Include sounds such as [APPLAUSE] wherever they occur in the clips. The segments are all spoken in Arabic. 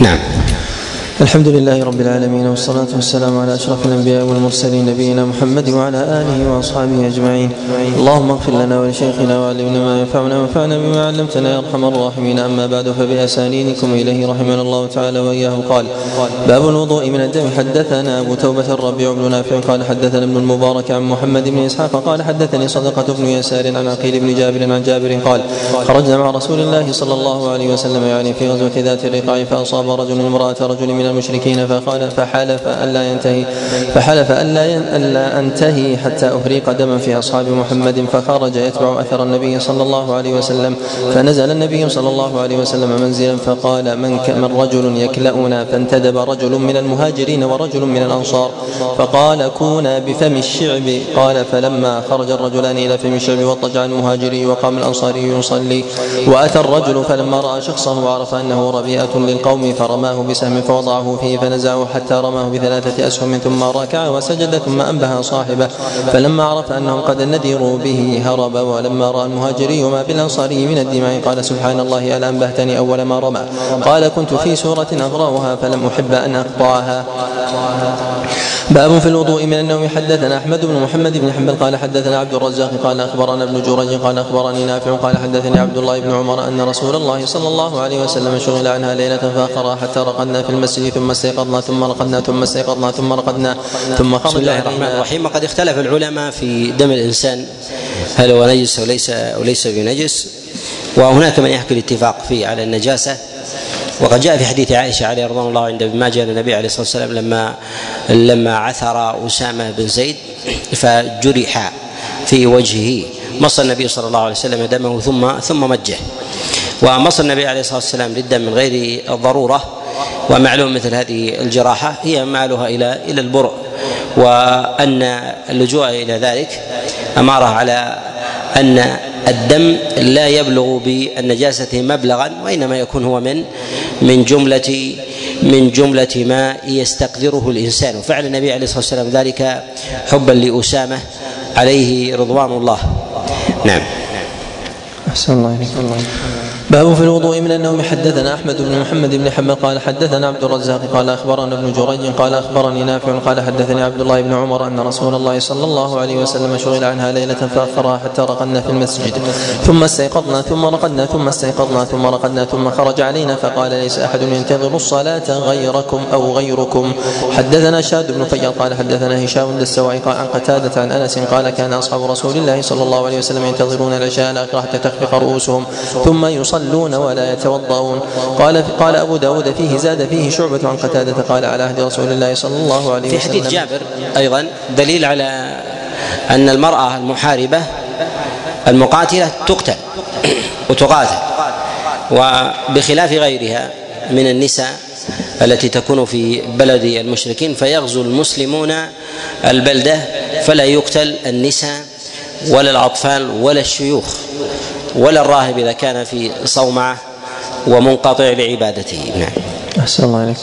نعم. الحمد لله رب العالمين والصلاة والسلام على أشرف الأنبياء والمرسلين نبينا محمد وعلى آله وأصحابه أجمعين. اللهم اغفر لنا ولشيخنا وعلمنا ما ينفعنا وانفعنا بما علمتنا يا أرحم الراحمين. أما بعد فبأسانيدكم إليه رحمنا الله تعالى وإياه. قال باب الوضوء من الدم. حدثنا أبو توبة الربيع بن نافع قال حدثنا ابن المبارك عن محمد بن إسحاق قال حدثني صدقة بن يسار عن عقيل بن جابر عن جابر قال خرجنا مع رسول الله صلى الله عليه وسلم يعني في غزوة ذات الرقاع فأصاب رجل امرأة رجل من المشركين فقال فحلف ألا ينتهي فحلف ألا ألا أنتهي حتى أهريق دما في أصحاب محمد فخرج يتبع أثر النبي صلى الله عليه وسلم فنزل النبي صلى الله عليه وسلم منزلا فقال من من رجل يكلأنا فانتدب رجل من المهاجرين ورجل من الأنصار فقال كونا بفم الشعب قال فلما خرج الرجلان إلى فم الشعب واضطجع المهاجري وقام الأنصاري يصلي وأتى الرجل فلما رأى شخصه وعرف أنه ربيئة للقوم فرماه بسهم فوضعه فيه فنزعه حتى رماه بثلاثة أسهم ثم ركع وسجد ثم أنبه صاحبه. فلما عرف أنهم قد ندروا به هرب ولما رأى المهاجري وما بالأنصاري من الدماء قال سبحان الله ألا أنبهتني أول ما رمى؟ قال كنت في سورة أقرأها فلم أحب أن أقطعها باب في الوضوء من النوم. حدثنا أحمد بن محمد بن حنبل قال حدثنا عبد الرزاق قال أخبرنا ابن جريج قال أخبرني نافع قال حدثني عبد الله بن عمر أن رسول الله صلى الله عليه وسلم شغل عنها ليلة فاخرها حتى رقدنا في المسجد ثم استيقظنا ثم رقدنا ثم استيقظنا ثم رقدنا ثم خرج بسم الله الرحمن الرحيم. وقد اختلف العلماء في دم الإنسان هل هو نجس أو ليس أو ليس بنجس. وهناك من يحكي الاتفاق فيه على النجاسة. وقد جاء في حديث عائشة عليه رضوان الله عند ابن ماجه النبي عليه الصلاة والسلام لما لما عثر أسامة بن زيد فجرح في وجهه. مص النبي صلى الله عليه وسلم دمه ثم ثم مجه. ومص النبي عليه الصلاة والسلام للدم من غير الضروره ومعلوم مثل هذه الجراحة هي مالها إلى إلى البرء. وأن اللجوء إلى ذلك أماره على أن الدم لا يبلغ بالنجاسة مبلغا وإنما يكون هو من من جملة من جملة ما يستقدره الإنسان. وفعل النبي عليه الصلاة والسلام ذلك حبا لأسامة عليه رضوان الله. نعم. أحسن الله إليك. باب في الوضوء من النوم. حدثنا أحمد بن محمد بن حنبل قال حدثنا عبد الرزاق قال أخبرنا ابن جريج قال أخبرني نافع قال حدثني عبد الله بن عمر أن رسول الله صلى الله عليه وسلم شغل عنها ليلة فاخرها حتى رقدنا في المسجد. ثم استيقظنا ثم رقدنا ثم استيقظنا ثم رقدنا ثم خرج علينا فقال ليس أحد ينتظر الصلاة غيركم أو غيركم. حدثنا شاد بن فياض قال حدثنا هشام الدستوائي قال عن قتادة عن أنس قال كان أصحاب رسول الله صلى الله عليه وسلم ينتظرون العشاء الاخره حتى تخفق رؤوسهم. ثم يصلي يصلون ولا يتوضؤون. قال قال أبو داود فيه زاد فيه شعبة عن قتادة قال على عهد رسول الله صلى الله عليه في وسلم. حديث جابر أيضا دليل على أن المرأة المحاربة المقاتلة تقتل وتقاتل وبخلاف غيرها من النساء التي تكون في بلد المشركين فيغزو المسلمون البلدة فلا يقتل النساء ولا الأطفال ولا الشيوخ. ولا الراهب إذا كان في صومعة ومنقطع لعبادته. نعم. أحسن الله عليك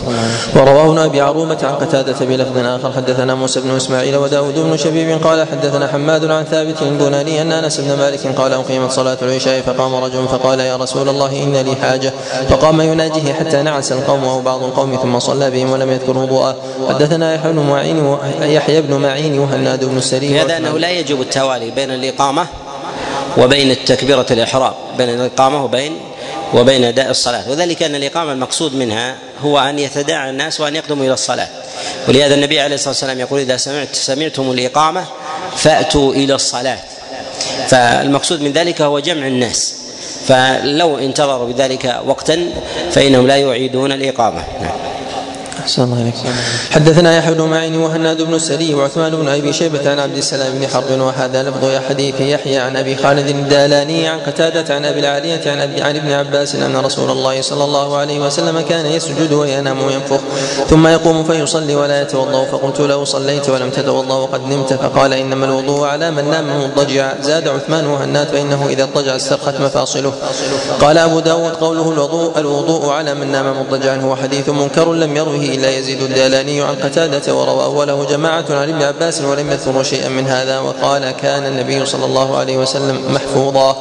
ورواه ابن أبي عرومة عن قتادة بلفظ آخر حدثنا موسى بن إسماعيل وداود بن شبيب قال حدثنا حماد عن ثابت البناني أن أنس بن مالك قال أقيمت صلاة العشاء فقام رجل فقال يا رسول الله إن لي حاجة. فقام يناجيه حتى نعس القوم أو بعض القوم ثم صلى بهم ولم يذكر وضوءه. حدثنا يحيى بن معين يحيى بن معين وهناد بن السري هذا أنه لا يجب التوالي بين الإقامة وبين التكبيرة الإحرام بين الإقامة وبين وبين أداء الصلاة. وذلك أن الإقامة المقصود منها هو أن يتداعى الناس وأن يقدموا إلى الصلاة. ولهذا النبي عليه الصلاة والسلام يقول إذا سمعت سمعتم الإقامة فأتوا إلى الصلاة. فالمقصود من ذلك هو جمع الناس. فلو انتظروا بذلك وقتا فإنهم لا يعيدون الإقامة. نعم. أحسن الله عليك حدثنا يحيى بن معين وهناد بن السري وعثمان بن أبي شيبة عن عبد السلام بن حرب وهذا لفظ حديث يحيى عن أبي خالد الدالاني عن قتادة عن أبي العالية عن أبي عن ابن عباس أن رسول الله صلى الله عليه وسلم كان يسجد وينام وينفخ ثم يقوم فيصلي ولا يتوضأ. فقلت له صليت ولم تتوضا وقد نمت. فقال إنما الوضوء على من نام مضطجعا زاد عثمان وهناد فإنه إذا اضطجع استرخت مفاصله. قال أبو داود قوله الوضوء الوضوء على من نام مضطجعا. هو حديث منكر لم يروه إلا يزيد الدالاني عن قتادة وروى أوله جماعة عن ابن عباس ولم يذكروا شيئا من هذا وقال كان النبي صلى الله عليه وسلم محفوظا.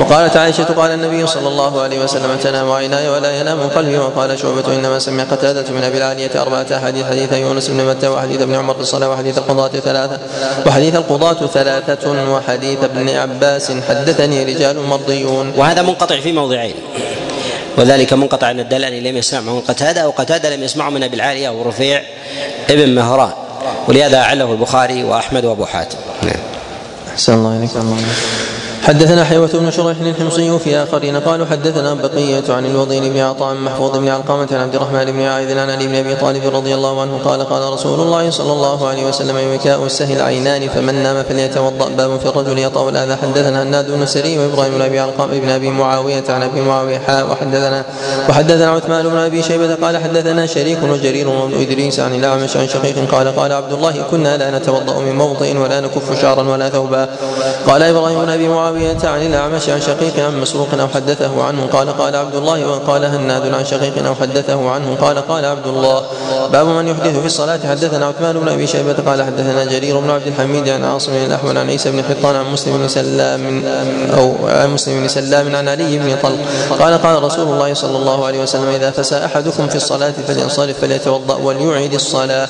وقالت عائشة قال النبي صلى الله عليه وسلم تنام عيناي ولا ينام قلبي وقال شعبة إنما سمع قتادة من أبي العالية أربعة أحاديث حديث يونس بن متى وحديث ابن عمر الصلاة وحديث القضاة ثلاثة وحديث القضاة ثلاثة وحديث ابن عباس حدثني رجال مرضيون. وهذا منقطع في موضعين. وذلك منقطع ان الدلالي لم يسمعه من قتادة وقتاده لم يسمعه من أبي العالية ورفيع ابن مهران. ولهذا أعله البخاري وأحمد وأبو حاتم. نعم. أحسن الله الله حدثنا حيوة بن شريح الحمصي في آخرين قالوا حدثنا بقية عن الوضيل بن عطاء محفوظ بن علقامة عن عبد الرحمن بن عائذ عن علي بن أبي طالب رضي الله عنه قال قال رسول الله صلى الله عليه وسلم وكاء السهل عينان فمن نام فليتوضأ باب في الرجل يطأ الأذى. حدثنا هناد بن سري وإبراهيم بن أبي علقام بن أبي معاوية عن أبي معاوية حاء. وحدثنا وحدثنا عثمان بن أبي شيبة قال حدثنا شريك وجرير وابن إدريس عن الأعمش عن شقيق قال قال عبد الله كنا لا نتوضأ من موطئ ولا نكف شعرا ولا ثوبا. قال إبراهيم بن أبي معاوية عن الأعمش عن شقيق عن مسروق أو حدثه عنه قال قال عبد الله وقال هناد عن شقيق أو حدثه عنه قال قال عبد الله. باب من يحدث في الصلاة. حدثنا عثمان بن أبي شيبة قال حدثنا جرير بن عبد الحميد عن عاصم بن الأحول عن عيسى بن حطان عن مسلم بن سلام أو عن مسلم بن سلام عن علي بن طلق. قال قال رسول الله صلى الله عليه وسلم إذا فسى أحدكم في الصلاة فلينصرف فليتوضأ وليعيد الصلاة.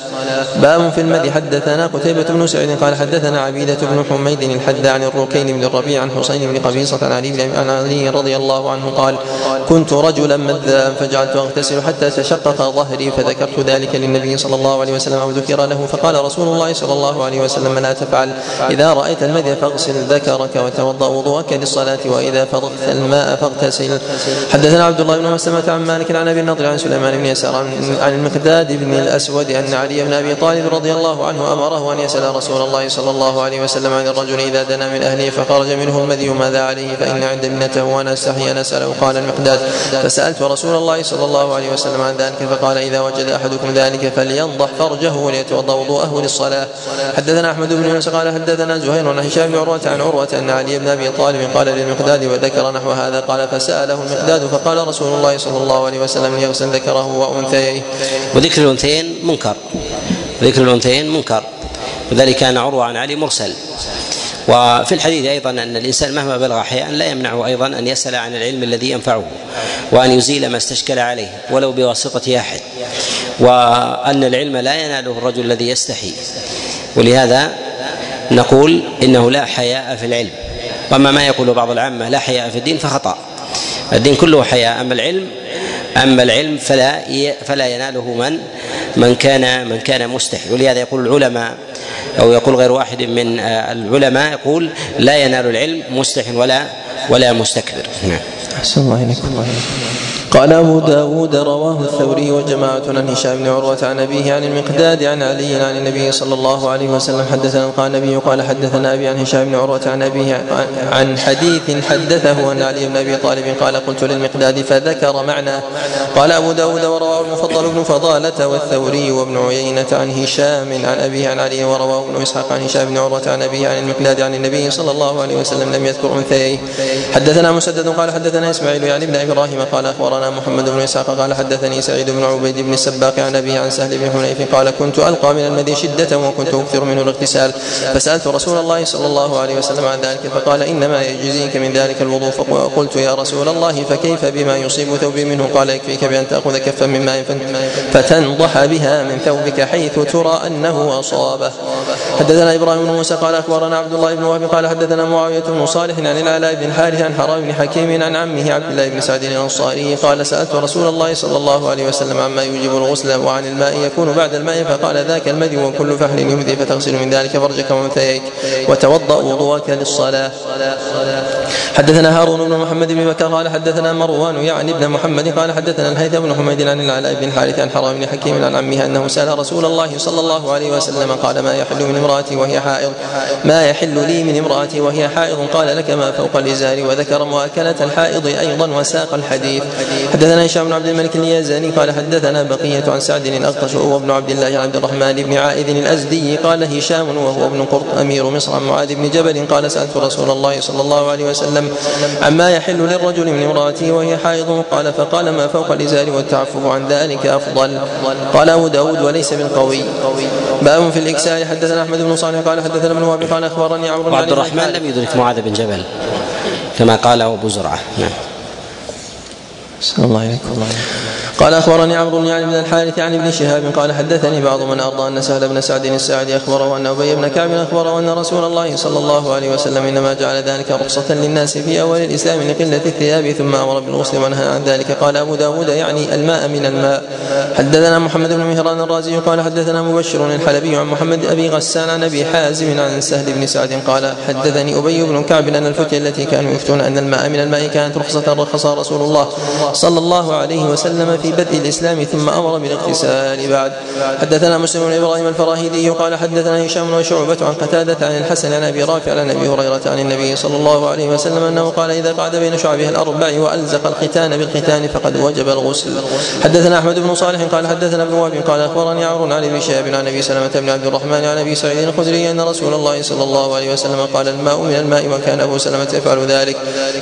باب في المدي حدثنا قتيبة بن سعيد قال حدثنا عبيدة بن حميد الحد عن الركين بن الربيع عن حسين بن قبيصة عن علي بن علي رضي الله عنه قال كنت رجلا مذا فجعلت أغتسل حتى تشقق ظهري فذكرت ذلك للنبي صلى الله عليه وسلم أو ذكر له فقال رسول الله صلى الله عليه وسلم لا تفعل. إذا رأيت المذي فاغسل ذكرك وتوضأ وضوءك للصلاة وإذا فرغت الماء فاغتسل. حدثنا عبد الله بن مسلمة عن مالك عن أبي النضر عن سليمان بن يسار عن المقداد بن الأسود أن علي بن أبي طالب رضي الله عنه أمره أن يسأل رسول الله صلى الله عليه وسلم عن الرجل إذا دنا من أهله فخرج منه المذي ماذا عليه فإن عند ابنته وأنا استحي ان اساله قال المقداد فسألت رسول الله صلى الله عليه وسلم عن ذلك فقال إذا وجد أحدكم ذلك فلينضح فرجه وليتوضأ وضوءه للصلاة. حدثنا أحمد بن يونس قال حدثنا زهير عن هشام بن عروة عن عروة أن علي بن أبي طالب قال للمقداد وذكر نحو هذا؟ قال فسأله المقداد فقال رسول الله صلى الله عليه وسلم ليغسل ذكره وأنثيه. وذكر الأنثيين منكر. ذكر الأنثيين منكر. وذلك كان عروة عن علي مرسل. وفي الحديث أيضا أن الإنسان مهما بلغ أحيانا لا يمنعه أيضا أن يسأل عن العلم الذي ينفعه وأن يزيل ما استشكل عليه ولو بواسطة أحد. وأن العلم لا يناله الرجل الذي يستحي. ولهذا نقول إنه لا حياء في العلم. وأما ما يقول بعض العامة لا حياء في الدين فخطأ. الدين كله حياء. أما العلم أما العلم فلا فلا يناله من من كان من كان مستحي. ولهذا يقول العلماء أو يقول غير واحد من العلماء يقول لا ينال العلم مستح ولا ولا مستكبر. نعم. أحسن الله إليكم. قال أبو داود رواه الثوري وجماعة عن هشام بن عروة عن أبيه عن المقداد عن علي عن النبي صلى الله عليه وسلم حدثنا قال النبي قال حدثنا أبي عن هشام بن عروة عن أبيه عن حديث حدثه أن علي بن أبي طالب قال قلت للمقداد فذكر معنى. قال أبو داود ورواه المفضل بن فضالة والثوري وابن عيينة عن هشام عن أبيه عن علي ورواه ابن إسحاق عن هشام بن عروة عن أبيه عن المقداد عن النبي صلى الله عليه وسلم لم يذكر أنثييه حدثنا مسدد قال حدثنا إسماعيل يعني ابن إبراهيم قال أخبرنا اخبرنا محمد بن إسحاق قال حدثني سعيد بن عبيد بن السباق عن أبيه عن سهل بن حنيف قال كنت ألقى من المذي شدة وكنت أكثر منه الاغتسال. فسألت رسول الله صلى الله عليه وسلم عن ذلك فقال إنما يجزيك من ذلك الوضوء. فقلت يا رسول الله فكيف بما يصيب ثوبي منه؟ قال يكفيك بأن تأخذ كفا من ماء فتنضح بها من ثوبك حيث ترى أنه أصابه. حدثنا إبراهيم بن موسى قال أخبرنا عبد الله بن وهب قال حدثنا معاوية بن صالح عن العلاء بن حارث عن حرام بن حكيم عن عمه عبد الله بن سعد الأنصاري قال سألت رسول الله صلى الله عليه وسلم عما يوجب الغسل وعن الماء يكون بعد الماء فقال ذاك المذي وكل فحل يهدي فتغسل من ذلك فرجك ومنثيك وتوضأ وضوءك للصلاة. حدثنا هارون بن محمد بن بكر قال حدثنا مروان يعني ابن محمد قال حدثنا الهيثم بن حميد عن العلاء بن الحارث عن حرام بن حكيم عن عمه أنه سأل رسول الله صلى الله عليه وسلم قال ما يحل من امرأتي وهي حائض؟ ما يحل لي من امرأتي وهي حائض؟ قال لك ما فوق الإزار وذكر مؤاكلة الحائض أيضا وساق الحديث. حدثنا هشام بن عبد الملك اليزاني قال حدثنا بقية عن سعد الأغطش وهو ابن عبد الله عبد الرحمن بن عائذ الأزدي قال هشام وهو ابن قرط أمير مصر عن معاذ بن جبل قال سألت رسول الله صلى الله عليه وسلم عما يحل للرجل من امرأته وهي حائض؟ قال فقال ما فوق الإزار والتعفف عن ذلك أفضل. قال أبو داود وليس بالقوي. باب في الإكسار حدثنا أحمد بن صالح قال حدثنا ابن وهب قال أخبرني عمرو وعبد الرحمن لم يدرك معاذ بن جبل كما قاله أبو زرعة. نعم. الله إليكم الله قال أخبرني عمرو بن علي بن الحارث عن ابن شهاب قال حدثني بعض من أرضى أن سهل بن سعد الساعدي أخبره أن أبي بن كعب أخبره أن رسول الله صلى الله عليه وسلم إنما جعل ذلك رخصة للناس في أول الإسلام لقله الثياب ثم أمر بالغسل ونهى عن ذلك. قال أبو داود يعني الماء من الماء. حدثنا محمد بن مهران الرازي قال حدثنا مبشر الحلبي عن محمد أبي غسان عن أبي حازم عن سهل بن سعد قال حدثني أبي بن كعب ان الفتية التي كانوا يفتون أن الماء من الماء كانت رخصة رخصها رسول الله صلى الله عليه وسلم في بدء الإسلام ثم أمر بالاغتسال بعد. حدثنا مسلم بن إبراهيم الفراهيدي قال حدثنا هشام وشعبة عن قتادة عن الحسن عن أبي رافع عن أبي هريرة عن النبي صلى الله عليه وسلم أنه قال إذا قعد بين شعبها الأربع وألزق الختان بالختان فقد وجب الغسل. حدثنا أحمد بن صالح قال حدثنا ابن وهب قال أخبرني عمرو عن ابي شهاب عن أبي سلمة بن عبد الرحمن عن أبي سعيد الخدري أن رسول الله صلى الله عليه وسلم قال الماء من الماء وكان أبو سلمة يفعل ذلك.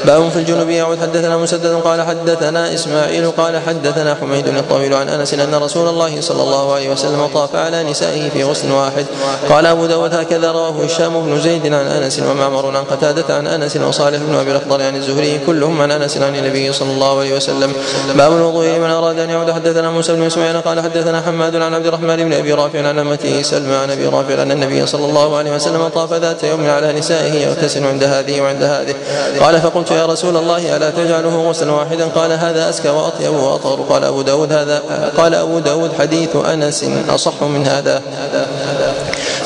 باب في الجنوب يعود حدثنا مسدد قال حدثنا إسماعيل قال حدثنا حميد الطويل عن أنس أن رسول الله صلى الله عليه وسلم طاف على نسائه في غسل واحد. قال أبو داود هكذا رواه هشام بن زيد عن أنس ومعمر عن قتادة عن أنس وصالح بن أبي الاخضر عن الزهري كلهم عن أنس عن النبي صلى الله عليه وسلم. باب الوضوء لمن أراد أن يعود حدثنا موسى بن إسماعيل قال حدثنا حماد عن عبد الرحمن بن أبي رافع عن امته سلمى عن ابي رافع أن النبي صلى الله عليه وسلم طاف ذات يوم على نسائه يغتسل عند هذه وعند هذه. قال فقلت يا رسول الله ألا تجعله غسلا واحدا؟ قال هذا أزكى وأطيب وأطهر. قال أبو داود هذا قال أبو داود حديث أنس أصح من هذا.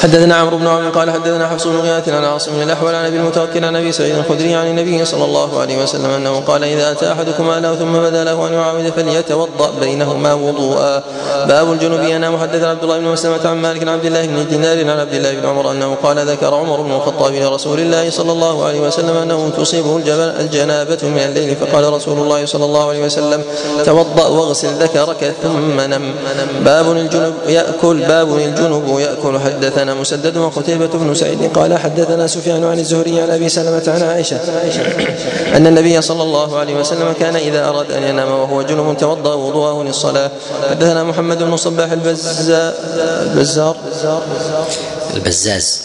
حدثنا عمرو بن عمرو قال حدثنا حفص بن غياث عن عاصم بن الأحول عن أبي المتوكل عن أبي سعيد الخدري عن النبي صلى الله عليه وسلم أنه قال إذا أتى أحدكم اله ثم بدا له أن يعاود فليتوضأ بينهما وضوءا. باب الجنوب. ينام حدثنا عبد الله بن مسلمة عن مالك عن عبد الله بن دينار عن عبد الله بن عمر أنه قال ذكر عمر بن الخطاب لرسول الله صلى الله عليه وسلم أنه تصيبه الجنابة من الليل. فقال رسول الله صلى الله عليه وسلم توضأ واغسل ذكرك ثم نم. باب الجنوب. ياكل باب الجنوب يأكل. حدثنا مسدد وقتيبة بن سعيد قال حدثنا سفيان عن الزهري عن أبي سلمة عن عائشة أن النبي صلى الله عليه وسلم كان إذا أراد أن ينام وهو جنب توضأ وضوءه للصلاة. حدثنا محمد بن صباح البزار البزار. البزاز.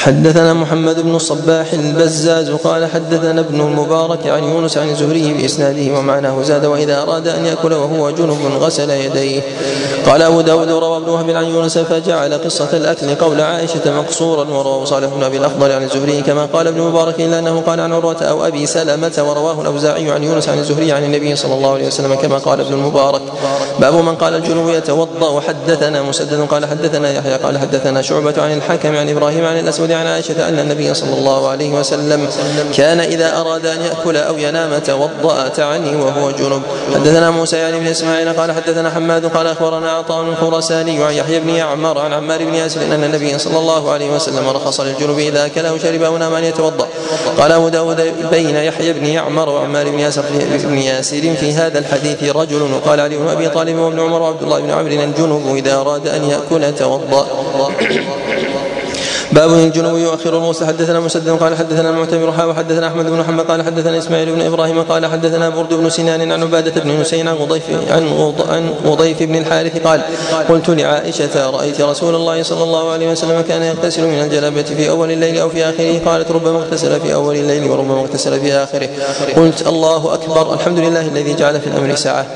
حدثنا محمد بن الصباح البزاز قال حدثنا ابن المبارك عن يونس عن زهري بإسناده ومعناه زاد وإذا أراد أن يأكل وهو جنب غسل يديه. قال أبو داود روى ابن وهب عن يونس فجعل قصة الأكل قول عائشة مقصورا ورواه صالح بن أبي الأخضر عن الزهري كما قال ابن مبارك إلا أنه قال عن عروة أو أبي سلمة ورواه الأوزاعي عن يونس عن الزهري عن النبي صلى الله عليه وسلم كما قال ابن المبارك. باب من قال الجنوب يتوضأ. وحدثنا مسدد قال حدثنا يحيى قال حدثنا شعبة عن الحكم عن إبراهيم عن الأسود عن عائشة أن النبي صلى الله عليه وسلم كان إذا أراد أن يأكل أو ينام توضأ تعني وهو جنب. حدثنا موسى يعني بن إسماعيل قال حدثنا حماد قال أخبرنا عطاء الخرساني عن يحيى بن يعمر عن عمار بن ياسر أن النبي صلى الله عليه وسلم رخص للجنب إذا أكل أو شرب أو نام أن يتوضأ. قال أبو داود بين يحيى بن يعمر وعمار بن ياسر بن ياسر في هذا الحديث رجل وقال علي بن أبي طالب وابن عمر وعبد الله بن عمرو الجنب إذا أراد أن يأكل توضأ. باب الجنوب يؤخر الغسل حدثنا مسدد قال حدثنا المعتمر حا وحدثنا أحمد بن محمد قال حدثنا إسماعيل بن إبراهيم قال حدثنا برد بن سنان عن عبادة بن حسين عن غضيف عن عن غضيف بن الحارث قال قلت لعائشة رأيت رسول الله صلى الله عليه وسلم كان يغتسل من الجنابه في أول الليل أو في آخره. قالت ربما اغتسل في أول الليل وربما اغتسل في آخره. قلت الله أكبر الحمد لله الذي جعل في الأمر ساعة.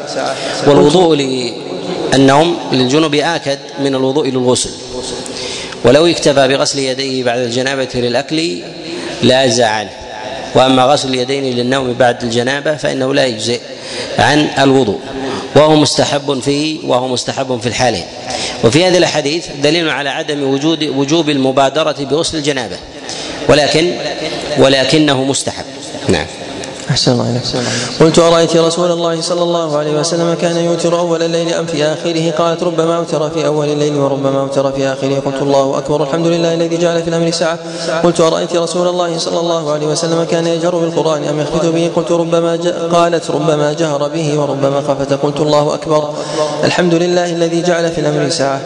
والوضوء للنوم للجنوب آكد من الوضوء للغسل. ولو اكتفى بغسل يديه بعد الجنابة للأكل لا عنه. وأما غسل اليدين للنوم بعد الجنابة فإنه لا يجزئ عن الوضوء. وهو مستحب في وهو مستحب في الحالين. وفي هذه الاحاديث دليل على عدم وجود وجوب المبادرة بغسل الجنابة. ولكن ولكنه مستحب. نعم. أحسن الله إليك. قلت أرأيت رسول الله صلى الله عليه وسلم كان يوتر أول الليل أم في آخره؟ قالت ربما أوتر في أول الليل وربما أوتر في آخره. قلت الله أكبر. الحمد لله الذي جعل في الأمر ساعة. قلت أرأيت رسول الله صلى الله عليه وسلم كان يجهر بالقرآن أم يخفت به؟ قلت ربما قالت ربما جهر به وربما خفت. قلت الله أكبر. الحمد لله الذي جعل في الأمر ساعة.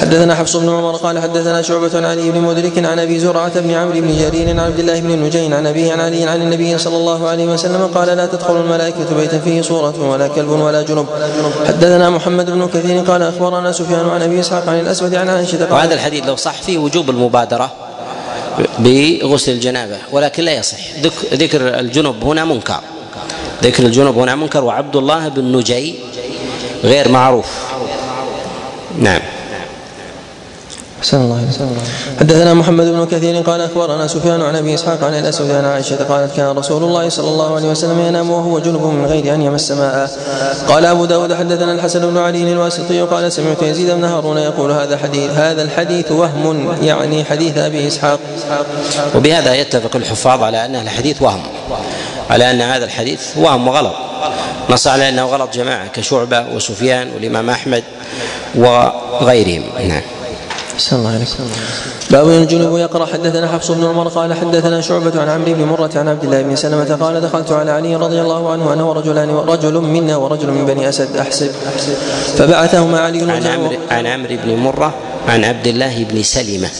حدثنا حفص بن عمر قال حدثنا شعبة عن علي بن مدرك عن أبي زرعة بن عمرو بن جرير عن عبد الله بن نجين عن أبيه عن علي عن النبي صلى الله عليه وسلم قال لا تدخل الملائكة بيتا فيه صورة ولا كلب ولا جنب. حدثنا محمد بن كثير قال أخبرنا سفيان عن أبي إسحاق عن الأسود عن عائشة وهذا الحديث لو صح فيه وجوب المبادرة بغسل الجنابة ولكن لا يصح. ذكر الجنب هنا منكر. ذكر الجنب هنا منكر وعبد الله بن نجي غير معروف نعم أحسن الله حدثنا محمد بن كثير قال أخبرنا سفيان عن أبي إسحاق عن الأسود عن عائشة قالت كان رسول الله صلى الله عليه وسلم ينام وهو جنب من غير أن يمس ماء. قال أبو داود حدثنا الحسن بن علي الواسطي قال سمعت يزيد بن هارون يقول هذا حديث هذا الحديث وهم يعني حديث أبي إسحاق. وبهذا يتفق الحفاظ على أن الحديث وهم على أن هذا الحديث وهم وغلط. نص على أنه غلط جماعة كشعبة وسفيان والإمام أحمد وغيرهم. نعم. أحسن الله عليك باب الجنوب يقرأ حدثنا حفص بن عمر قال حدثنا شعبة عن عمرو بن مرة عن عبد الله بن سلمة قال دخلت على علي رضي الله عنه أنا ورجلان رجل منا ورجل من بني أسد أحسب. فبعثهما علي عن عمرو عن عمرو بن مرة عن عبد الله بن سلمة.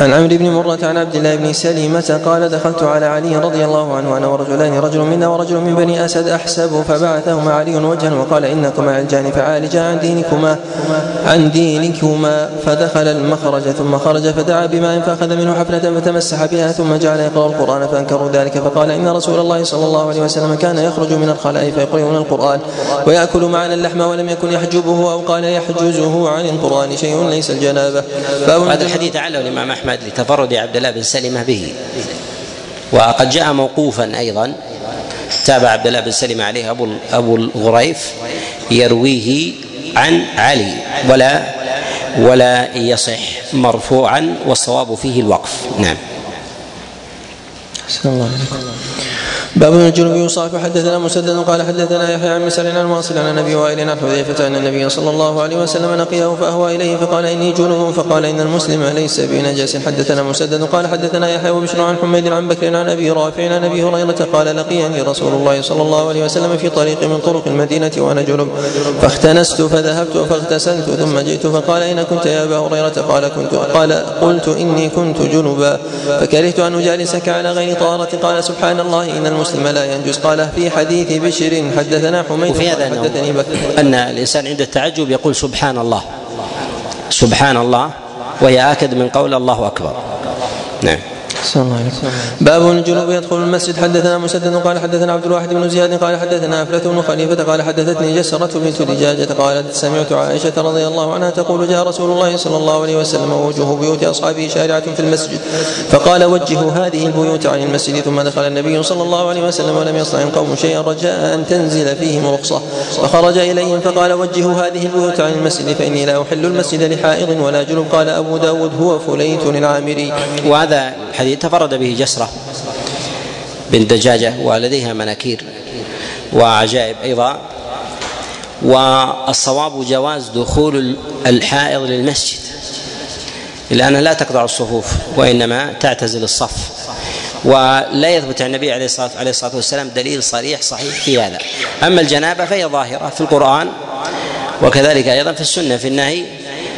عن عمرو بن مرة عن عبد الله بن سليمة قال دخلت على علي رضي الله عنه أنا ورجلان رجل منا ورجل من بني أسد أحسب فبعثهما علي وجها وقال إنكما عالجان فعالجا عن دينكما عن دينكما. فدخل المخرج ثم خرج فدعا بماء فأخذ منه حفنة فتمسح بها ثم جعل يقرأ القرآن فأنكروا ذلك فقال إن رسول الله صلى الله عليه وسلم كان يخرج من الخلاء فيقرؤون القرآن ويأكل معنا اللحم ولم يكن يحجبه أو قال يحجزه عن القرآن شيء ليس الجنابة. هذا الحديث عله الإمام أحمد. لتفرد عبد الله بن سلمة به. وقد جاء موقوفا أيضا تابع عبد الله بن سلمة عليه أبو أبو الغريف يرويه عن علي ولا ولا يصح مرفوعا والصواب فيه الوقف. نعم. الله باب الجنوب يصاف. حدثنا مسدد قال حدثنا يحيى عن مسر عن واصل عن النبي وائل عن حذيفة أن النبي صلى الله عليه وسلم لقيه فأهوى إليه فقال إني جنوب فقال إن المسلم ليس بنجس. حدثنا مسدد قال حدثنا يحيى وبشر عن حميد عن بكر عن أبي رافع عن أبي هريرة قال لقيني رسول الله صلى الله عليه وسلم في طريق من طرق المدينة وأنا جنب فاختنست فذهبت فاغتسلت ثم جئت فقال اين كنت يا أبا هريرة قال كنت. قال قلت إني كنت جنبا فكرهت أن أجالسك على غير طهاره قال سبحان الله إن المسلم لا ينجز قال في حديث بشر حدثنا حميد وفي هذا حدثني أن الإنسان عند التعجب يقول سبحان الله. سبحان الله. وهي آكد من قول الله أكبر. نعم. الله باب الجنوب يدخل المسجد. حدثنا مسدد قال حدثنا عبد الواحد بن زياد قال حدثنا أفلة بن خليفة قال حدثتني جسرة بنت دجاجة قالت سمعت عائشة رضي الله عنها تقول جاء رسول الله صلى الله عليه وسلم ووجوه بيوت أصحابه شارعة في المسجد. فقال وجهوا هذه البيوت عن المسجد. ثم دخل النبي صلى الله عليه وسلم ولم يصنع القوم شيئا رجاء أن تنزل فيهم رخصة. فخرج إليهم فقال وجهوا هذه البيوت عن المسجد فإني لا أحل المسجد لحائض ولا جنب قال أبو داود هو فليت العامري. وهذا الحديث تفرد به جسرة بنت دجاجة ولديها مناكير وعجائب أيضا والصواب جواز دخول الحائض للمسجد. لأنها لا تقطع الصفوف وإنما تعتزل الصف. ولا يثبت عن النبي عليه الصلاة, عليه الصلاة والسلام دليل صريح صحيح في هذا. أما الجنابة فهي ظاهرة في القرآن وكذلك أيضا في السنة في النهي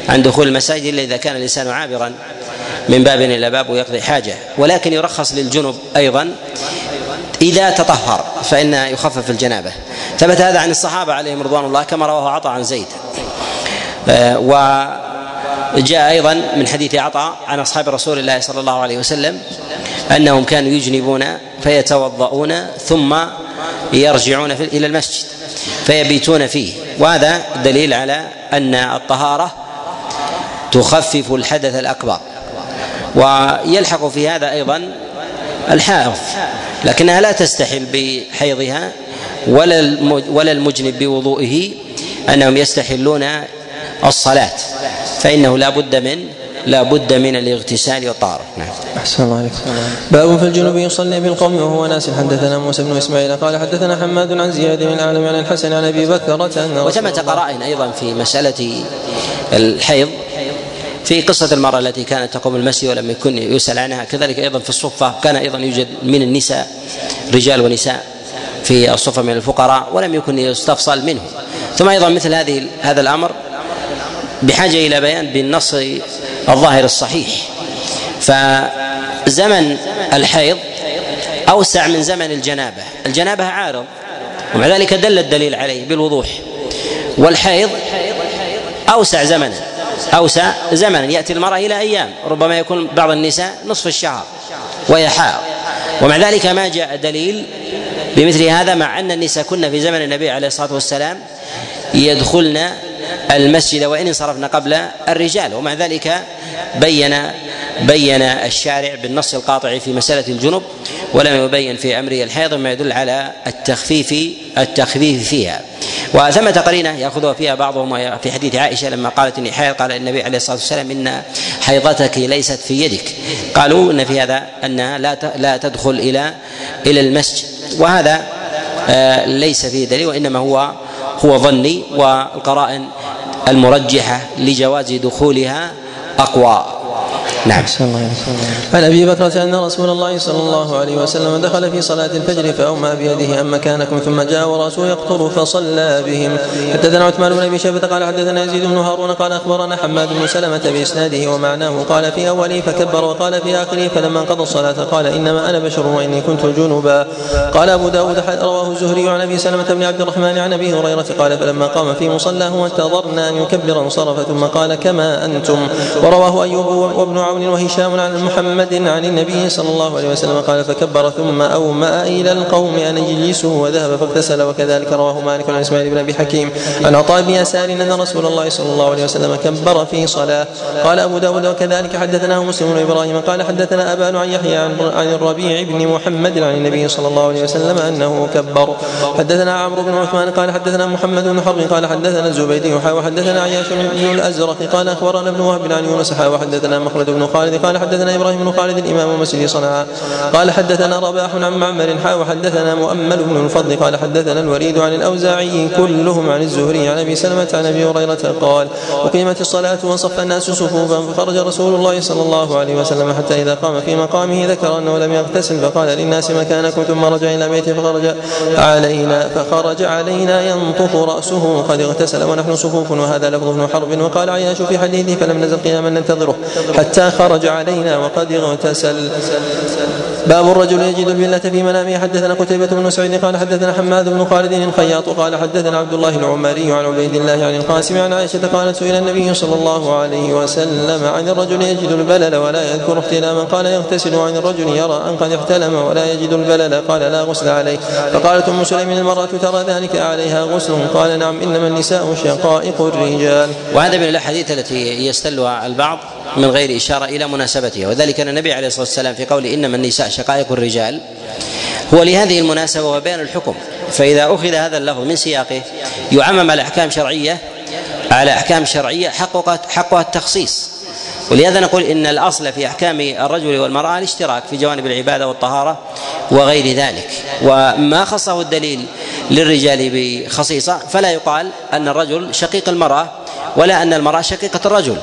عن دخول المساجد إلا إذا كان الإنسان عابرا من باب إلى باب ويقضي حاجة. ولكن يرخص للجنب أيضا إذا تطهر فإن يخفف الجنابة. ثبت هذا عن الصحابة عليهم رضوان الله كما رواه عطاء عن زيد. آه، وجاء أيضا من حديث عطاء عن أصحاب رسول الله صلى الله عليه وسلم أنهم كانوا يجنبون فيتوضؤون ثم يرجعون إلى المسجد فيبيتون فيه. وهذا دليل على أن الطهارة تخفف الحدث الأكبر. ويلحق في هذا أيضا الحائض لكنها لا تستحل بحيضها ولا ولا المجنب بوضوئه أنهم يستحلون الصلاة فإنه لا بد من لا بد من الاغتسال والطهارة. نعم. أحسن الله عليك. باب في الجنوب يصلي بالقوم وهو ناس. حدثنا موسى بن إسماعيل قال حدثنا حماد عن زياد بن العالم عن الحسن عن أبي بكرة وثمة قرائن أيضا في مسألة الحيض. في قصة المرأة التي كانت تقوم المسجد ولم يكن يسأل عنها. كذلك أيضا في الصفة كان أيضا يوجد من النساء رجال ونساء في الصفة من الفقراء ولم يكن يستفصل منه ثم أيضا مثل هذه هذا الأمر بحاجة إلى بيان بالنص الظاهر الصحيح. فزمن الحيض أوسع من زمن الجنابة. الجنابة عارض ومع ذلك دل الدليل عليه بالوضوح. والحيض أوسع زمنا. أوسع زمنا يأتي المرأة إلى أيام ربما يكون بعض النساء نصف الشهر وهي حائض ومع ذلك ما جاء دليل بمثل هذا مع أن النساء كن في زمن النبي عليه الصلاة والسلام يدخلن المسجد وإن انصرفن قبل الرجال. ومع ذلك بين بين الشارع بالنص القاطع في مسألة الجنب ولم يبين في أمره الحيض ما يدل على التخفيف التخفيف فيها. وثمة قرينة يأخذها فيها بعضهم في حديث عائشة لما قالت إني حيض قال النبي عليه الصلاة والسلام إن حيضتك ليست في يدك. قالوا إن في هذا أنها لا لا تدخل إلى إلى المسجد. وهذا آه، ليس فيه دليل وإنما هو هو ظني والقرائن المرجحة لجواز دخولها أقوى. نعم. عن أبي بكرة أن رسول الله صلى الله عليه وسلم دخل في صلاة الفجر فأومى بيده أم مكانكم ثم جاء ورأسه يقطر فصلى بهم. حدثنا عثمان بن أبي شيبة قال حدثنا يزيد بن هارون قال أخبرنا حماد بن سلمة بإسناده ومعناه قال في أوله فكبر وقال في آخره فلما انقضى الصلاة قال إنما أنا بشر وإني كنت جنبا. قال أبو داود رواه الزهري عن أبي سلمة بن عبد الرحمن عن أبي هريرة قال فلما قام في مصلاه وانتظرنا أن يكبر انصرف ثم قال كما أنتم. ورواه أيوب وابن عون وهشام عن محمد عن النبي صلى الله عليه وسلم قال فكبر ثم أومأ إلى القوم أن يجلسوا وذهب فاغتسل وكذلك رواه مالك عن إسماعيل بن أبي حكيم. عن عطاء بن يسار أن رسول الله صلى الله عليه وسلم كبر في صلاة. قال أبو داود وكذلك حدثناه مسلم بن إبراهيم قال حدثنا أبان عن يحيى عن الربيع بن محمد عن النبي صلى الله عليه وسلم أنه كبر. حدثنا عمرو بن عثمان قال حدثنا محمد بن حرب قال حدثنا الزبيدي وحدثنا عياش بن الأزرق قال أخبرنا ابن وهب عن يونس وحدثنا مخلد بن خالد قال حدثنا إبراهيم بن خالد الإمام مسجد صنعاء. قال حدثنا رباح عن معمر حا وحدثنا مؤمل بن الفضل قال حدثنا الوليد عن الأوزاعي كلهم عن الزهري عن أبي سلمة عن أبي هريرة قال أقيمت الصلاة وصف الناس صفوفا فخرج رسول الله صلى الله عليه وسلم حتى إذا قام في مقامه ذكر انه لم يغتسل فقال للناس مكانكم ثم رجع إلى بيته فخرج علينا فخرج علينا ينطف رأسه قد اغتسل ونحن صفوف وهذا لفظ ابن حرب وقال عياش في حديثه فلم نزل قياما ننتظره حتى خرج علينا وقد اغتسل. باب الرجل يجد الفلة في منامه. حدثنا قتيبة بن سعيد قال حدثنا حماد بن خالد الخياط قال حدثنا عبد الله العمري عن عبيد الله عن القاسم عن عائشة قالت سئل النبي صلى الله عليه وسلم عن الرجل يجد البلل ولا يذكر احتلاما. قال يغتسل عن الرجل يرى أن قد احتلم ولا يجد البلل. قال لا غسل عليه. فقالت أم سليم المرأة ترى ذلك عليها غسل؟ قال نعم إنما النساء شقائق الرجال. وهذا من الأحاديث التي يستلها البعض. من غير إشارة إلى مناسبتها. وذلك أن النبي عليه الصلاة والسلام في قول إنما النساء شقائق الرجال هو لهذه المناسبة وبيان الحكم. فإذا أخذ هذا اللفظ من سياقه يعمم على أحكام شرعية على أحكام شرعية حقها حقها التخصيص. ولهذا نقول إن الأصل في أحكام الرجل والمرأة الاشتراك في جوانب العبادة والطهارة وغير ذلك. وما خصه الدليل للرجال بخصيصة فلا يقال أن الرجل شقيق المرأة ولا أن المرأة شقيقة الرجل.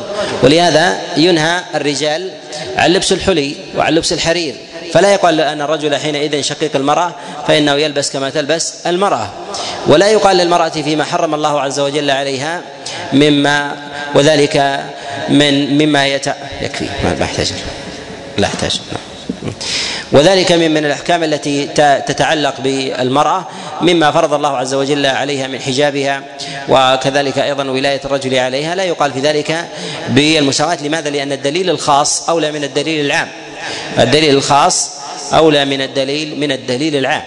ولهذا ينهى الرجال عن لبس الحلي وعن لبس الحرير. فلا يقال أن الرجل حينئذ شقيق المرأة فإنه يلبس كما تلبس المرأة. ولا يقال للمرأة فيما حرم الله عز وجل عليها مما وذلك من مما يت... يكفي. ما يحتاج. لا يحتاج. وذلك من من الأحكام التي تتعلق بالمرأة مما فرض الله عز وجل عليها من حجابها وكذلك أيضا ولاية الرجل عليها. لا يقال في ذلك بالمساواه لماذا؟ لأن الدليل الخاص أولى من الدليل العام. الدليل الخاص أولى من الدليل من الدليل العام.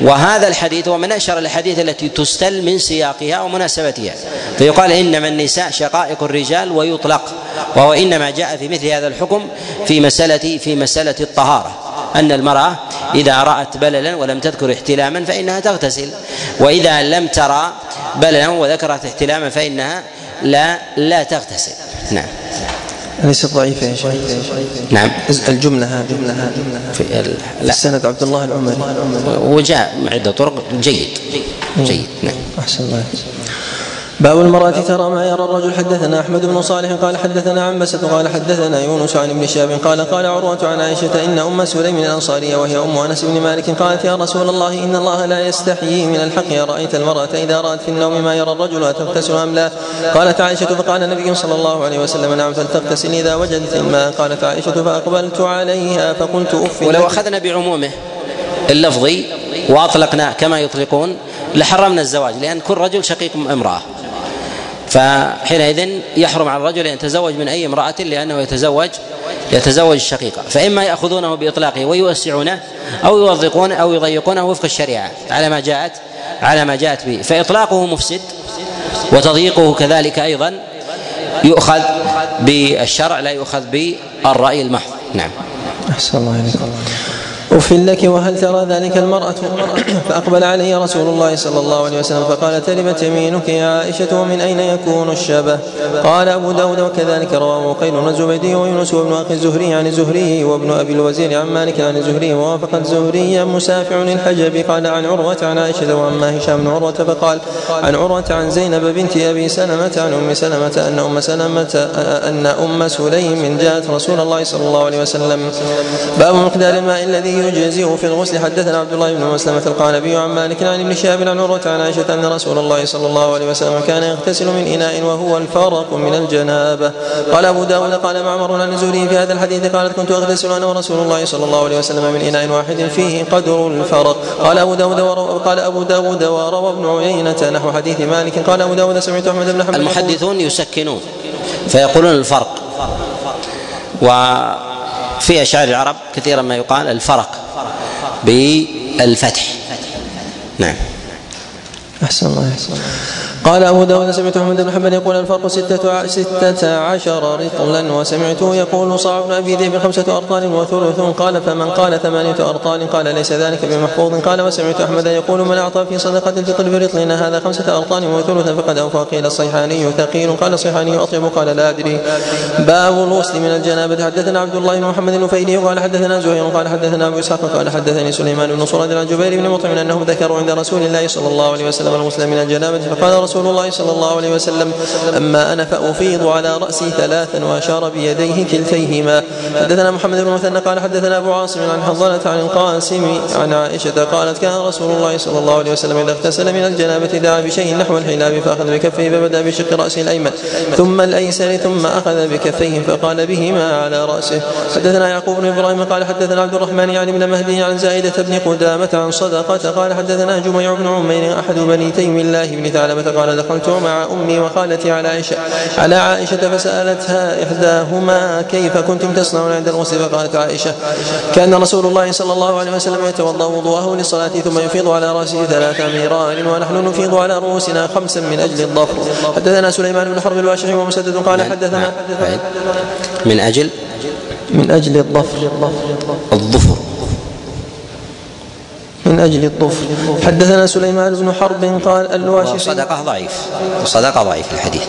وهذا الحديث هو من أشهر الأحاديث التي تستل من سياقها ومناسبتها. فيقال إنما النساء شقائق الرجال ويطلق وهو إنما جاء في مثل هذا الحكم في مساله في مسألة الطهارة. أن المرأة إذا رأت بللا ولم تذكر احتلاما فإنها تغتسل. وإذا لم ترى بللا وذكرت احتلاما فإنها لا لا تغتسل. نعم. ليست ضعيفة يا شيخ. نعم. الجملة هذه. في ال... لا. السند عبد الله العمري. وجاء عدة طرق. جيد. جيد. نعم. أحسن الله باب المرأة ترى ما يرى الرجل. حدثنا أحمد بن صالح قال حدثنا عن بسة قال حدثنا يونس عن ابن شهاب قال قال عروة عن عائشة إن أم سليم الأنصارية وهي أم أنس بن مالك قالت يا رسول الله إن الله لا يستحيي من الحق. أرأيت المرأة إذا رأت في النوم ما يرى الرجل أتغتسل أم لا؟ قالت عائشة فقال النبي صلى الله عليه وسلم نعم فلتغتسل إذا وجدت الماء قالت عائشة فأقبلت عليها فقلت أف ولو أخذنا بعمومه اللفظي وأطلقنا كما يطلقون لحرمنا الزواج لأن كل رجل شقيق امرأة. فحينئذ يحرم على الرجل أن يتزوج من أي امرأة لأنه يتزوج يتزوج الشقيقة. فإما يأخذونه بإطلاقه ويوسعونه أو يوظقونه أو يضيقونه وفق الشريعة. على ما جاءت على ما جاءت به. فإطلاقه مفسد وتضييقه كذلك أيضا يؤخذ بالشرع لا يؤخذ بالرأي المحض. نعم. أحسن الله اليكم أف لك وهل ترى ذلك المرأة؟ [COUGHS] فأقبل علي رسول الله صلى الله عليه وسلم فقال تربت يمينك يا عائشة ومن أين يكون الشبه؟ قال أبو داود وكذلك رواه قيل الزبيدي ويونس وابن أخي الزهري عن الزهري وابن أبي الوزير عن مالك عن الزهري ووافق الزهري مسافع الحجب قال عن عروة عن عائشة وأما هشام بن عروة فقال عن عروة عن زينب بنت أبي سلمة عن أم سلمة أن أم سلمة أن أم سليم جاءت رسول الله صلى الله عليه وسلم. باب مقدار الماء الذي يجزئ في الغسل. حدثنا عبد الله بن مسلمة القانبي عن مالك عن ابن شهاب عن عروة عن عائشة أن رسول الله صلى الله عليه وسلم كان يغتسل من إناء وهو الفرق من الجنابة. قال أبو داود قال معمر عن الزهري في هذا الحديث؟ قالت كنت أغتسل أنا ورسول الله صلى الله عليه وسلم من إناء واحد فيه قدر الفرق. قال أبو داود قال أبو داود وروى ابن عيينة نحو حديث مالك. قال أبو داود سمعت أحمد بن حنبل المحدثون يسكنون فيقولون الفرق. وفي أشعار العرب كثيرا ما يقال الفرق بالفتح. نعم. أحسن الله أحسن الله. قال أبو داود سمعت محمد بن حنبل يقول الفرق ستة, ستة عشر رطلا وسمعته يقول صاع بن أبي ذئب خمسة أرطال وثلث قال فمن قال ثمانية أرطال قال ليس ذلك بمحفوظ قال وسمعت أحمد يقول من أعطى في صدقة الفطر برطلنا هذا خمسة أرطال وثلث فقد أوفى قيل الصيحاني ثقيل قال الصيحاني أطيب قال لا أدري باب الغسل من الجنابة. حدثنا عبد الله بن محمد النفيلي قال حدثنا زهير قال حدثنا أبو إسحاق قال حدثني سليمان بن صرد عن جبير بن مطعم أنهم ذكروا عند رسول الله صلى الله عليه وسلم الغسل من الجنابة فقال رسول الله صلى الله عليه وسلم أما أنا فأفيض على رأسي ثلاثا وأشار بيديه كلتيهما. حدثنا محمد بن مثنى قال حدثنا أبو عاصم عن حضرة عن القاسم عن عائشة قالت كان رسول الله صلى الله عليه وسلم إذا اغتسل من الجنابة دعا بشيء نحو الحلاب فأخذ بكفيه فبدأ بشق رأسه الأيمن ثم الأيسر ثم أخذ بكفيه فقال بهما على رأسه. حدثنا يعقوب بن إبراهيم قال حدثنا عبد الرحمن يعني بن مهدي عن زائدة بن قدامة عن صدقة قال حدثنا جميع بن عمير أحد بني تيم الله بن ثعلبة قال دخلت مع أمي وخالتي على عائشة. على عائشة فسألتها إحداهما كيف كنتم تصنعون عند الغسل؟ فقالت عائشة كأن رسول الله صلى الله عليه وسلم يتوضأ وضوءه للصلاة ثم يفيض على رأسه ثلاث أميران ونحن نفيض على رؤوسنا خمسا من أجل الظفر حدثنا سليمان بن حرب الواشعي ومسدد قال حدثنا من أجل؟ من أجل الظفر الظفر. من أجل الطفل حدثنا سليمان بن حرب قال الواشي صدقة ضعيف. صدقة ضعيف الحديث.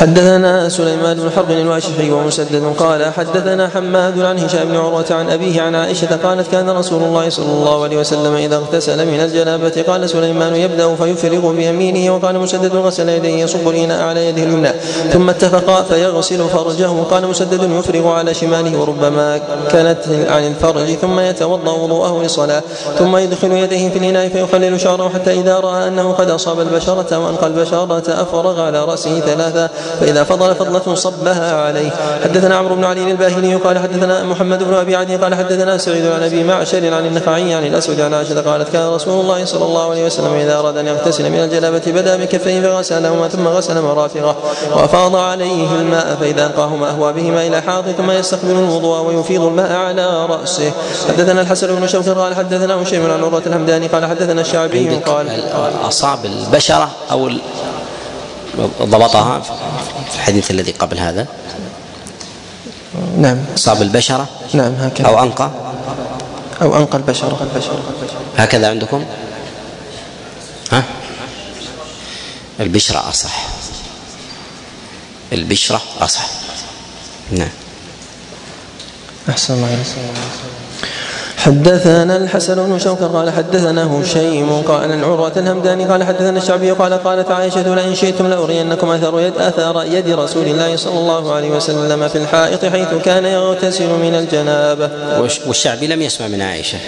حدثنا سليمان بن حرب الواشحي ومسدد قال حدثنا حماد عن هشام بن عروة عن أبيه عن عائشة قالت كان رسول الله صلى الله عليه وسلم إذا اغتسل من الجنابة قال سليمان يبدأ فيفرغ بيمينه وقال مسدد غسل يديه يصب الإناء على يده اليمنى ثم اتفقا فيغسل فرجه قال مسدد يفرغ على شماله وربما كانت عن الفرج ثم يتوضأ وضوءه للصلاة ثم يدخل يديه في الإناء فيخلل شعره حتى إذا رأى أنه قد أصاب البشرة وأنقى البشرة أفرغ على رأسه ثلاثة فإذا فضل فضلة صبها عليه. حدثنا عمرو بن علي الباهلي قال حدثنا محمد بن أبي عدي قال حدثنا سعيد عن أبي معشر عن النخعي عن الأسود عن عائشة قالت كان رسول الله صلى الله عليه وسلم إذا أراد أن يغتسل من الجنابة بدأ بكفيه فغسلهما ثم غسل مرافقه وأفاض عليه الماء فإذا ألقاهما أهوى بهما إلى حاض ثم يستقبل الوضوء ويفيض الماء على رأسه. حدثنا الحسن بن شوكر قال حدثنا هشيم عن عروة الحمداني قال حدثنا الشعبي قال أصاب البشرة أو ضبطها في الحديث الذي قبل هذا؟ نعم. أصاب البشرة؟ نعم هكذا. أو أنقى؟ أو أنقى البشرة. هكذا عندكم؟ ها؟ البشرة أصح. البشرة أصح. نعم. أحسن الله حدثنا الحسن بن شوكر قال حدثنا هشيم قال عن عروة الهمداني قال حدثنا الشعبي قال قالت عائشة لئن شئتم لأرينكم أثر يد أثر يد رسول الله صلى الله عليه وسلم في الحائط حيث كان يغتسل من الجنابة. والشعبي لم يسمع من عائشة.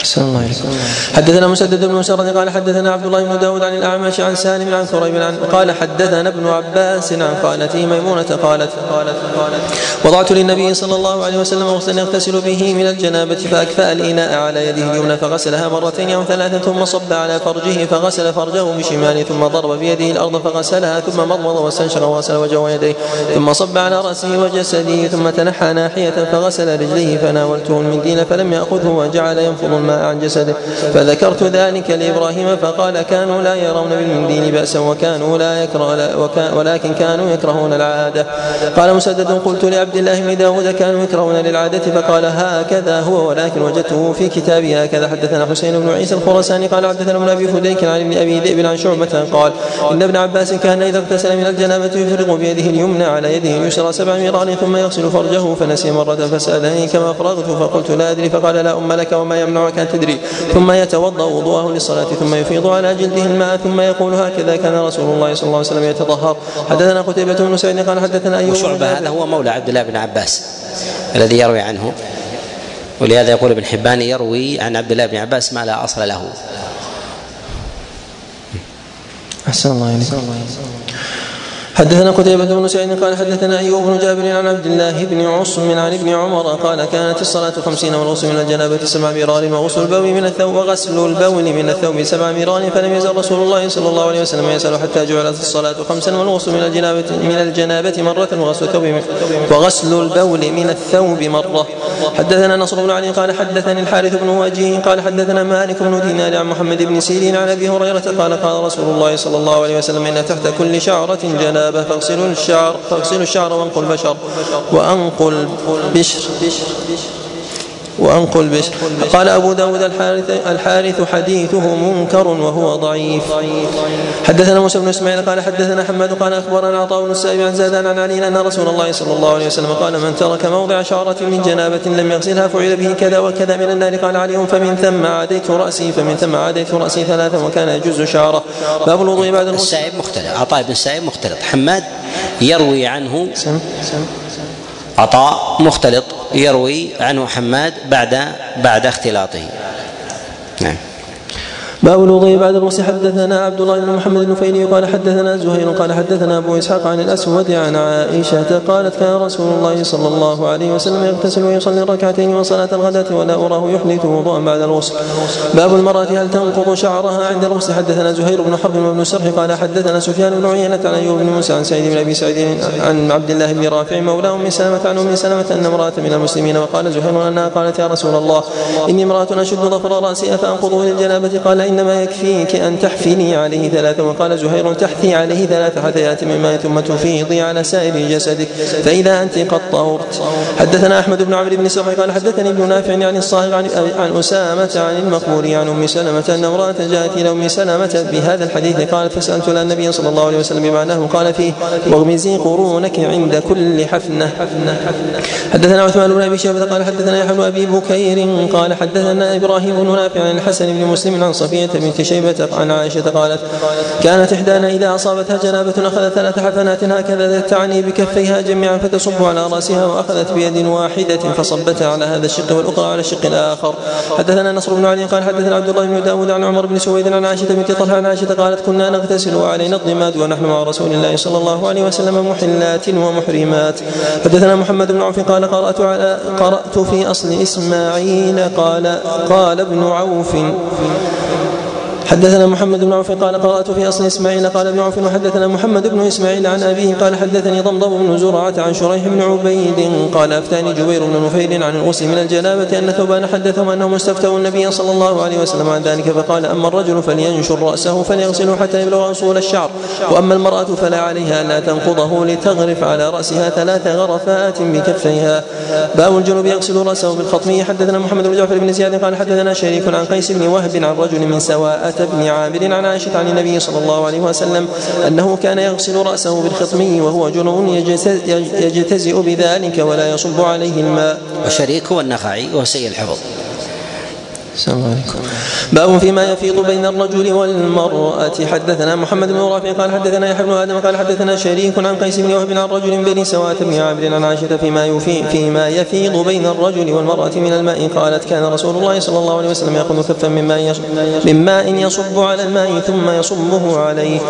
أحسن الله عليكم حدثنا مسدد بن مسرد قال حدثنا عبد الله بن داود عن الأعمش عن سالم عن ثريب عن قال حدثنا ابن عباس عن خالته ميمونة قالت قالت قالت وضعت للنبي صلى الله عليه وسلم غسلا يغتسل به من الجنابة فأكفأ الإناء على يده اليمنى فغسلها مرتين أو ثلاثا ثم صب على فرجه فغسل فرجه بشماله ثم ضرب بيده الأرض فغسلها ثم مضمض واستنشق وغسل وجهه ويديه ثم صب على رأسه وجسده ثم تنحى ناحية فغسل رجليه فناولته المنديل فلم يأخذه وجعل ينفض الماء عن جسده. فذكرت ذلك لإبراهيم فقال كانوا لا يرون بالمنديل بأسا وكانوا لا يكره ولكن كانوا يكرهون العادة. قال مسدد قلت لعبد الله بن داود كانوا يكرهون للعادة فقال هكذا هو ولكن وجدته في كتابي هكذا. حدثنا حسين بن عيسى الخراساني قال حدثنا ابن أبي فديك عن ابن أبي ذئب عن شعبة قال إن ابن عباس كان إذا اغتسل من الجنابة يفرغ بيده اليمنى على يده اليسرى سبع مرار ثم يغسل فرجه فنسي مرة فسألني كما فرغت فقلت لا أدري فقال لا أم لك وما يمنعك أن تدري. ثم يتوضأ وضوءه للصلاة ثم يفيض على جلده الماء ثم يقول هكذا كان رسول الله صلى الله عليه وسلم يتطهر. حدثنا قتيبة بن سعيد قال حدثنا أيوب وشعبة هذا هو مولى عبد الله بن عباس الذي يروي عنه. ولهذا يقول ابن حبان يروي عن عبد الله بن عباس ما لا أصل له. أحسن الله إليك. حدثنا قتيبة بن سعيد قال حدثنا أيوب بن جابر عن عبد الله بن عصم عن ابن عمر قال كانت الصلاة خمسين والغسل من الجنابة سبع مرار وغسل البول من الثوب وغسل البول من الثوب سبع مرار فلم يزل رسول الله صلى الله عليه وسلم يسأل حتى جعلت الصلاة خمسا والغسل من الجنابة من الجنابة مرة وغسل الثوب وغسل البول من الثوب مرة. حدثنا نصر بن علي قال حدثني الحارث بن وجيه قال حدثنا مالك بن دينار عن محمد بن سيرين عن أبي هريرة قال قال رسول الله صلى الله عليه وسلم إن تحت كل شعرة جنابة. الجنابة فاغسلوا الشعر فاغسلوا الشعر وانقوا البشر وانقوا البشر. وأنقل بشر قال أبو داود الحارث, الحارث حديثه منكر وهو ضعيف. حدثنا موسى بن إسماعيل قال حدثنا حماد قال أخبرنا عطاء بن السائب عن زادان عن علي أن رسول الله صلى الله عليه وسلم قال من ترك موضع شعرة من جنابة لم يغسلها فعل به كذا وكذا من النار قال علي فمن ثم عاديت رأسي فمن ثم عاديت رأسي ثلاثا وكان يجوز شعره. باب الوضوء بعد السائب مختلف عطاء بن السائب مختلط. حماد يروي عنه سم. سم. عطاء مختلط يروي عنه حماد بعد بعد اختلاطه. نعم. باب الوضوء بعد الغسل حدثنا عبد الله بن محمد النفيلي قال حدثنا زهير قال حدثنا أبو إسحاق عن الأسود عن عائشة قالت كان رسول الله صلى الله عليه وسلم يغتسل ويصلي ركعتين وصلاة الغداة ولا أراه يحدث وضوءا بعد الغسل. باب المرأة هل تنقض شعرها عند الغسل. حدثنا زهير بن حرب وابن سرح قال حدثنا سفيان بن عيينة عن أيوب بن موسى عن سعيد بن أبي سعيد عن عبد الله بن رافع مولى أم سلمة عن أم سلمة أن امرأة من المسلمين وقال زهير أنها قالت يا رسول الله إني امرأة أشد ظفر رأسي أفأنقضه للجنابة. قال إنما يكفيك أن تحفني عليه ثلاثة وقال زهير تحثي عليه ثلاث حثيات من ماء ثم تفيضي على سائر جسدك. فإذا أنت قد طهرت. حدثنا أحمد بن عمرو بن سرح قال حدثني ابن نافع عن الصاغر عن, عن أسامة عن المقبول عن أم سلمة أن امرأة جاءت إلى أم سلمة بهذا الحديث قالت فسألت النبي صلى الله عليه وسلم بمعناه قال فيه واغمزي قرونك عند كل حفنة. حدثنا عثمان بن أبي شيبة قال حدثنا يحيى بن أبي بكير قال حدثنا إبراهيم بن نافع عن الحسن بن مسلم عن صفية بنت شيبة عن عائشة قالت كانت إحدانا إذا أصابتها جنابة أخذت ثلاث حفنات هكذا تعني بكفيها جميعا فتصب على رأسها وأخذت بيد واحدة فصبتها على هذا الشق والأخرى على الشق الآخر. حدثنا نصر بن علي قال حدثنا عبد الله بن داود عن عمر بن سويد عن عائشة بنت طلحة عن عائشة قالت كنا نغتسل وعلينا الضماد ونحن مع رسول الله صلى الله عليه وسلم محلات ومحرمات. حدثنا محمد بن عوف قال قرأت على قرأت في أصل إسماعيل قال قال ابن عوف. حدثنا محمد بن عوف قال قرأت في أصل إسماعيل قال ابن عوف وحدثنا محمد بن إسماعيل عن أبيه قال حدثني ضمضم بن زرعة عن شريح بن عبيد قال أفتاني جبير بن نفيل عن الغسل من الجنابة أن ثوبان حدثهم أنهم استفتوا النبي صلى الله عليه وسلم عن ذلك فقال أما الرجل فلينشر رأسه فليغسله حتى يبلغ أصول الشعر وأما المرأة فلا عليها الا تنقضه لتغرف على رأسها ثلاث غرفات بكفيها. باب الجنوب يغسل رأسه بالخطميه حدثنا محمد بن جعفر بن زياد قال حدثنا شريك عن قيس بن وهب عن رجل من سواءة بن عامر عن عائشة عن النبي صلى الله عليه وسلم أنه كان يغسل رأسه بالخطمي وهو جنون يجتزئ بذلك ولا يصب عليه الماء. وشريك هو النخعي وهو سيء عليكم. باب فيما يفيض بين الرجل والمرأة. حدثنا محمد بن رافع قال حدثنا يحيى بن آدم قال حدثنا شريك عن قيس بن وهب عن رجل بني سواة بن عامر عن عائشة فيما يفي فيما يفيض بين الرجل والمرأة من الماء. قالت كان رسول الله صلى الله عليه وسلم يأخذ كفا من ماء من ماء يصب على الماء ثم يصبه عليه.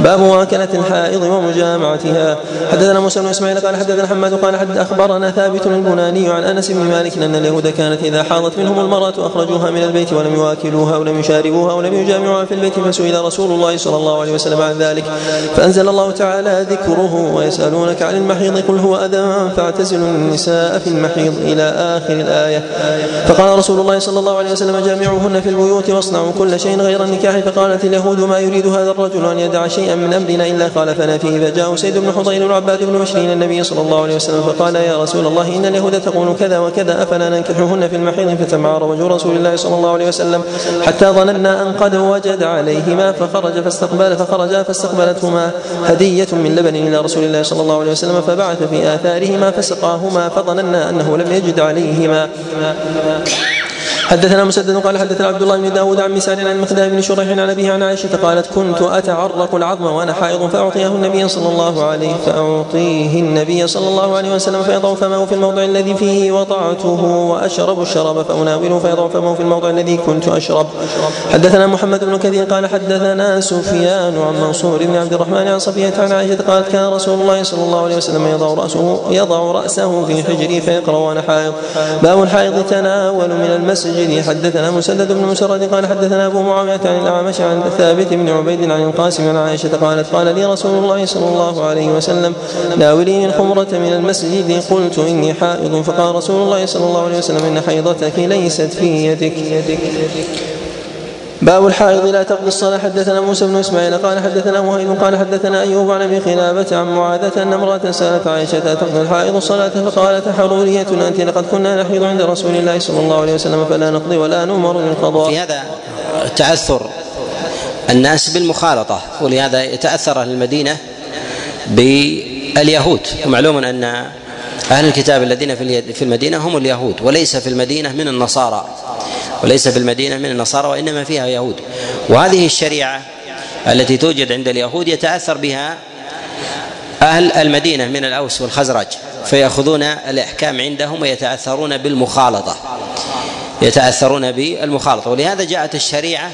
باب واكلة الحائض ومجامعتها. حدثنا موسى بن إسماعيل قال حدثنا حماد قال حد أخبرنا ثابت البناني عن أنس بن مالك أن اليهود كانت إذا حاضت منهم المرأة أخرجوها من البيت ولم يواكلوها ولم يشاربوها ولم يجامعوها في البيت فسئل رسول الله صلى الله عليه وسلم عن ذلك. فأنزل الله تعالى ذكره ويسألونك عن المحيض قل هو أذى فاعتزلوا النساء في المحيض إلى آخر الآية. فقال رسول الله صلى الله عليه وسلم جامعوهن في البيوت واصنعوا كل شيء غير النكاح. فقالت اليهود ما يريد هذا الرجل أن يدع شيئا من أمرنا إلا خالفنا فيه. فجاء سيد بن حضير وعباد بن مشرين النبي صلى الله عليه وسلم فقال يا رسول الله إن اليهود تقول كذا وكذا أفلا ننكحهن في المحيض فتمعر وجه رسول الله صلى الله عليه وسلم حتى ظننا أن قد وجد عليهما فخرج فاستقبل فخرجا فاستقبلتهما هدية من لبن إلى رسول الله صلى الله عليه وسلم فبعث في آثارهما فسقاهما فظننا أنه لم يجد عليهما. حدثنا مسدد قال حدثنا عبد الله بن داود عن مسار عن المقدام بن شريح عن أبيه عن عائشة قالت كنت أتعرق العظم وأنا حائض فأعطيه النبي صلى الله عليه فأعطيه النبي صلى الله عليه وسلم فيضع فمه في الموضع الذي فيه وضعته وأشرب الشراب فأناوله فيضع فمه في الموضع الذي كنت أشرب. حدثنا محمد بن كثير قال حدثنا سفيان عن منصور بن عبد الرحمن عن صفية عن عائشة قالت كان رسول الله صلى الله عليه وسلم يضع رأسه يضع رأسه في حجري فيقرأ وأنا حائض. باب الحائض تناول من المسجد به حدثنا مسدد بن مسرد قال حدثنا أبو معاوية عن الأعمش عن ثابت بن عبيد عن القاسم عن عائشة قالت قال لي رسول الله صلى الله عليه وسلم ناوليني الخمرة من المسجد. قلت إني حائض. فقال رسول الله صلى الله عليه وسلم إن حيضتك ليست في يدك. باب الحائض لا تقضي الصلاة. حدثنا موسى بن إسماعيل قال حدثنا وهيب قال حدثنا أيوب عن أبي خلابة عن معاذة أن امرأة سألت عائشة تقضي الحائض الصلاة؟ فقالت حرورية أنت لقد كنا نحيض عند رسول الله صلى الله عليه وسلم فلا نقضي ولا نؤمر بالقضاء. في هذا تعثر الناس بالمخالطة ولهذا يتأثر أهل المدينة باليهود. ومعلوم أن أهل الكتاب الذين في المدينة هم اليهود وليس في المدينة من النصارى. وليس في المدينة من النصارى وإنما فيها يهود. وهذه الشريعة التي توجد عند اليهود يتأثر بها أهل المدينة من الأوس والخزرج فيأخذون الأحكام عندهم ويتأثرون بالمخالطة يتأثرون بالمخالطة. ولهذا جاءت الشريعة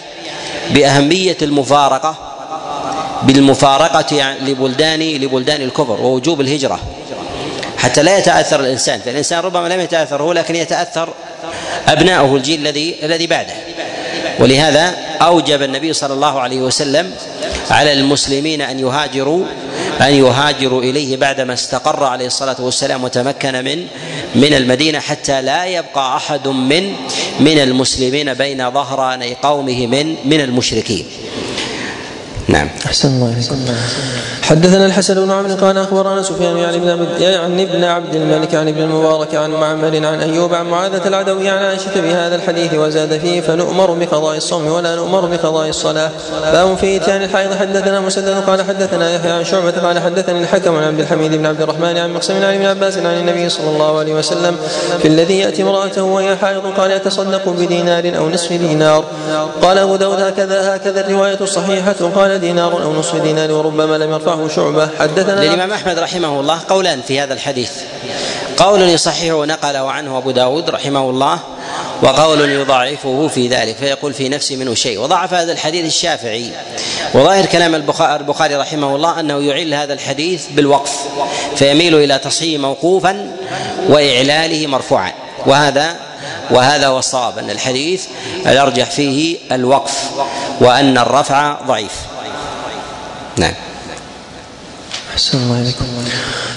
بأهمية المفارقة بالمفارقة لبلدان لبلدان الكفر ووجوب الهجرة حتى لا يتأثر الإنسان. فالإنسان ربما لم يتأثر هو لكن يتأثر أبناؤه الجيل الذي الذي بعده. ولهذا أوجب النبي صلى الله عليه وسلم على المسلمين أن يهاجروا أن يهاجروا إليه بعدما استقر عليه الصلاة والسلام وتمكن من من المدينة حتى لا يبقى أحد من من المسلمين بين ظهراني قومه من من المشركين. نعم. أحسن الله حدثنا الحسن بن عمرو قال أخبرنا سفيان يعني ابن يعني ابن عبد الملك عن ابن المبارك عن معمر عن أيوب عن معاذة العدوي عن عائشة بهذا الحديث وزاد فيه فنؤمر بقضاء الصوم ولا نؤمر بقضاء الصلاة. باب في إتيان الحائض. حدثنا مسدد قال حدثنا يحيى عن شعبة قال حدثني الحكم عن عبد الحميد بن عبد الرحمن عن مقسم عن ابن عباس عن النبي صلى الله عليه وسلم في الذي يأتي امرأته وهي حائض قال يتصدق بدينار أو نصف دينار. قال أبو داود هكذا هكذا الرواية الصحيحة. قال دينار أو نصف دينار وربما لم يرفعه شعبة. حدثنا للإمام أحمد رحمه الله قولان في هذا الحديث. قول يصححه نقله عنه أبو داود رحمه الله وقول يضاعفه في ذلك فيقول في نفسي منه شيء. وضعف هذا الحديث الشافعي. وظاهر كلام البخاري رحمه الله أنه يعل هذا الحديث بالوقف فيميل إلى تصحيحه موقوفا وإعلاله مرفوعا. وهذا وهذا هو الصواب أن الحديث الأرجح فيه الوقف وأن الرفع ضعيف. نعم أحسن الله عليكم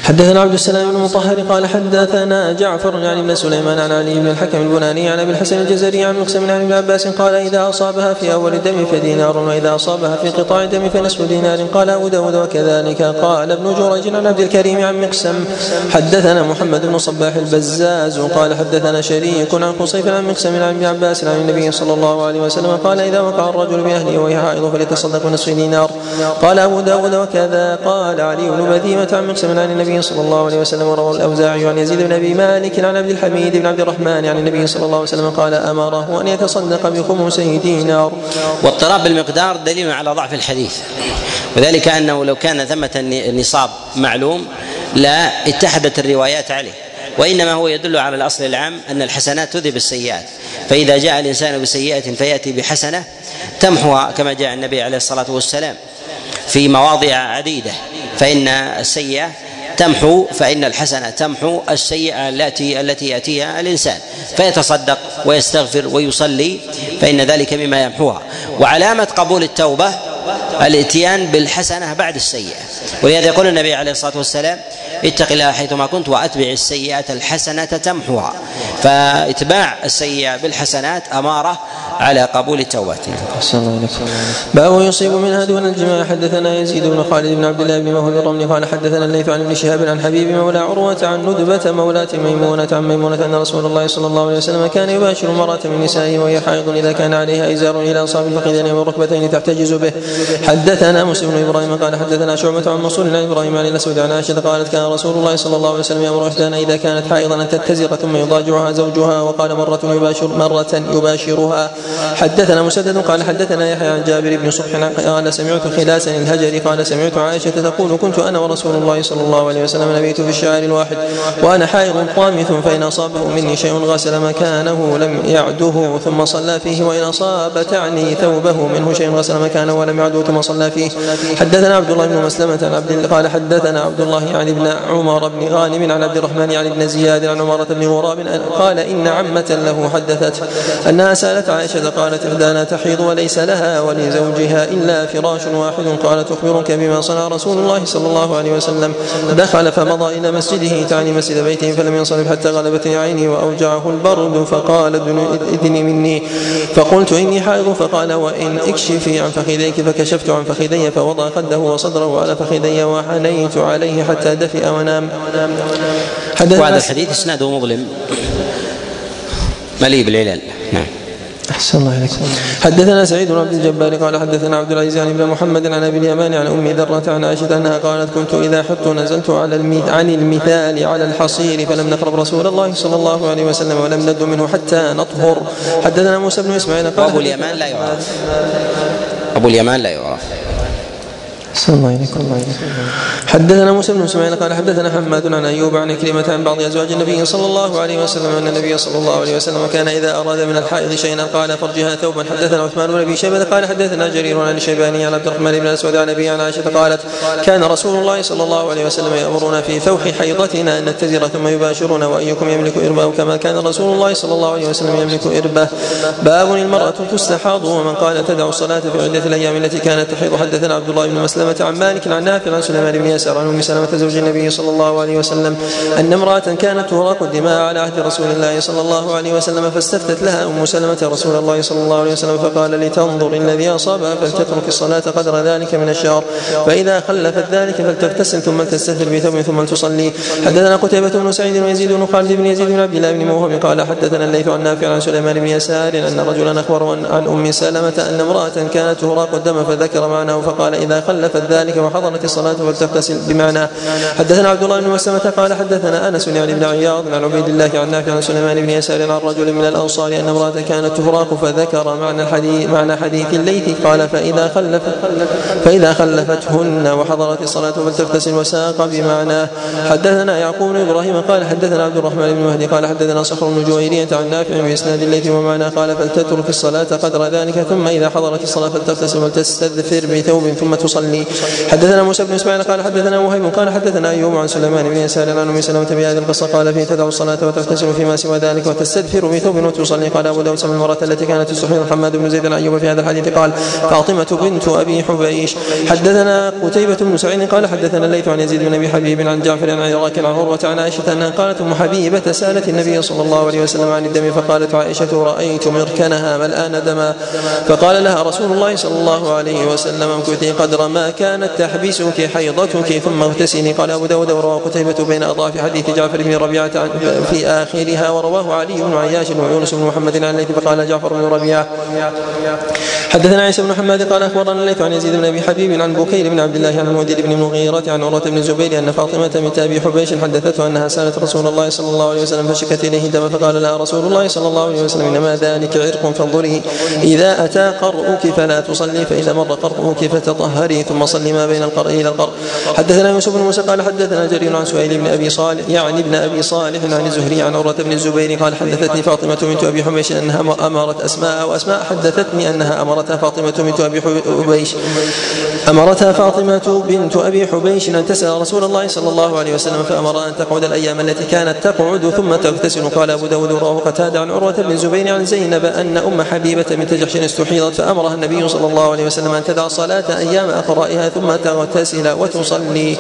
حدثنا عبد السلام بن المطهر قال حدثنا جعفر يعني بن سليمان عن علي بن الحكم البناني عن أبي الحسن الجزري عن مقسم عن ابن عباس قال إذا أصابها في أول الدم فدينار وإذا أصابها في قطاع الدم فنصف دينار. قال أبو داود وكذلك. قال ابن جريج عن عبد الكريم عن مقسم. حدثنا محمد بن صباح البزاز. قال حدثنا شريك عن قصيف عن مقسم عن ابن عباس عن النبي صلى الله عليه وسلم. قال إذا وقع الرجل بأهله وهي حائض فليتصدق بنصف دينار. قال أبو داود وكذا. قال علي بن بذيمه عن مقسم عن النبي صلى الله عليه وسلم وروى الاوزاعي عن يزيد بن ابي مالك عن عبد الحميد بن عبد الرحمن عن النبي صلى الله عليه وسلم قال امره ان يتصدق بخمسي دينار واضطراب بالمقدار دليل على ضعف الحديث وذلك انه لو كان ثمه نصاب معلوم لا اتحدت الروايات عليه وانما هو يدل على الاصل العام ان الحسنات تذهب السيئات فاذا جاء الانسان بسيئه فياتي بحسنه تمحوها كما جاء النبي عليه الصلاه والسلام في مواضع عديده فإن السيئة تمحو فإن الحسنة تمحو السيئة التي التي يأتيها الإنسان. فيتصدق ويستغفر ويصلي فإن ذلك مما يمحوها. وعلامة قبول التوبة الاتيان بالحسنة بعد السيئة. ولهذا يقول النبي عليه الصلاة والسلام اتق الله حيثما كنت وأتبع السيئة الحسنة تمحوها. فإتباع السيئة بالحسنات أمارة على قبول التوبة. باب يصيب منها دون الجماع حدثنا يزيد بن خالد بن عبد الله بن مهل الرملي قال حدثنا الليث عن ابن شهاب عن حبيب مولى عروة عن ندبة مولاة ميمونة عن ميمونة أن رسول الله صلى الله عليه وسلم كان يباشر امرأة من نسائه وهي حائض إذا كان عليها إزار إلى أنصاب الفخذين والركبتين تحتجز به. حدثنا مسلم بن إبراهيم قال حدثنا شعبة عن منصور عن إبراهيم عن الأسود عن عائشة قالت كان رسول الله صلى الله عليه وسلم يأمر إحدانا إذا كانت حائضا أن تتزر ثم يضاجعها زوجها وقال مرة يباشر مرة يباشرها. حدثنا مسدد قال حدثنا يحيى عن جابر بن صبح قال سمعت خلاسا الهجري قال سمعت عائشة تقول كنت أنا ورسول الله صلى الله عليه وسلم نبيت في الشعر الواحد وأنا حائض طامث فإن أصابه مني شيء غسل مكانه لم يعده ثم صلى فيه وإن أصاب تعني ثوبه منه شيء غسل مكانه ولم يعده ثم صلى فيه. حدثنا عبد الله بن مسلمة عن عبد قال حدثنا عبد الله يعني ابن عمر بن غانم عن عبد الرحمن يعني بن زياد عن عمرة بن غراب قال إن عمة له حدثت أنها سألت عائشة قالت إحدانا تحيض وليس لها ولزوجها إلا فراش واحد قالت أخبرك بما صنع رسول الله صلى الله عليه وسلم. دخل فمضى إلى مسجده تعني مسجد بيته فلم ينصرف حتى غلبتني عيني وأوجعه البرد فقال إذني مني. فقلت إني حائض فقال وإن اكشفي عن فخذيك فكشفت عن فخذي فوضع خده وصدره على فخذي وحنيت عليه حتى دفئ ونام. وهذا الحديث إسناده مظلم. مليء بالعلل. نعم. أحسن الله عليك حدثنا سعيد بن عبد الجبار قال حدثنا عبد العزيز عن ابن محمد عن أبي اليمان عن أم ذرة عن عائشة أنها قالت كنت إذا حط نزلت على الميت عن المثال على الحصير فلم نقرب رسول الله صلى الله عليه وسلم ولم ند منه حتى نطهر. حدثنا موسى بن إسماعيل قال أبو اليمان لا يعرف. أبو اليمان لا يعرف. حدثنا موسى بن اسماعيل قال حدثنا حماد عن ايوب عن كلمة عن بعض ازواج النبي صلى الله عليه وسلم ان النبي صلى الله عليه وسلم كان اذا اراد من الحائض شيئا قال فرجها ثوبا. حدثنا عثمان بن ابي شيبة قال حدثنا جرير عن الشيباني عن عبد الرحمن بن الاسود عن ابي عن عائشة قالت كان رسول الله صلى الله عليه وسلم يأمرنا في فوح حيضتنا أن نتزر ثم يباشرنا وأيكم يملك إربه كما كان رسول الله صلى الله عليه وسلم يملك إربه. باب المرأة تستحاض ومن قال تدع الصلاة في عدة الأيام التي كانت تحيض. حدثنا عبد الله بن مسلمه عن مالك عن نافع عن سليمان بن يسار عن أم سلمة زوج النبي صلى الله عليه وسلم. أن امرأة كانت تراق الدماء على عهد رسول الله صلى الله عليه وسلم فاستفتت لها أم سلمة رسول الله صلى الله عليه وسلم فقال لتنظر الذي أصابها فلتترك الصلاة قدر ذلك من الشهر. فإذا خلفت ذلك فلتغتسل ثم تستثر بثوب ثم تصلي حدثنا قتيبة بن سعيد ويزيد بن خالد بن يزيد بن عبد الله بن موهب قال حدثنا الليث عن نافع عن سليمان بن يسار أن رجلا اخبره عن أم سلمة أن امرأة كانت تراق الدم فذكر معناه فقال إذا خلفت ذلك وحضرت الصلاة فلتغتسل بمعنى. حدثنا عبد الله بن مسلمة قال حدثنا أنس يعني بن عياض عن عبيد الله عن نافع عن سليمان بن يسار عن رجل من الأنصار أن امرأة كانت تفراق فذكر معنى الحديث معنى حديث الليث. قال فإذا خلفت فإذا خلفتهن وحضرت الصلاة فلتغتسل وساق بمعناه حدثنا يعقوب بن إبراهيم قال حدثنا عبد الرحمن بن مهدي قال حدثنا صخر بن جويرية عن نافع بإسناد الليث ومعناه قال فلتترك الصلاة قدر ذلك ثم إذا حضرت الصلاة فلتغتسل ولتستذفر بثوب ثم تصلي. حدثنا موسى بن إسماعيل قال حدثنا وهيب قال حدثنا أيوب عن سليمان بن يسار عن أم سلمة بهذه القصة قال فيه تدعو الصلاة وتغتسل فيما سوى ذلك وتستدفر بثوب وتصلي. قال أبو داود سمع المرأة التي كانت تستحيل حماد بن زيد عن ايوب في هذا الحديث قال فاطمة بنت أبي حبيش. حدثنا قتيبة بن سعيد قال حدثنا الليث عن يزيد بن أبي حبيب عن جعفر عن عراك عن عروة عن عائشة أنها قالت أم حبيبة سألت النبي صلى الله عليه وسلم عن الدم فقالت عائشة رأيت مركنها ملآن دما. فقال لها رسول الله صلى الله عليه وسلم امكثي قدر ما كانت تحبسك حيضتك ثم اغتسلي. قال أبو داود وروى قتيبة بين أضعاف حديث جعفر بن ربيعة في آخرها ورواه علي بن عياش ويونس بن محمد عن الليث فقال جعفر بن ربيعة حدثنا عيسى بن حماد قال أخبرنا الليث عن يزيد بن أبي حبيب عن بكير بن عبد الله عن المودير بن المغيرة عن عروة بن الزبير أن فاطمة بنت أبي حبيش حدثته أنها سألت رسول الله صلى الله عليه وسلم فشكت إليه دم فقال لها رسول الله صلى الله عليه وسلم إنما ذلك عرق فانظري إذا أتى قرؤك فلا تصلي فإذا مر قرؤك فتطهري ثم صلي ما بين القرء إلى القرء. حدثنا يوسف بن موسى قال حدثنا جرير عن سهيل بن أبي صالح يعني ابن أبي صالح عن الزهري عن عروة بن الزبير قال حدثتني فاطمة بنت أبي حبيش أنها أمرت أسماء واسماء حدثتني أنها أمرتها فاطمة بنت أبي حبيش أمرتها فاطمة بنت أبي حبيش أن تسأل رسول الله صلى الله عليه وسلم فأمر أن تقعد الأيام التي كانت تقعد ثم تغتسل. قال أبو داود رواه قتادة عن عروة بن الزبير عن زينب أن أم حبيبة بنت جحش استحيضت فأمرها النبي صلى الله عليه وسلم أن تدع الصلاة أيام اقرائها ثم تغتسل وتصلي.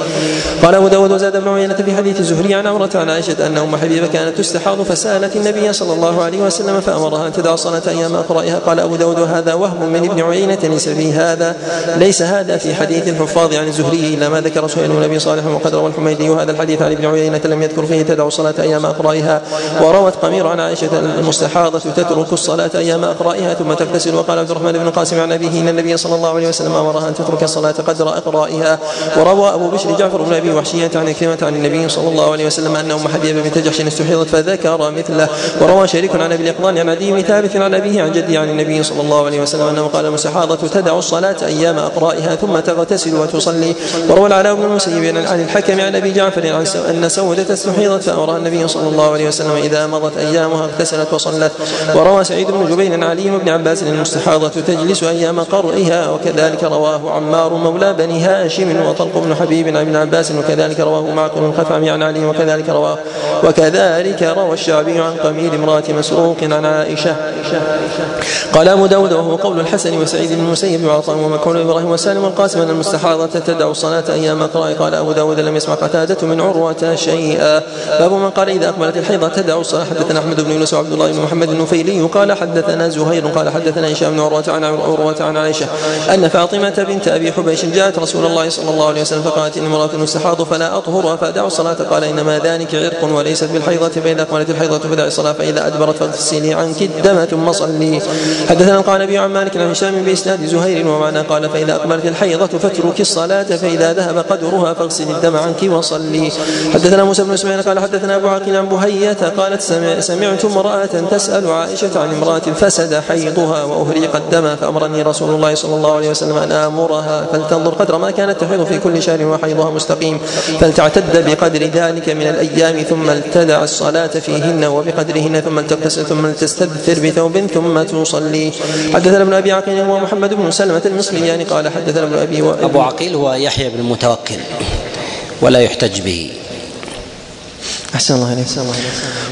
قال أبو داود وزاد ابن عيينة في حديث الزهري عن عمرة عن عائشة ان ام حبيبة كانت تستحاض فسألت النبي صلى الله عليه وسلم فأمرها أن تدع الصلاة أيام أقرائها. قال أبو داود وهذا وهم من ابن عيينة ليس في هذا. ليس هذا في حديث الحفاظ عن الزهري إلا ما ذكر سهيل بن ابي صالح وقد روى الحميدي هذا الحديث عن ابن عيينة لم يذكر فيه تدع الصلاة أيام أقرائها. وروت قمير عن عائشة المستحاضة تترك الصلاة أيام أقرائها ثم تغتسل. وقال عبد الرحمن بن القاسم عن أبيه إن النبي صلى الله عليه وسلم أمرها أن تترك الصلاة قدر إقرائها. وروى أبو بشر جعفر بن أبي وحشية عن كلمة عن النبي صلى الله عليه وسلم أن أم حبيبة بنت جحش استحيضت فذكر مثله. وروى شريك عن أبي الاقضان عن عدي ثابت عن أبيه عن جدي عن النبي صلى الله عليه وسلم أنه قال المستحاضة تدع الصلاة أيام إقرائها ثم تغتسل وتصلي. وروى العلاء بن المسيب عن الحكم عن أبي جعفر أن سودة استحيضت فامرها النبي صلى الله عليه وسلم إذا مضت أيامها اغتسلت وصلت. وروى سعيد بن جبير عن علي بن عباس المستحاضة تجلس أيام قرئها وكذلك رواه عمار مولى بني هاشم وطلق بن حبيب عن ابن عباس وكذلك رواه معقل الخثعمي عن علي وكذلك رواه وكذلك روى الشعبي عن قمير امرأة مسروق عن عائشة. قال أبو داود وهو قول الحسن وسعيد بن المسيب وعطاء ومكحول إبراهيم وسالم والقاسم أن المستحاضة تدع الصلاة أيام قراء قال أبو داود لم يسمع قتادة من عروة شيئا. باب من قال إذا أقبلت الحيضة تدع الصلاة. حدثنا أحمد بن يونس وعبد الله بن محمد النفيلي قال حدثنا زهير قال حدثنا هشام بن عروة عن عروة عن عائشة أن فاطمة بنت أبي حبيش جاءت رسول الله صلى الله عليه وسلم فقالت إن امرأة مستحاض فلا أطهرها فأدع الصلاة قال إنما ذلك عرق وليست بالحيضة فإذا أقبلت الحيضة فدع الصلاة فإذا أدبرت فاغسلي عنك الدم ثم صلي. حدثنا القانبي عن مالك عن هشام بإسناد زهير ومعنى قال فإذا أقبلت الحيضة فاترك الصلاة فإذا ذهب قدرها فاغسل الدم عنك وصلي. حدثنا موسى بن إسماعيل قال حدثنا أبو عاقل عن بهية قالت سمع سمعت امرأة تسأل عائشة عن امرأة فسد حيضها وأهريق الدم فأمرني رسول الله صلى الله عليه وسلم أن آمرها. فلتنظر قدر ما كانت تحيض في كل شهر وحيضها مستقيم فلتعتد بقدر ذلك من الأيام ثم التدع الصلاة فيهن وبقدرهن ثم تغتسل ثم تستدثر بثوب ثم تصلي حدثنا ابن أبي عقيل ومحمد بن سلمة المصري يعني قال حدثنا ابن أبي. أبو عقيل هو يحيى بن المتوكل ولا يحتج به أحسن الله عليك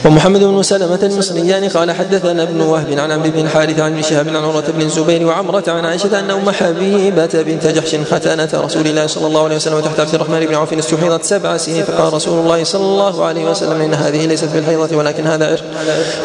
ومحمد بن سلمة المصريان قال حدثنا ابن وهب عن عمرو بن الحارث عن شهاب عن عروة بن الزبير وعمرة عن عائشة أن أم حبيبة بنت جحش ختانة رسول الله صلى الله عليه وسلم تحت عبد الرحمن بن عوف استحيضت سبع سنين. فقال رسول الله صلى الله عليه وسلم إن هذه ليست بالحيضة ولكن هذا عرق.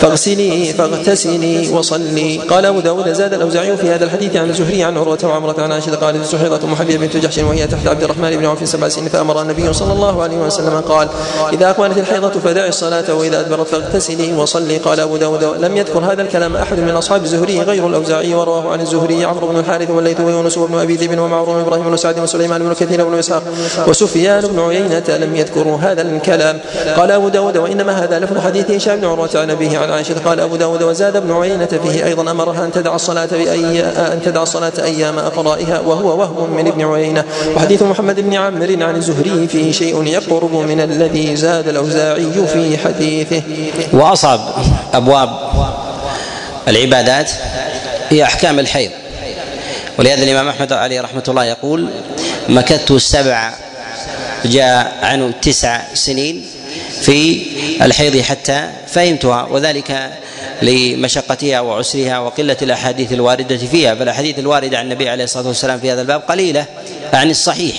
فاغسلي فاغتسلي وصلي. قال أبو داود زاد الأوزاعي في هذا الحديث عن الزهري عن عروة وعمرة عن عائشة قالت استحيضت أم حبيبة بنت جحش وهي تحت عبد الرحمن بن عوف سبع سنين. فأمر النبي صلى الله عليه وسلم قال إذا أكملت الحيضة فدعي الصلاة وإذا أدبرت فاغتسلي وصلي. قال أبو داود لم يذكر هذا الكلام أحد من أصحاب الزهري غير الأوزاعي ورواه عن الزهري عمرو بن الحارث والليث ويونس وابن أبي ذئب ومعروف إبراهيم بن سعد وسليمان بن كثير بن إسحاق وسفيان بن عيينة. لم يذكروا هذا الكلام. قال أبو داود وإنما هذا لفظ حديث هشام بن عروة عن أبيه عن عائشة. قال أبو داود وزاد ابن عيينة فيه أيضا أمرها أن تدع الصلاة بأي أن تدع الصلاة أيام أقرائها وهو وهم من ابن عيينة. وحديث محمد بن عمرو عن الزهري فيه شيء يقرب من الذي زاد الأوزاعي في حديثه. وأصعب أبواب العبادات هي أحكام الحيض. ولهذا الإمام أحمد عليه رحمة الله يقول مكثت سبع جاء عنه تسع سنين في الحيض حتى فهمتها وذلك لمشقتها وعسرها وقلة الأحاديث الواردة فيها فالأحاديث الواردة عن النبي عليه الصلاة والسلام في هذا الباب قليلة عن الصحيح.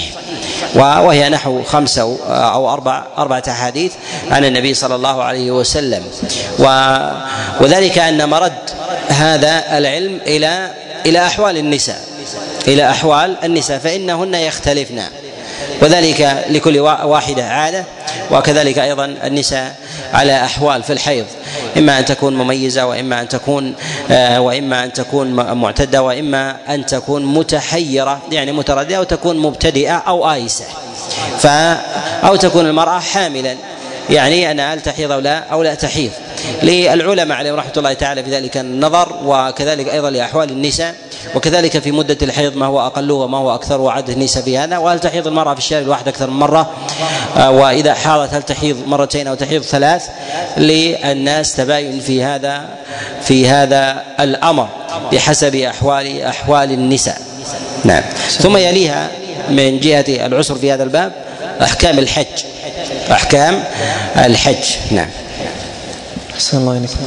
وهي نحو خمسة أو أربع أربعة أحاديث عن النبي صلى الله عليه وسلم. وذلك أن مرد هذا العلم إلى إلى أحوال النساء إلى أحوال النساء فإنهن يختلفن. وذلك لكل واحدة عادة وكذلك أيضا النساء على أحوال في الحيض. إما أن تكون مميزة وإما أن تكون آه، وإما أن تكون معتدة وإما أن تكون متحيرة يعني مترددة أو تكون مبتدئة أو آيسة. ف أو تكون المرأة حاملا. يعني أنا هل تحيض أو لا؟ أو لا تحيض. للعلماء عليهم رحمة الله تعالى في ذلك النظر وكذلك أيضا لأحوال النساء. وكذلك في مدة الحيض ما هو أقل وما هو أكثر النساء في هذا. وهل تحيض المرأة في الشهر الواحد أكثر من مرة؟ آه، وإذا حاضت هل تحيض مرتين أو تحيض ثلاث؟ للناس تباين في هذا في هذا الأمر بحسب أحوال أحوال النساء. نعم. ثم يليها من جهة العسر في هذا الباب أحكام الحج. أحكام الحج. نعم. أحسن الله إليكم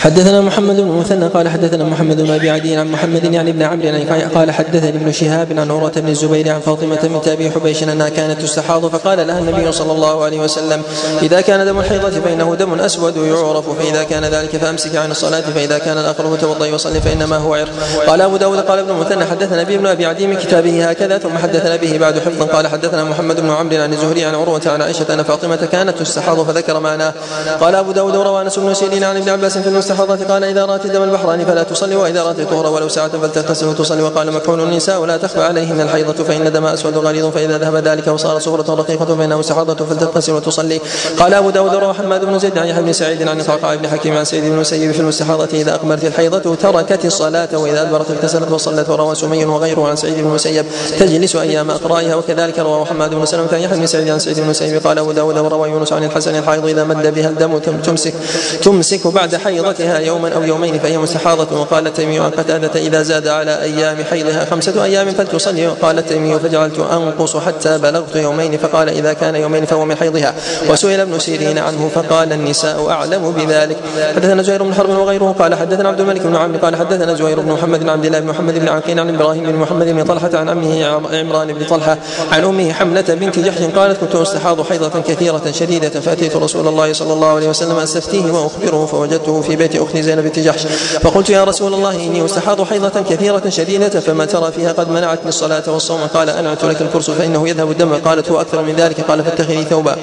حدثنا محمد بن مثنى قال حدثنا محمد بن أبي عدي عن محمد يعني بن عمرو قال حدثني ابن شهاب عن عروة بن الزبير عن فاطمة بنت أبي حبيش أنها كانت تستحاض فقال لها النبي صلى الله عليه وسلم إذا كان دم الحيضة فانه دم أسود يعرف فإذا كان ذلك فأمسك عن الصلاة فإذا كان الآخر فتوضئي وصلي فإنما هو عرق قال أبو داود قال ابن مثنى حدثنا به ابن أبي عدي من كتابه هكذا ثم حدثنا به بعد حفظا قال حدثنا محمد بن عمرو عن الزهري عن عروة عن عائشة أن فاطمة كانت تستحاض فذكر معناه. قال أبو داود روى أنس بن سيرين عن ابن عباس في المستحاضه قال إذا رأت دم البحران فلا تصلي وإذا رأت الطهر ولو ساعة فلتغتسل وتصلي وقال مكحول النساء ولا تخفى عليهن الحيضة فإن دم أسود غليظ فإذا ذهب ذلك وصار صفرة رقيقة فإنه استحاضة فلتغتسل وتصلي. قال أبو داود روى حماد بن زيد عن يحيى بن سعيد عن قعقاع بن حكيم عن سيد بن المسيب في المستحاضة إذا أقبلت الحيضة تركت الصلاة وإذا أدبرت اغتسلت وصلت وروى سمي وغيره عن سعيد بن المسيب. تجلس أيام أقرائها وكذلك روى محمد بن سلمة عن يحيى بن سعيد عن سعيد بن المسيب. قال أبو داود وروى يونس عن الحسن الحائض إذا مد بها الدم تمسك تمسك بعد حيضتها يوما أو يومين فهي مستحاضة وقال التيمي عن قتادة إذا زاد على أيام حيضها خمسة أيام فلتصلي. وقال التيمي فجعلت أنقص حتى بلغت يومين. فقال إذا كان يومين فهو من حيضها. وسئل ابن سيرين عنه فقال النساء أعلم بذلك. حدثنا زهير بن حرب وغيره. قال حدثنا عبد الملك بن عمرو. قال حدثنا زهير بن محمد بن عبد الله بن محمد بن عقيل عن إبراهيم بن محمد بن طلحة عن عمه عمران بن طلحة عن أمه حملة بنت جحش قالت كنت أستحاض حيضة كثيرة شديدة. فأتيت رسول الله صلى الله عليه وسلم أستفتيه وأخبره فوجدته في بيت أختي زينب بنت جحش. فقلت يا رسول الله إني أستحاض حيضة كثيرة شديدة فما ترى فيها قد منعتني الصلاة والصوم. قال أنعت لك الكرس فإنه يذهب الدم. قالت هو أكثر من ذلك؟ قال فاتخذي ثوبا.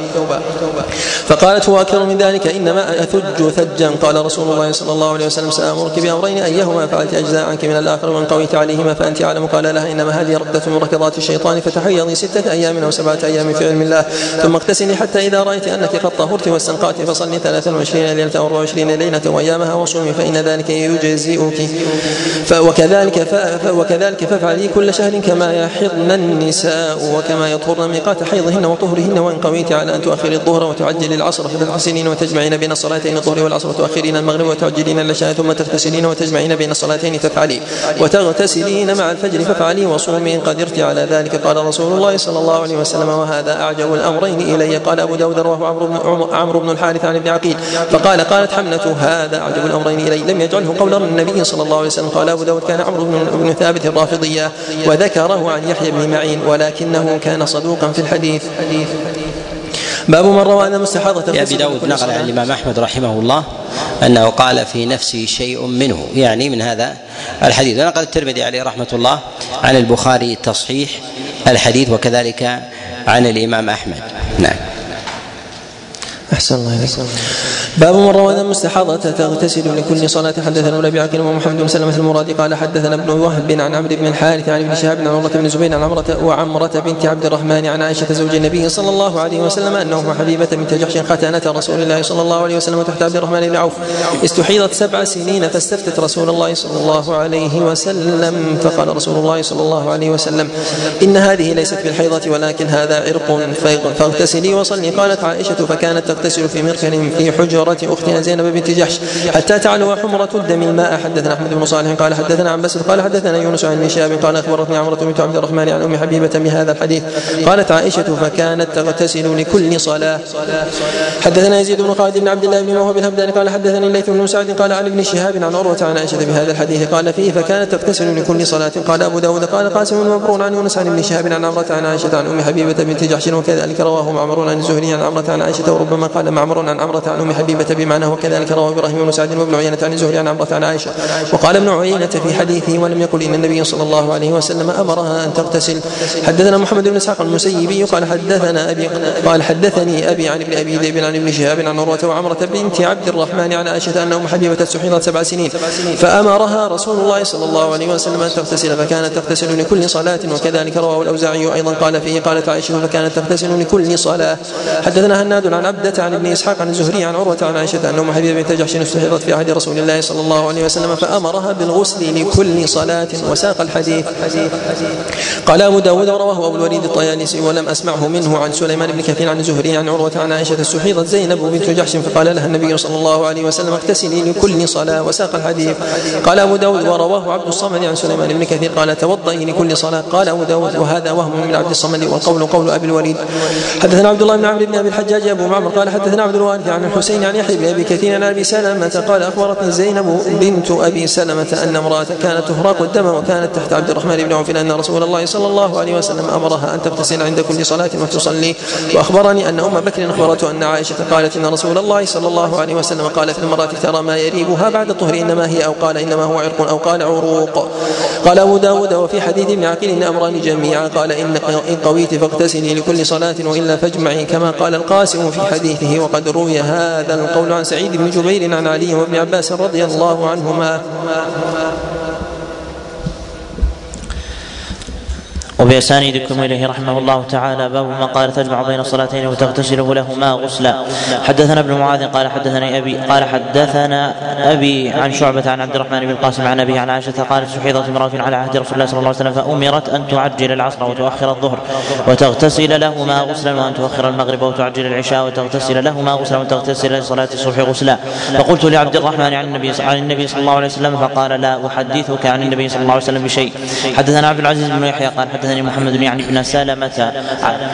فقالت هو أكثر من ذلك؟ إنما أثج ثجا. قال رسول الله صلى الله عليه وسلم سأمرك بأمرين أيهما؟ فعلت أجزاء عنك من الآخر وإن قويت عليهما فأنت أعلم. قال لها إنما هذه ركضة من ركضات الشيطان فتحيضي ستة أيام أو سبعة أيام في علم الله. ثم اغتسلي حتى إذا رأيت أنك قد طهرت واستنقعت فصلي 23 ليلة أو 24 ليلة وأيامها وصومي فإن ذلك يجزئك. وكذلك وكذلك فافعلي كل شهر كما يحضن النساء وكما يطهرن ميقات حيضهن وطهرهن وإن قويت على أن تؤخري الظهر وتعجلي العصر فتغتسلين وتجمعين بين الصلاتين الظهر والعصر وتؤخرين المغرب وتعجلين العشاء ثم تغتسلين وتجمعين بين الصلاتين فافعلي وتغتسلين مع الفجر فافعلي وصومي إن قدرت على ذلك قال رسول الله صلى الله عليه وسلم وهذا أعجب الأمرين إلي. قال أبو داود رواه عمرو بن الحارث عن ابن عقيل فقال قالت حمنه هذا اعجب الأمرين الي لم يجعله قول النبي صلى الله عليه وسلم قال أبو داود كان عمرو بن ثابت الرافضية وذكره عن يحيى بن معين ولكنه كان صدوقا في الحديث. باب من روى أن مستحاضة أبي داود نقل عن الإمام أحمد رحمه الله أنه قال في نفسي شيء منه يعني من هذا الحديث. ونقل الترمذي عليه رحمة الله عن البخاري تصحيح الحديث وكذلك عن الإمام أحمد. نعم. أحسن الله إليك. باب من روى مستحاضة تغتسل لكل صلاة. حدثنا ابن عقيل ومحمد بن سلمة المرادي قال حدثنا ابن وهب عن عمرو بن الحارث عن ابن شهاب عن عمرة بن زبير عن عمرة وعمرة بنت عبد الرحمن عن عائشة زوج النبي صلى الله عليه وسلم أنه حبيبة بنت جحش ختانة رسول الله صلى الله عليه وسلم تحت عبد الرحمن بن عوف. استحيضت سبع سنين فاستفتت رسول الله صلى الله عليه وسلم. فقال رسول الله صلى الله عليه وسلم إن هذه ليست بالحيضة ولكن هذا عرق فاغتسلي وصلي. قالت عائشة فكانت تغتسل في مركن في حجرة أختها زينب بنت جحش حتى تعلو حمرة الدم الماء. حدثنا أحمد بن صالح قال حدثنا عن بسط قال حدثنا يونس عن ابن شهاب قال أخبرتني عمرة بنت عبد الرحمن عن أم حبيبة بهذا الحديث. قالت عائشة فكانت تغتسل لكل صلاة. حدثنا يزيد بن خالد بن عبد الله بن موهب الهمداني قال حدثني الليث بن سعد قال عن ابن شهاب عن عروة عن عائشة بهذا الحديث. قال فيه فكانت تغتسل لكل صلاة. قال أبو داود قال قاسم مبرور عن يونس عن ابن شهاب عن عمرة عن عائشة عن أم حبيبة بنت جحش وكذلك رواه معمر عن الزهري عن عمرة عن عائشة وربما قال معمر عن عمرة عن أم حبيبة بمعناه وكذلك رواه إبراهيم بن سعد وابن عيينة عن الزهري عن عمرة عن عائشة. وقال ابن عيينة في حديثه ولم يقل إن النبي صلى الله عليه وسلم أمرها أن تغتسل حدثنا محمد بن إسحاق المسيبي قال حدثنا أبي قال حدثني أبي عن ابن أبي ذئب عن ابن شهاب عن عروة وعمرة بنت عبد الرحمن عن عائشة أن أم حبيبة استحيضت سبع سنين. فأمرها رسول الله صلى الله عليه وسلم أن تغتسل فكانت تغتسل لكل صلاة وكذلك رواه الأوزاعي أيضا قال فيه قالت عائشة فكانت تغتسل لكل صلاة. حدثنا هناد عن عبدة عن ابن إسحاق عن الزهري عن عروة عن عائشة أن أم حبيبة بنت جحش استحيضت في عهد رسول الله صلى الله عليه وسلم فأمرها بالغسل لكل صلاة وساق الحديث. قال أبو داود ورواه أبو الوليد الطيالسي ولم أسمعه منه عن سليمان بن كثير عن الزهري عن عروة عن عائشة استحيضت زينب بنت جحش فقال لها النبي صلى الله عليه وسلم اغتسلي لكل صلاة وساق الحديث. قال أبو داود ورواه عبد الصمد عن سليمان بن كثير قال توضئي لكل صلاة. قال أبو داود وهذا وهم من عبد الصمد والقول قول أبي الوليد. حدثنا عبد الله بن عمرو بن أبي الحجاج أبو معمر قال حدثنا عبد الوارث عن الحسين عن يحيى بن أبي كثير عن أبي سلمة قال أخبرتني زينب بنت أبي سلمة أن امرأة كانت تهراق الدم وكانت تحت عبد الرحمن بن عوف أن رسول الله صلى الله عليه وسلم أمرها أن تغتسل عند كل صلاة وتصلي. وأخبرني أن أم بكر أخبرته أن عائشة قالت إن رسول الله صلى الله عليه وسلم قال في المرأة ترى ما يريبها بعد الطهر إنما هي أو قال إنما هو عرق أو قال عروق. قال أبو داود وفي حديث ابن عقيل إن أمران جميعا قال إن قويت فاغتسلي لكل صلاة وإلا فاجمعي كما قال القاسم في حديثه وقد روي هذا القول عن سعيد بن جبير عن علي وابن عباس رضي الله عنهما. وبأسانيدكم إليه رحمه الله تعالى باب ما قال تجمع بين الصلاتين وتغتسل لهما غسلا. حدثنا ابن معاذ قال حدثني أبي قال حدثنا أبي عن شعبة عن عبد الرحمن بن القاسم عن أبي عن عائشة قالت سحيضت امرأة على عهد رسول الله صلى الله عليه وسلم فأمرت أن تعجل العصر وتؤخر الظهر وتغتسل لهما غسلا وأن تؤخر المغرب وتعجل العشاء وتغتسل لهما غسلا وتغتسل لصلاة الصبح غسلا. فقلت لعبد الرحمن عن النبي عن النبي صلى الله عليه وسلم فقال لا أحدثك عن النبي صلى الله عليه وسلم بشيء. حدثنا عبد العزيز بن يحيى قال حدثني محمد يعني ابن سلمة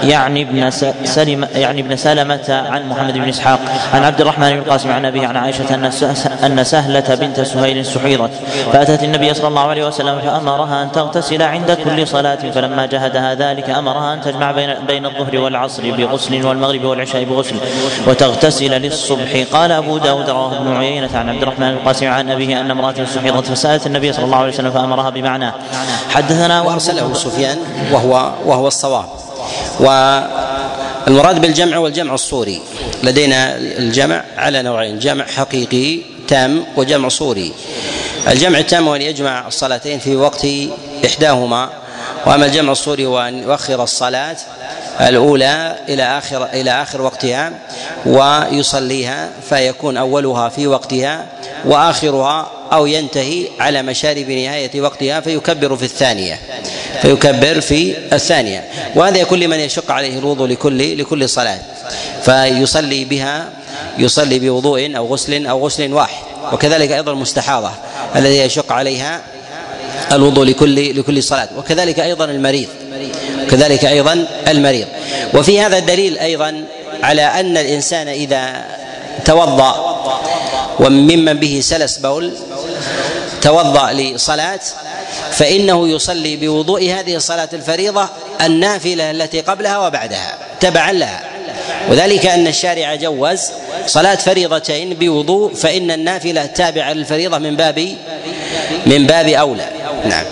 يعني ابن سلمة يعني ابن سلمة عن محمد بن إسحاق عن عبد الرحمن بن القاسم عن أبيه عن عائشة أن أن سهلة بنت سهيل سحيضت فأتت النبي صلى الله عليه وسلم فأمرها أن تغتسل عند كل صلاة فلما جهدها ذلك أمرها أن تجمع بين بين الظهر والعصر بغسل والمغرب والعشاء بغسل وتغتسل للصبح. قال أبو داود رواه ابن عيينة عن عبد الرحمن بن القاسم عن أبيه أن امرأة سحيضت فسألت النبي صلى الله عليه وسلم فأمرها بمعناه حدثنا وأرسله سفيان وهو وهو الصواب. والمراد بالجمع والجمع الصوري. لدينا الجمع على نوعين جمع حقيقي تام وجمع صوري. الجمع التام هو أن يجمع الصلاتين في وقت إحداهما وأما الجمع الصوري هو أن يؤخر الصلاة الأولى إلى آخر إلى آخر وقتها ويصليها فيكون أولها في وقتها وآخرها أو ينتهي على مشارب نهاية وقتها فيكبر في الثانية فيكبر في الثانية. وهذا يكون لمن يشق عليه الوضوء لكل لكل صلاة. فيصلي بها يصلي بوضوء أو غسل أو غسل واحد. وكذلك أيضا المستحاضة الذي يشق عليها الوضوء لكل لكل صلاة. وكذلك أيضا المريض كذلك أيضا المريض. وفي هذا الدليل أيضا على أن الإنسان إذا توضأ وممن به سلس بول توضأ لصلاة فإنه يصلي بوضوء هذه الصلاة الفريضة النافلة التي قبلها وبعدها تبعا لها. وذلك أن الشارع جوز صلاة فريضتين بوضوء فإن النافلة التابعه للفريضة من باب من باب أولى. نعم.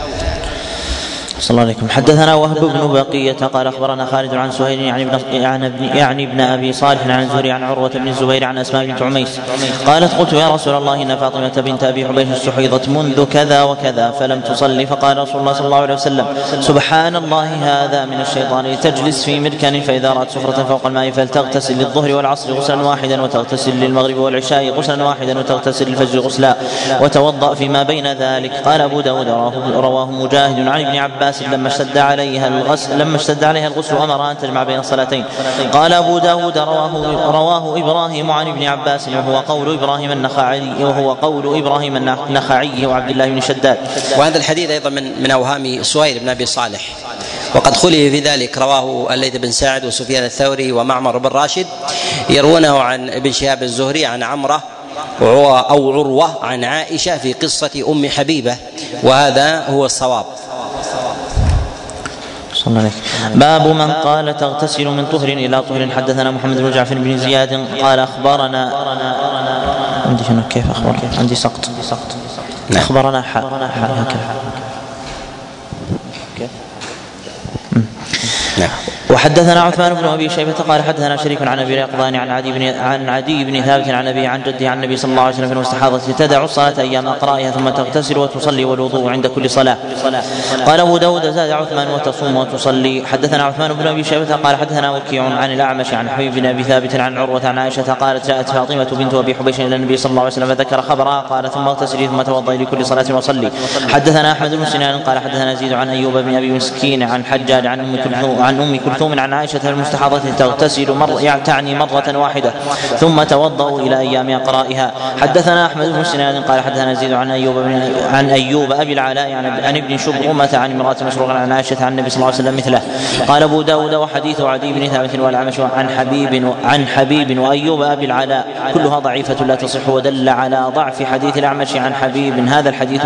صلى الله عليكم حدثنا وهب بن بقية قال أخبرنا خالد عن سهيل يعني ابن يعني ابن يعني ابن أبي صالح عن الزهري عن عروة بن الزبير عن أسماء بنت عميس. قالت قلت يا رسول الله إن فاطمة بنت أبي حبيش استحيضت منذ كذا وكذا فلم تصلي. فقال رسول الله صلى الله عليه وسلم سبحان الله هذا من الشيطان لتجلس في مركن فإذا رأت سفرة فوق الماء فلتغتسل للظهر والعصر غسلا واحدا وتغتسل للمغرب والعشاء غسلا واحدا وتغتسل للفجر غسلا وتوضأ فيما بين ذلك. قال أبو داود رواه مجاهد عن ابن عباس عباس لما اشتد عليها الغسل لما اشتد عليها الغسل أمر أن تجمع بين الصلاتين. قال أبو داود رواه رواه إبراهيم عن ابن عباس وهو قول إبراهيم النخعي وهو قول إبراهيم النخعي وعبد الله بن شداد. وهذا الحديث أيضا من من أوهام سهيل بن أبي صالح. وقد خلي في ذلك رواه الليث بن سعد وسفيان الثوري ومعمر بن راشد يروونه عن ابن شهاب الزهري عن عمرة أو عروة عن عائشة في قصة أم حبيبة وهذا هو الصواب. صلى الله عليه باب من قال تغتسل من طهر إلى طهر. حدثنا محمد بن جعفر بن زياد قال اخبرنا عندي شنو كيف اخبر عندي سقط. سقط نعم. أخبرنا حاء هكذا. نعم. وحدثنا عثمان بن أبي شيبة قال حدثنا شريك عن أبي يقظان عن عدي بن عن عدي بن ثابت عن ابي عن جدي عن النبي صلى الله عليه وسلم في المستحاضة تدع الصلاة أيام اقرائها ثم تغتسل وتصلي والوضوء عند كل صلاة. قال أبو داود زاد عثمان وتصوم وتصلي. حدثنا عثمان بن أبي شيبة قال حدثنا وكيع عن الأعمش عن حبيب بن أبي ثابت عن عروة عن عائشة قالت جاءت فاطمة بنت أبي حبيش إلى النبي صلى الله عليه وسلم فذكر خبرها قال ثم اغتسلي ثم توضئي لكل صلاة وصلي. حدثنا أحمد بن سنان قال حدثنا زيد عن أيوب بن أبي مسكين عن حجاج عن أم كلثوم عن أم كلثوم عن عائشة المستحاضة تغتسل مر يعني تعني مرة واحدة ثم توضأ إلى أيام أقرائها. حدثنا أحمد بن سنان قال حدثنا زيد عن أيوب بن عن أيوب أبي العلاء عن ابن شبرمة عن امرأة مسروق عن عائشة عن النبي صلى الله عليه وسلم مثله. قال أبو داود وحديث عدي بن ثابت والأعمش عن حبيب عن حبيب وأيوب أبي العلاء. كلها ضعيفة لا تصح ودل على ضعف حديث الأعمش عن حبيب. هذا الحديث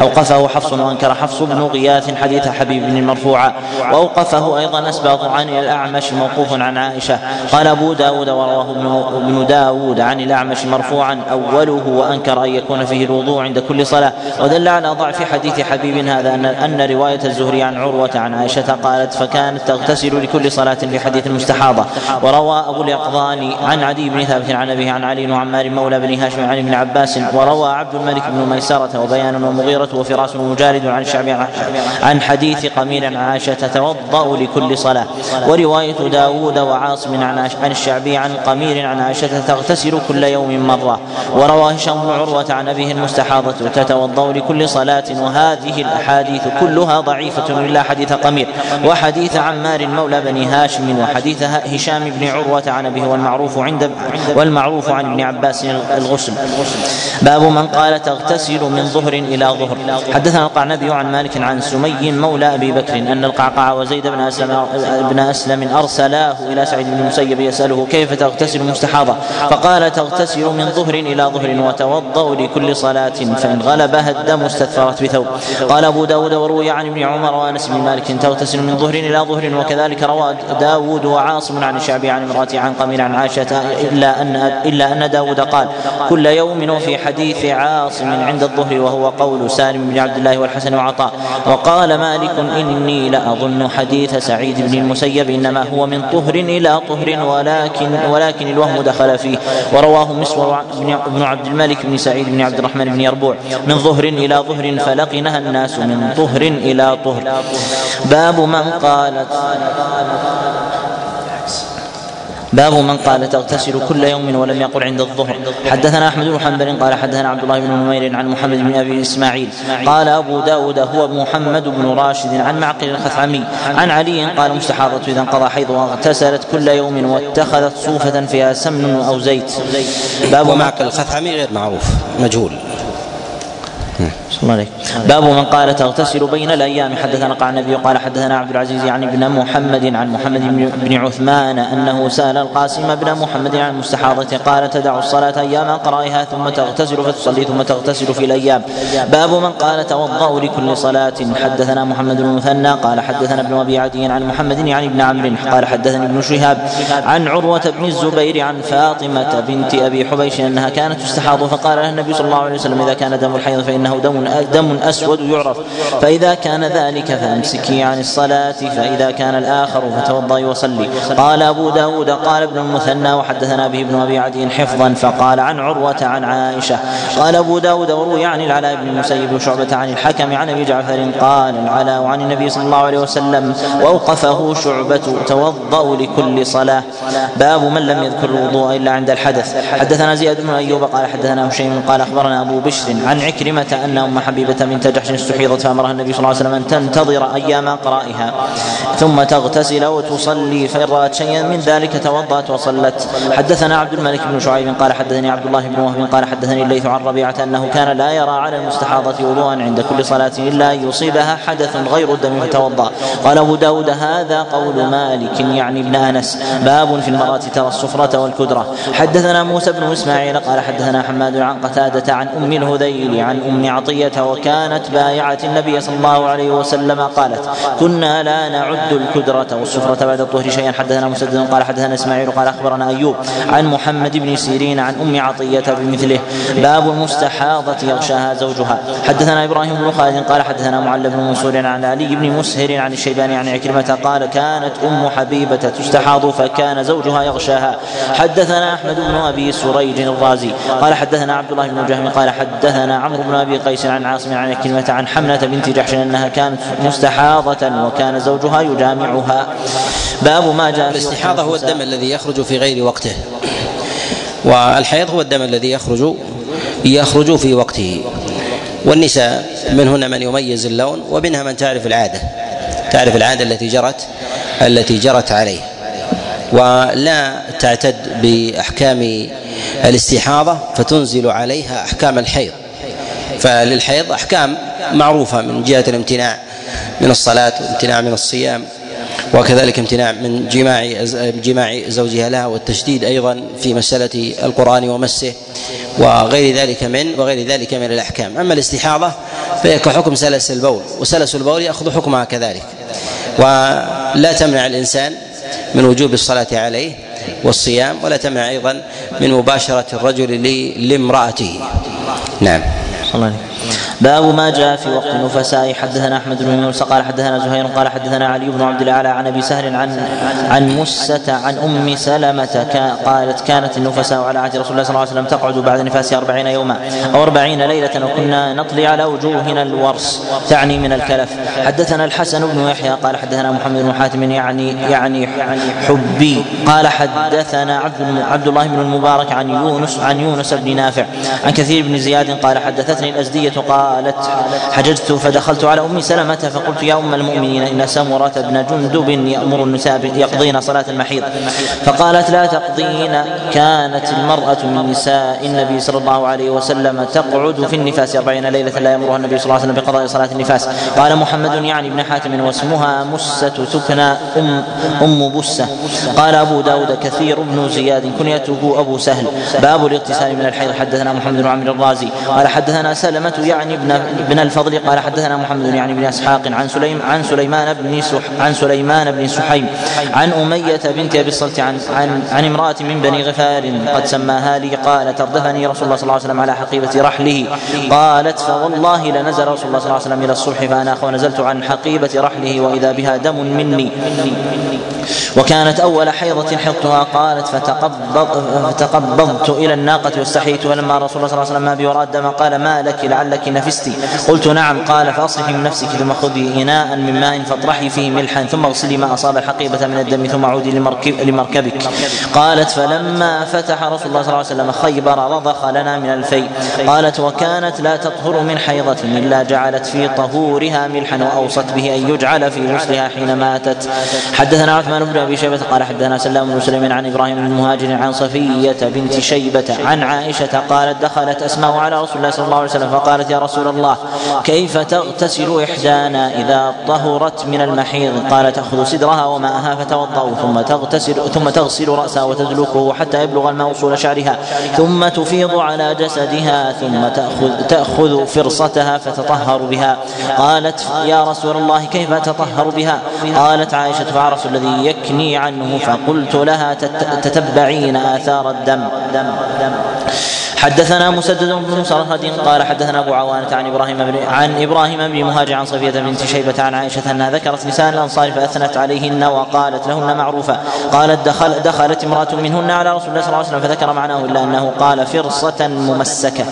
أوقفه حفص وأنكر حفص بن غياث حديث حبيب المرفوع وأوقفه أيضا أسباط عن الأعمش موقوف عن عائشة. قال أبو داود ورواه ابن داود عن الأعمش مرفوعا أوله وأنكر أن يكون فيه الوضوء عند كل صلاة. ودل على ضعف حديث حبيب هذا أن أن رواية الزهري عن عروة عن عائشة قالت فكانت تغتسل لكل صلاة في حديث المستحاضة وروى أبو اليقظان عن عدي بن ثابت عن أبيه عن علي وعمار مولى بن هاشم عن ابن عباس. وروى عبد الملك بن ميسرة وبيان ومغيرة وفراس ومجالد عن الشعبي عن حديث قميل عائشة تتوضأ لكل صلاة. ورواية داود وعاصم عن الشعبي عن قمير عن عائشة تغتسل كل يوم مرة. وروى هشام بن عروة عن أبيه المستحاضة. تتوضأ لكل صلاة وهذه الأحاديث كلها ضعيفة إلا حديث قمير. وحديث عمار مولى بني هاشم وحديث هشام بن عروة عن أبيه والمعروف عند والمعروف عن ابن عباس الغسل. باب من قال تغتسل من ظهر إلى ظهر. حدثنا القعنبي عن مالك عن سمي مولى أبي بكر أن القعقاع وزيد بن أسلم بن أسلم أرسلاه إلى سعيد بن المسيب يسأله كيف تغتسل مستحاضة؟ فقال تغتسل من ظهر إلى ظهر وتوضأ لكل صلاة فإن غلبها الدم استثفرت بثوب. قال أبو داود وروي عن ابن عمر وأنس بن مالك تغتسل من ظهر إلى ظهر وكذلك روى داود وعاصم عن الشعبي عن امرأة عن قمير عن عائشة إلا أن إلا أن داود قال كل يوم وفي حديث عاصم عند الظهر وهو قول سالم بن عبد الله والحسن وعطاء. وقال مالك إني لأظن حديث سعيد بن المسيب إنما هو من طهر إلى طهر ولكن ولكن الوهم دخل فيه. ورواه مسور بن عبد الملك بن سعيد بن عبد الرحمن بن يربوع. من ظهر إلى ظهر فلقنها الناس من طهر إلى طهر. باب من قالت باب من قال تغتسل كل يوم ولم يقل عند الظهر. حدثنا أحمد بن حنبل قال حدثنا عبد الله بن نمير عن محمد بن أبي إسماعيل. قال أبو داود هو محمد بن راشد عن معقل الخثعمي. عن علي قال مستحاضة إذا انقضى حيضها اغتسلت كل يوم واتخذت صوفة فيها سمن أو زيت. باب معقل الخثعمي غير معروف مجهول. صلى الله باب من قال تغتسل بين الأيام. حدثنا قال النبي قال حدثنا عبد العزيز عن ابن محمد عن محمد بن عثمان أنه سأل القاسم بن محمد عن المستحاضة. قال تدع الصلاة أيام قرائها ثم تغتسل فتصلي ثم تغتسل في الأيام. باب من قال توضأ لكل صلاة. حدثنا محمد بن المثنى قال حدثنا ابن أبي عدي عن محمد يعني ابن عمرو قال حدثني ابن شهاب عن عروة بن الزبير عن فاطمة بنت أبي حبيش أنها كانت تستحاض. فقال لها النبي صلى الله عليه وسلم إذا كان دم الحيض فإنه دم دم أسود يعرف. فإذا كان ذلك فأمسكي عن الصلاة فإذا كان الآخر فتوضئي وصلي. قال أبو داود قال ابن المثنى وحدثنا به ابن أبي عدي حفظا فقال عن عروة عن عائشة. قال أبو داود وروي عن العلاء بن المسيب وشعبه عن الحكم عن أبي جعفر قال العلاء عن النبي صلى الله عليه وسلم واوقفه شعبة توضأ لكل صلاة. باب من لم يذكر الوضوء إلا عند الحدث. حدثنا زياد بن أيوب قال حدثنا هشيم قال أخبرنا أبو بشر عن عكرمة انه ام حبيبة بنت جحش استحيضت فأمرها النبي صلى الله عليه وسلم أن تنتظر أيام قرائها. ثم تغتسل وتصلي فإن رأت شيئا من ذلك توضأت وصلت. حدثنا عبد الملك بن شعيب قال حدثني عبد الله بن وهب قال حدثني الليث عن ربيعة أنه كان لا يرى على المستحاضة وضوءا عند كل صلاة إلا ان يصيبها حدث غير الدم فتوضأ. قال أبو داود هذا قول مالك يعني ابن أنس. باب في المرأة ترى السفره والكدرة. حدثنا موسى بن إسماعيل قال حدثنا حماد عن قتادة عن أم الهذيل عن أم عطيه وكانت بايعة النبي صلى الله عليه وسلم قالت كنا لا نعد الكدرة والسفره بعد الطهر شيئا. حدثنا مسدد قال حدثنا إسماعيل قال أخبرنا أيوب عن محمد بن سيرين عن أم عطية بمثله. باب المستحاضه يغشاها زوجها. حدثنا إبراهيم بن خالد قال حدثنا معل بن منصور عن علي بن مسهر عن الشيباني عن عكرمة قال كانت أم حبيبة تستحاض فكان زوجها يغشاها. حدثنا أحمد بن أبي سريج الرازي قال حدثنا عبد الله بن جهم قال حدثنا عمرو بن أبي قيس عن عاصم عن كلمة عن حملة بنت جحش أنها كانت مستحاضة وكان زوجها يجامعها. باب ما جاء الاستحاضة هو الدم الذي يخرج في غير وقته. والحيض هو الدم الذي يخرج يخرج في وقته. والنساء منهن من يميز اللون ومنها من تعرف العادة تعرف العادة التي جرت التي جرت عليه. ولا تعتد بأحكام الاستحاضة فتنزل عليها أحكام الحيض. فللحيض أحكام معروفة من جهة الامتناع من الصلاة والامتناع من الصيام وكذلك امتناع من جماع جماع زوجها لها والتشديد أيضا في مسألة القرآن ومسه وغير ذلك من وغير ذلك من الأحكام. أما الاستحاضة فهي كحكم سلس البول وسلس البول يأخذ حكمها كذلك. ولا تمنع الإنسان من وجوب الصلاة عليه والصيام ولا تمنع أيضا من مباشرة الرجل لامرأته. نعم. الله عليك. باب ما جاء في وقت النفساء. حدثنا أحمد بن يونس قال حدثنا زهير قال حدثنا علي بن عبد الأعلى عن أبي سهل عن عن مسة عن أم سلمة قالت كانت النفساء على عهد رسول الله صلى الله عليه وسلم تقعد بعد نفاسها أربعين يوما أو أربعين ليلة وكنا نطلي على وجوهنا الورس تعني من الكلف. حدثنا الحسن بن يحيى قال حدثنا محمد بن حاتم يعني يعني حبي. قال حدثنا عبد عبد الله بن المبارك عن يونس عن يونس بن نافع. عن كثير بن زياد قال حدثتني الأزدية قال قالت حججت فدخلت على أم سلمة فقلت يا أم المؤمنين إن سمرة بن جندب يأمر النساء يقضين صلاة المحيض. فقالت لا تقضين كانت المرأة من نساء النبي صلى الله عليه وسلم تقعد في النفاس أربعين ليلة لا يامرها النبي صلى الله عليه وسلم بقضاء صلاة النفاس. قال محمد يعني ابن حاتم واسمها مسة تكنى ام أم بسة. قال أبو داود كثير بن زياد كنيته أبو سهل. باب الاغتسال من الحيض. حدثنا محمد بن عمرو الرازي. قال حدثنا سلمة يعني ابن بن الفضل قال حدثنا محمد يعني بن إسحاق عن سليم عن سليمان بن عن سليمان بن سحيم عن أمية بنت أبي الصلت عن عن عن امرأة من بني غفار قد سماها لي قالت أردفني رسول الله صلى الله عليه وسلم على حقيبة رحله. قالت فوالله لنزل رسول الله صلى الله عليه وسلم إلى الصبح فاناخ ونزلت عن حقيبة رحله وإذا بها دم مني. وكانت أول حيضة حضتها قالت فتقبض فتقبضت إلى الناقة واستحييت ولما رسول الله صلى الله عليه وسلم ما بي الدم قال ما لك لعلك نفستي قلت نعم. قال فاصرخي من نفسك ثم خذي اناء من ماء فاطرحي فيه ملحا ثم اغسلي ما أصاب الحقيبة من الدم ثم عودي لمركب لمركبك. قالت فلما فتح رسول الله صلى الله عليه وسلم خيبر رضخ لنا من الفي قالت وكانت لا تطهر من حيضة إلا جعلت في طهورها ملحا وأوصت به أن يجعل في غسلها حين ماتت. حدثنا عثمان بن أبي شيبة قال حدثنا سلام بن سليم عن إبراهيم بن المهاجر عن صفية بنت شيبة عن عائشة قالت دخلت أسماء على رسول الله صلى الله عليه وسلم فقالت يا رسول الله. كيف تغتسل إحدانا إذا طهرت من المحيض؟ قال تأخذ سدرها وماءها فتوضأ ثم تغتسل ثم تغسل رأسها وتدلكه حتى يبلغ الماء وصول شعرها ثم تفيض على جسدها ثم تأخذ تأخذ فرصتها فتطهر بها. قالت يا رسول الله كيف أتطهر بها؟ قالت عائشة فعرف الذي يكني عنه فقلت لها تتبعين آثار الدم. دم دم حدثنا مسدد بن مسرهد قال حدثنا أبو عوانة عن إبراهيم بن عن إبراهيم بن مهاجر عن صفية بنت شيبة عن عائشة أنها ذكرت نساء الأنصار فأثنت عليهن وقالت لهن معروفا قالت دخل دخلت امرأة منهن على رسول الله صلى الله عليه وسلم فذكر معناه إلا أنه قال فرصة ممسكة.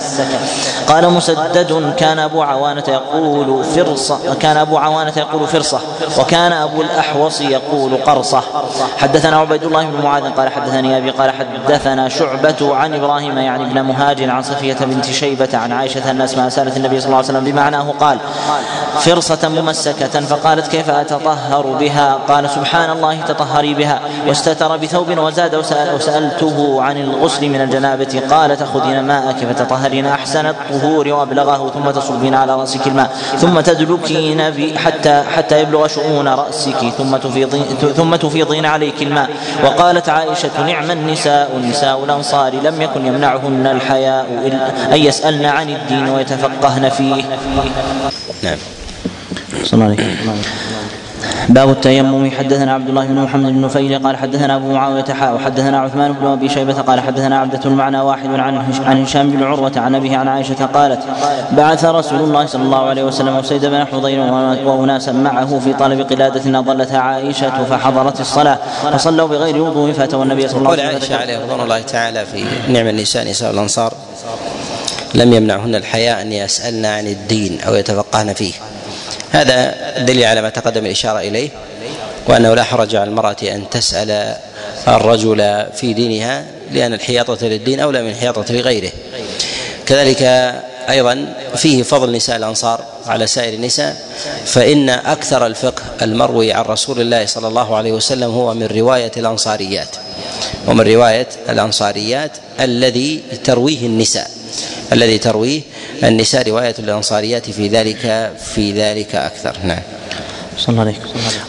قال مسدد كان أبو عوانة يقول فرصه كان أبو عوانة يقول فرصة وكان أبو الأحوص يقول قرصة. حدثنا عبيد الله بن معاذ قال حدثني أبي قال حدثنا شعبة عن إبراهيم يعني ابن عن صفية بنت شيبة عن عائشة أن أسماء سألت النبي صلى الله عليه وسلم بمعناه قال فرصة ممسكة فقالت كيف أتطهر بها؟ قال سبحان الله تطهري بها. واستتر بثوب وزاد وسأل وسألته عن الغسل من الجنابة. قال تأخذين ماءك فتطهرين أحسن الطهور وأبلغه ثم تصبين على رأسك الماء. ثم تدلكين حتى حتى يبلغ شؤون رأسك ثم تفيضين ثم تفيضين عليك الماء. وقالت عائشة نعم النساء نساء الأنصار لم يكن يمنعهن الحياء أن يسألن عن الدين ويتفقهن فيه. نعم. صلى الله عليه باب التيمم. حدثنا عبد الله بن محمد بن نفيل قال حدثنا أبو معاوية حاء وحدثنا عثمان بن أبي شيبة قال حدثنا عبدة المعنى واحد عن عن هشام بن عروة عن أبيه عن عائشة قالت بعث رسول الله صلى الله عليه وسلم وسيد بن حضير وأناسا معه في طلب قلادة اضلتها عائشة فحضرت الصلاة فصلوا بغير وضوء فأتوا النبي صلى الله عليه وسلم. عائشه عليه رضوان الله تعالى في نعم النساء نساء الأنصار لم يمنعهن الحياء أن يسألن عن الدين أو يتفقهن فيه. هذا دليل على ما تقدم الإشارة إليه وأنه لا حرج على المرأة أن تسأل الرجل في دينها لأن الحياطة للدين أولى من الحياطة لغيره. كذلك أيضا فيه فضل نساء الأنصار على سائر النساء فإن أكثر الفقه المروي عن رسول الله صلى الله عليه وسلم هو من رواية الأنصاريات ومن رواية الأنصاريات الذي ترويه النساء. الذي ترويه النساء رواية الأنصاريات في ذلك في ذلك أكثر. نعم. صلى الله عليه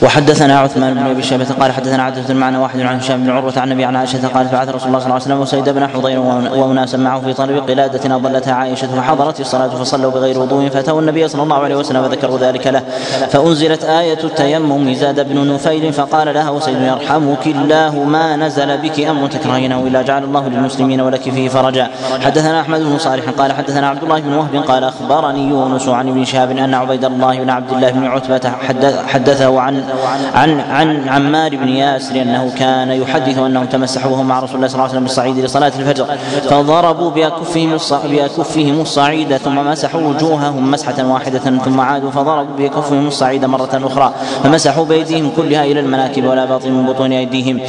وحدثنا عثمان بن أبي شيبة قال حدثنا عبد المعنى واحد عن هشام بن عروة عن النبي عن عائشة قالت بعث رسول الله صلى الله عليه وسلم وسيد بن حضير واناسا معه في طلب قلاده اضلتها عائشة فحضرت الصلاة فصلوا بغير وضوء فأتوا النبي صلى الله عليه وسلم وذكروا ذلك له. فأنزلت آية التيمم زاد بن نفيل فقال لها وسيد يرحمك الله ما نزل بك أمر تكرهينه الا جعل الله للمسلمين ولك فيه فرجا. حدثنا أحمد بن صالح قال حدثنا عبد الله بن وهب قال أخبرني يونس عن ابن شهاب أن عبيد الله بن عبد الله بن عتبة حدث حدثه عن عن عن عمار بن ياسر أنه كان يحدث أنهم تمسحوا وهم مع رسول الله صلى الله عليه وسلم بالصعيد لصلاة الفجر فضربوا باكفهم باكفهم الصعيد ثم مسحوا وجوههم مسحة واحدة ثم عادوا فضربوا باكفهم الصعيد مرة أخرى فمسحوا بأيديهم كلها إلى المناكب ولا باطن من بطون أيديهم.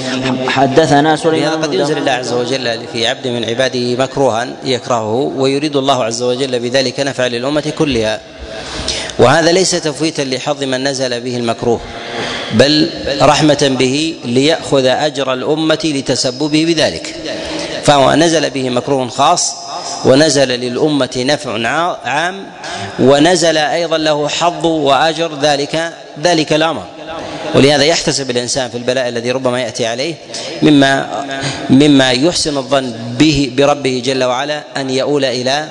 حدثنا سليمان قد ينزل الله عز وجل في عبد من عباده مكروها يكرهه ويريد الله عز وجل بذلك نفع للأمة كلها. وهذا ليس تفويتا لحظ من نزل به المكروه بل رحمة به ليأخذ أجر الأمة لتسببه بذلك. فهو نزل به مكروه خاص ونزل للأمة نفع عام ونزل أيضا له حظ وأجر ذلك ذلك الأمر. ولهذا يحتسب الإنسان في البلاء الذي ربما يأتي عليه مما مما يحسن الظن به بربه جل وعلا أن يؤول إلى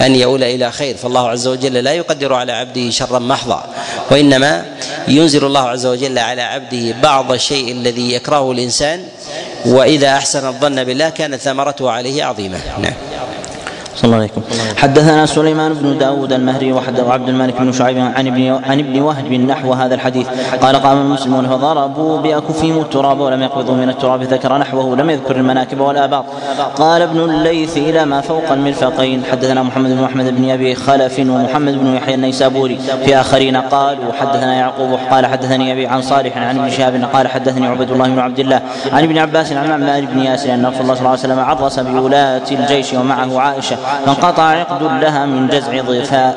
أن يؤول إلى خير. فالله عز وجل لا يقدر على عبده شرا محضا وإنما ينزل الله عز وجل على عبده بعض الشيء الذي يكرهه الإنسان وإذا أحسن الظن بالله كانت ثمرته عليه عظيمة. نعم. صلى الله عليكم حدثنا سليمان بن داود المهري وحده عبد الملك بن شعيب عن ابن عن ابن وهب نحو هذا الحديث. قال قام المسلمون فضربوا بأكفهم التراب ولم يقبضوا من التراب ذكر نحوه لم يذكر المناكب والاباط قال ابن الليث إلى ما فوق المرفقين. حدثنا محمد بن محمد بن أبي خلف ومحمد بن يحيى النيسابوري. في آخرين قالوا حدثنا يعقوب قال حدثني أبي عن صالح عن ابن شهاب قال حدثني عبد الله بن عبد الله عن ابن عباس عن عمار بن ياسر أن رسول الله صلى الله عليه وسلم عرس بولاة الجيش ومعه عائشة فانقطع عقد لها من جزع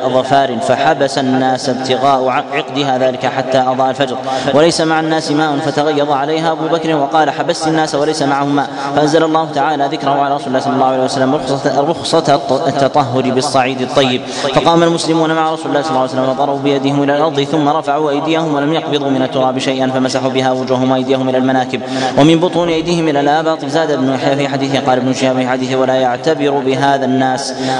ظفار فحبس الناس ابتغاء عقدها ذلك حتى أضاء الفجر. وليس مع الناس ماء فتغيظ عليها أبو بكر وقال حبست الناس وليس معهم ماء. فأنزل الله تعالى ذكره على رسول الله صلى الله عليه وسلم رخصة, التطهر بالصعيد الطيب. فقام المسلمون مع رسول الله صلى الله عليه وسلم وضربوا بيدهم إلى الأرض ثم رفعوا أيديهم ولم يقبضوا من التراب شيئا فمسحوا بها وجوههم وأيديهم إلى المناكب. ومن بطون أيديهم إلى الآباط زاد ابن يحيى في حديثه قال ابن شهاب في حديثه ولا يعتبر بهذا الناس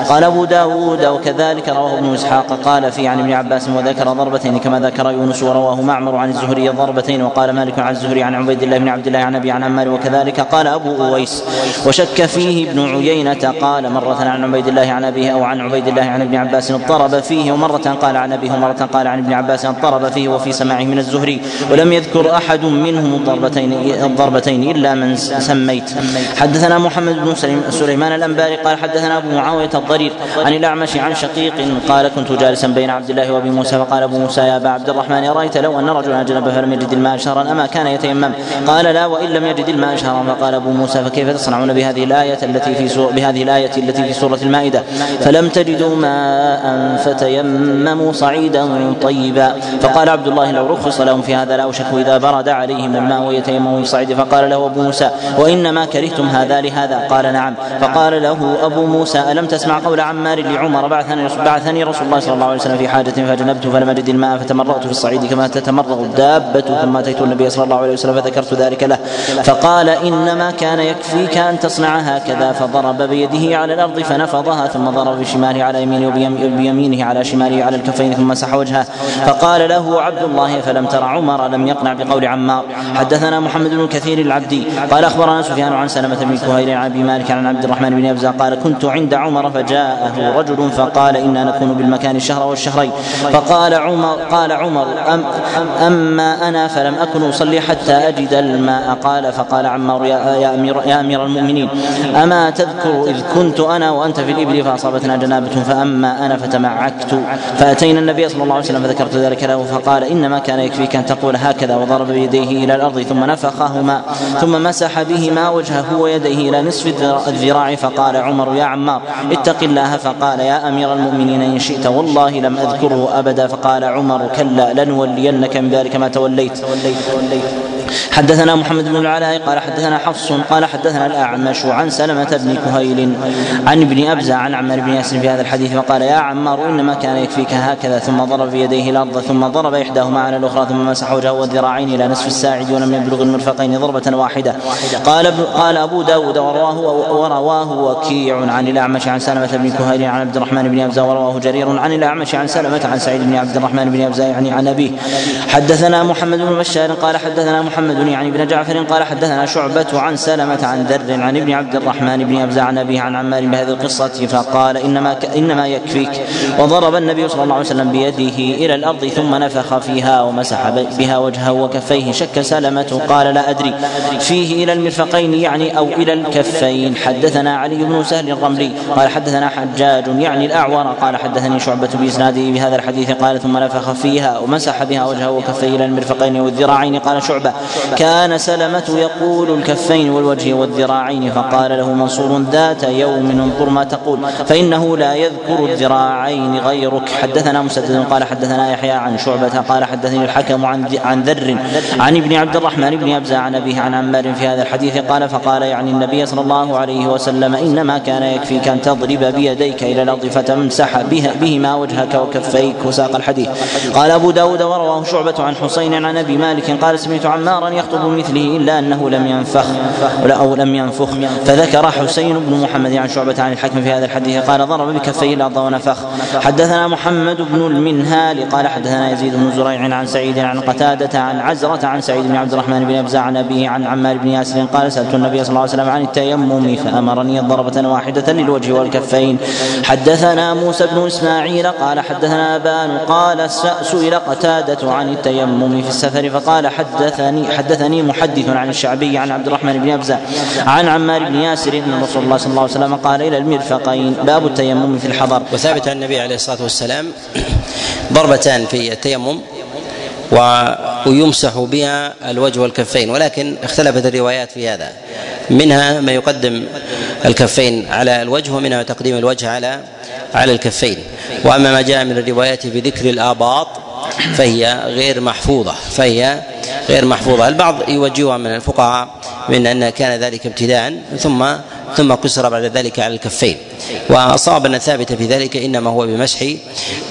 قال أبو داود وكذلك رواه ابن إسحاق قال في عن ابن عباس وذكر ضربتين كما ذكر يونس ورواه معمر عن الزهري ضربتين وقال مالك عن الزهري عن عبيد الله بن عبد الله عن أبي عن عمار وكذلك قال أبو أويس. وشك فيه ابن عيينة قال مرة عن عبيد الله عن أبيه أو عن عبيد الله عن ابن عباس اضطرب فيه ومرة قال عن أبيه ومرة قال عن ابن عباس اضطرب فيه وفي سماعه من الزهري. ولم يذكر أحد منهم الضربتين الضربتين إلا من سميت. حدثنا محمد بن سليمان الأنباري قال حدثنا أبو معاويه الضرير عن الأعمش عن شقيق قال كنت جالسا بين عبد الله وأبي موسى فقال أبو موسى يا أبا عبد الرحمن أرأيت لو أن رجلا اجنب فلم يجد الماء شهرا اما كان يتيمم قال لا وإن لم يجد الماء شهرا فقال أبو موسى فكيف تصنعون بهذه الآية التي في سور بهذه الآية التي في سورة المائدة فلم تجدوا ماء فتيمموا صعيدا طيبا فقال عبد الله لو رخص لهم في هذا لا اوشك إذا برد عليهم الماء ويتيمموا في صعيد فقال له أبو موسى وإنما كرهتم هذا لهذا قال نعم فقال له أبو موسى ألم تسمع قول عمار لعمر بعثني بعثني رسول الله صلى الله عليه وسلم في حاجة فجنبت فلم اجد الماء فتمرغت في الصعيد كما تتمرغ الدابة ثم أتيت النبي صلى الله عليه وسلم فذكرت ذلك له. فقال إنما كان يكفيك أن تصنع هكذا فضرب بيده على الأرض فنفضها ثم ضرب بشماله على يمينه وبيمينه على شماله على الكفين ثم مسح وجهه. فقال له عبد الله فلم تر عمر لم يقنع بقول عمار. حدثنا محمد بن كثير العبدي. قال أخبرنا سفيان عن سلمة بن كهيل عن أبي مالك عن عبد الرحمن بن أبزة قال كنت عند عمر فجاءه رجل فقال إنا نكون بالمكان الشهر والشهرين. فقال عمر قال عمر أم أما أنا فلم أكن أصلي حتى أجد الماء. قال فقال عمار يا, يا امير يا أمير المؤمنين أما تذكر إذ كنت أنا وأنت في الإبل فأصابتنا جنابة فأما أنا فتمعكت فأتينا النبي صلى الله عليه وسلم فذكرت ذلك له فقال إنما كان يكفيك أن تقول هكذا وضرب بيديه إلى الأرض ثم نفخهما ثم مسح بهما وجهه ويديه إلى نصف الذراع فقال عمر يا عمار اتق الله فقال يا أمير المؤمنين إن شئت والله لم أذكره أبدا فقال عمر كلا لنولينك من ذلك ما توليت. حدثنا محمد بن العلاء قال حدثنا حفص قال حدثنا الأعمش عن سلمة بن كهيل عن ابن ابزه عن عمار بن ياسر في هذا الحديث فقال يا عمار إنما كان يكفيك هكذا ثم ضرب بيديه الأرض ثم ضرب إحداهما على الأخرى ثم مسح وجهه والذراعين إلى نصف الساعد ولم يبلغ المرفقين ضربة واحدة. قال قال أبو داود ورواه ورواه وكيع عن الأعمش عن سلمة بن كهيل عن عبد الرحمن بن أبزة ورواه جرير عن الأعمش عن سلمة عن سعيد بن عبد الرحمن بن أبزة يعني عن أبيه. حدثنا محمد بن بشار قال حدثنا محمد يعني بن جعفر قال حدثنا شعبة عن سلمة عن در عن ابن عبد الرحمن بن أبزع عن أبيه عن عمار بهذه القصة فقال إنما إنما يكفيك. وضرب النبي صلى الله عليه وسلم بيده إلى الأرض ثم نفخ فيها ومسح بها وجهه وكفيه. شك سلمة قال لا أدري. فيه إلى المرفقين يعني أو إلى الكفين. حدثنا علي بن سهل الرملي قال حدثنا حجاج يعني الأعور قال حدثني شعبة بإسناده بهذا الحديث قال ثم نفخ فيها ومسح بها وجهه وكفيه إلى المرفقين والذراعين قال شعبة كان سلمة يقول الكفين والوجه والذراعين فقال له منصور ذات يوم انظر ما تقول فإنه لا يذكر الذراعين غيرك. حدثنا مسدد قال حدثنا يحيى عن شعبة قال حدثني الحكم عن عن ذر عن ابن عبد الرحمن بن أبزة عن أبيه عن عمار في هذا الحديث قال فقال يعني النبي صلى الله عليه وسلم إنما كان يكفيك أن تضرب بيديك إلى الأرض فتمسح بها بهما وجهك وكفيك وساق الحديث. قال أبو داود ورواه شعبة عن حسين عن أبي مالك قال سمعت عمارا يخطب مثله إلا أنه لم ينفخ أو لم ينفخ. فذكر حسين بن محمد عن شعبة عن الحكم في هذا الحديث قال ضرب بكفيه الأرض ونفخ. حدثنا محمد بن المنهال قال حدثنا يزيد بن زريع عن سعيد عن قتادة عن عزرة عن سعيد بن عبد الرحمن بن أبزع عن أبيه عن عمار بن ياسر قال سألت النبي صلى الله عليه وسلم عن التيمم فأمرني ضربة واحدة للوجه. والكفين. حدثنا موسى بن إسماعيل قال حدثنا أبان قال سئل قتادة عن التيمم في السفر فقال حدثني حدثني محدث عن الشعبي عن عبد الرحمن بن أبزة عن عمار بن ياسر أن رسول الله صلى الله عليه وسلم قال إلى المرفقين باب التيمم في الحضر. وثابت عن النبي عليه الصلاة والسلام ضربتان في التيمم ويمسح بها الوجه والكفين ولكن اختلفت الروايات في هذا. منها ما يقدم الكفين على الوجه ومنها تقديم الوجه على على الكفين. وأما ما جاء من الروايات بذكر الآباط فهي غير محفوظة فهي غير محفوظة. البعض يوجهها من الفقهاء من أن كان ذلك ابتداء ثم ثم قصر بعد ذلك على الكفين. والصواب أن الثابت في ذلك إنما هو بمسح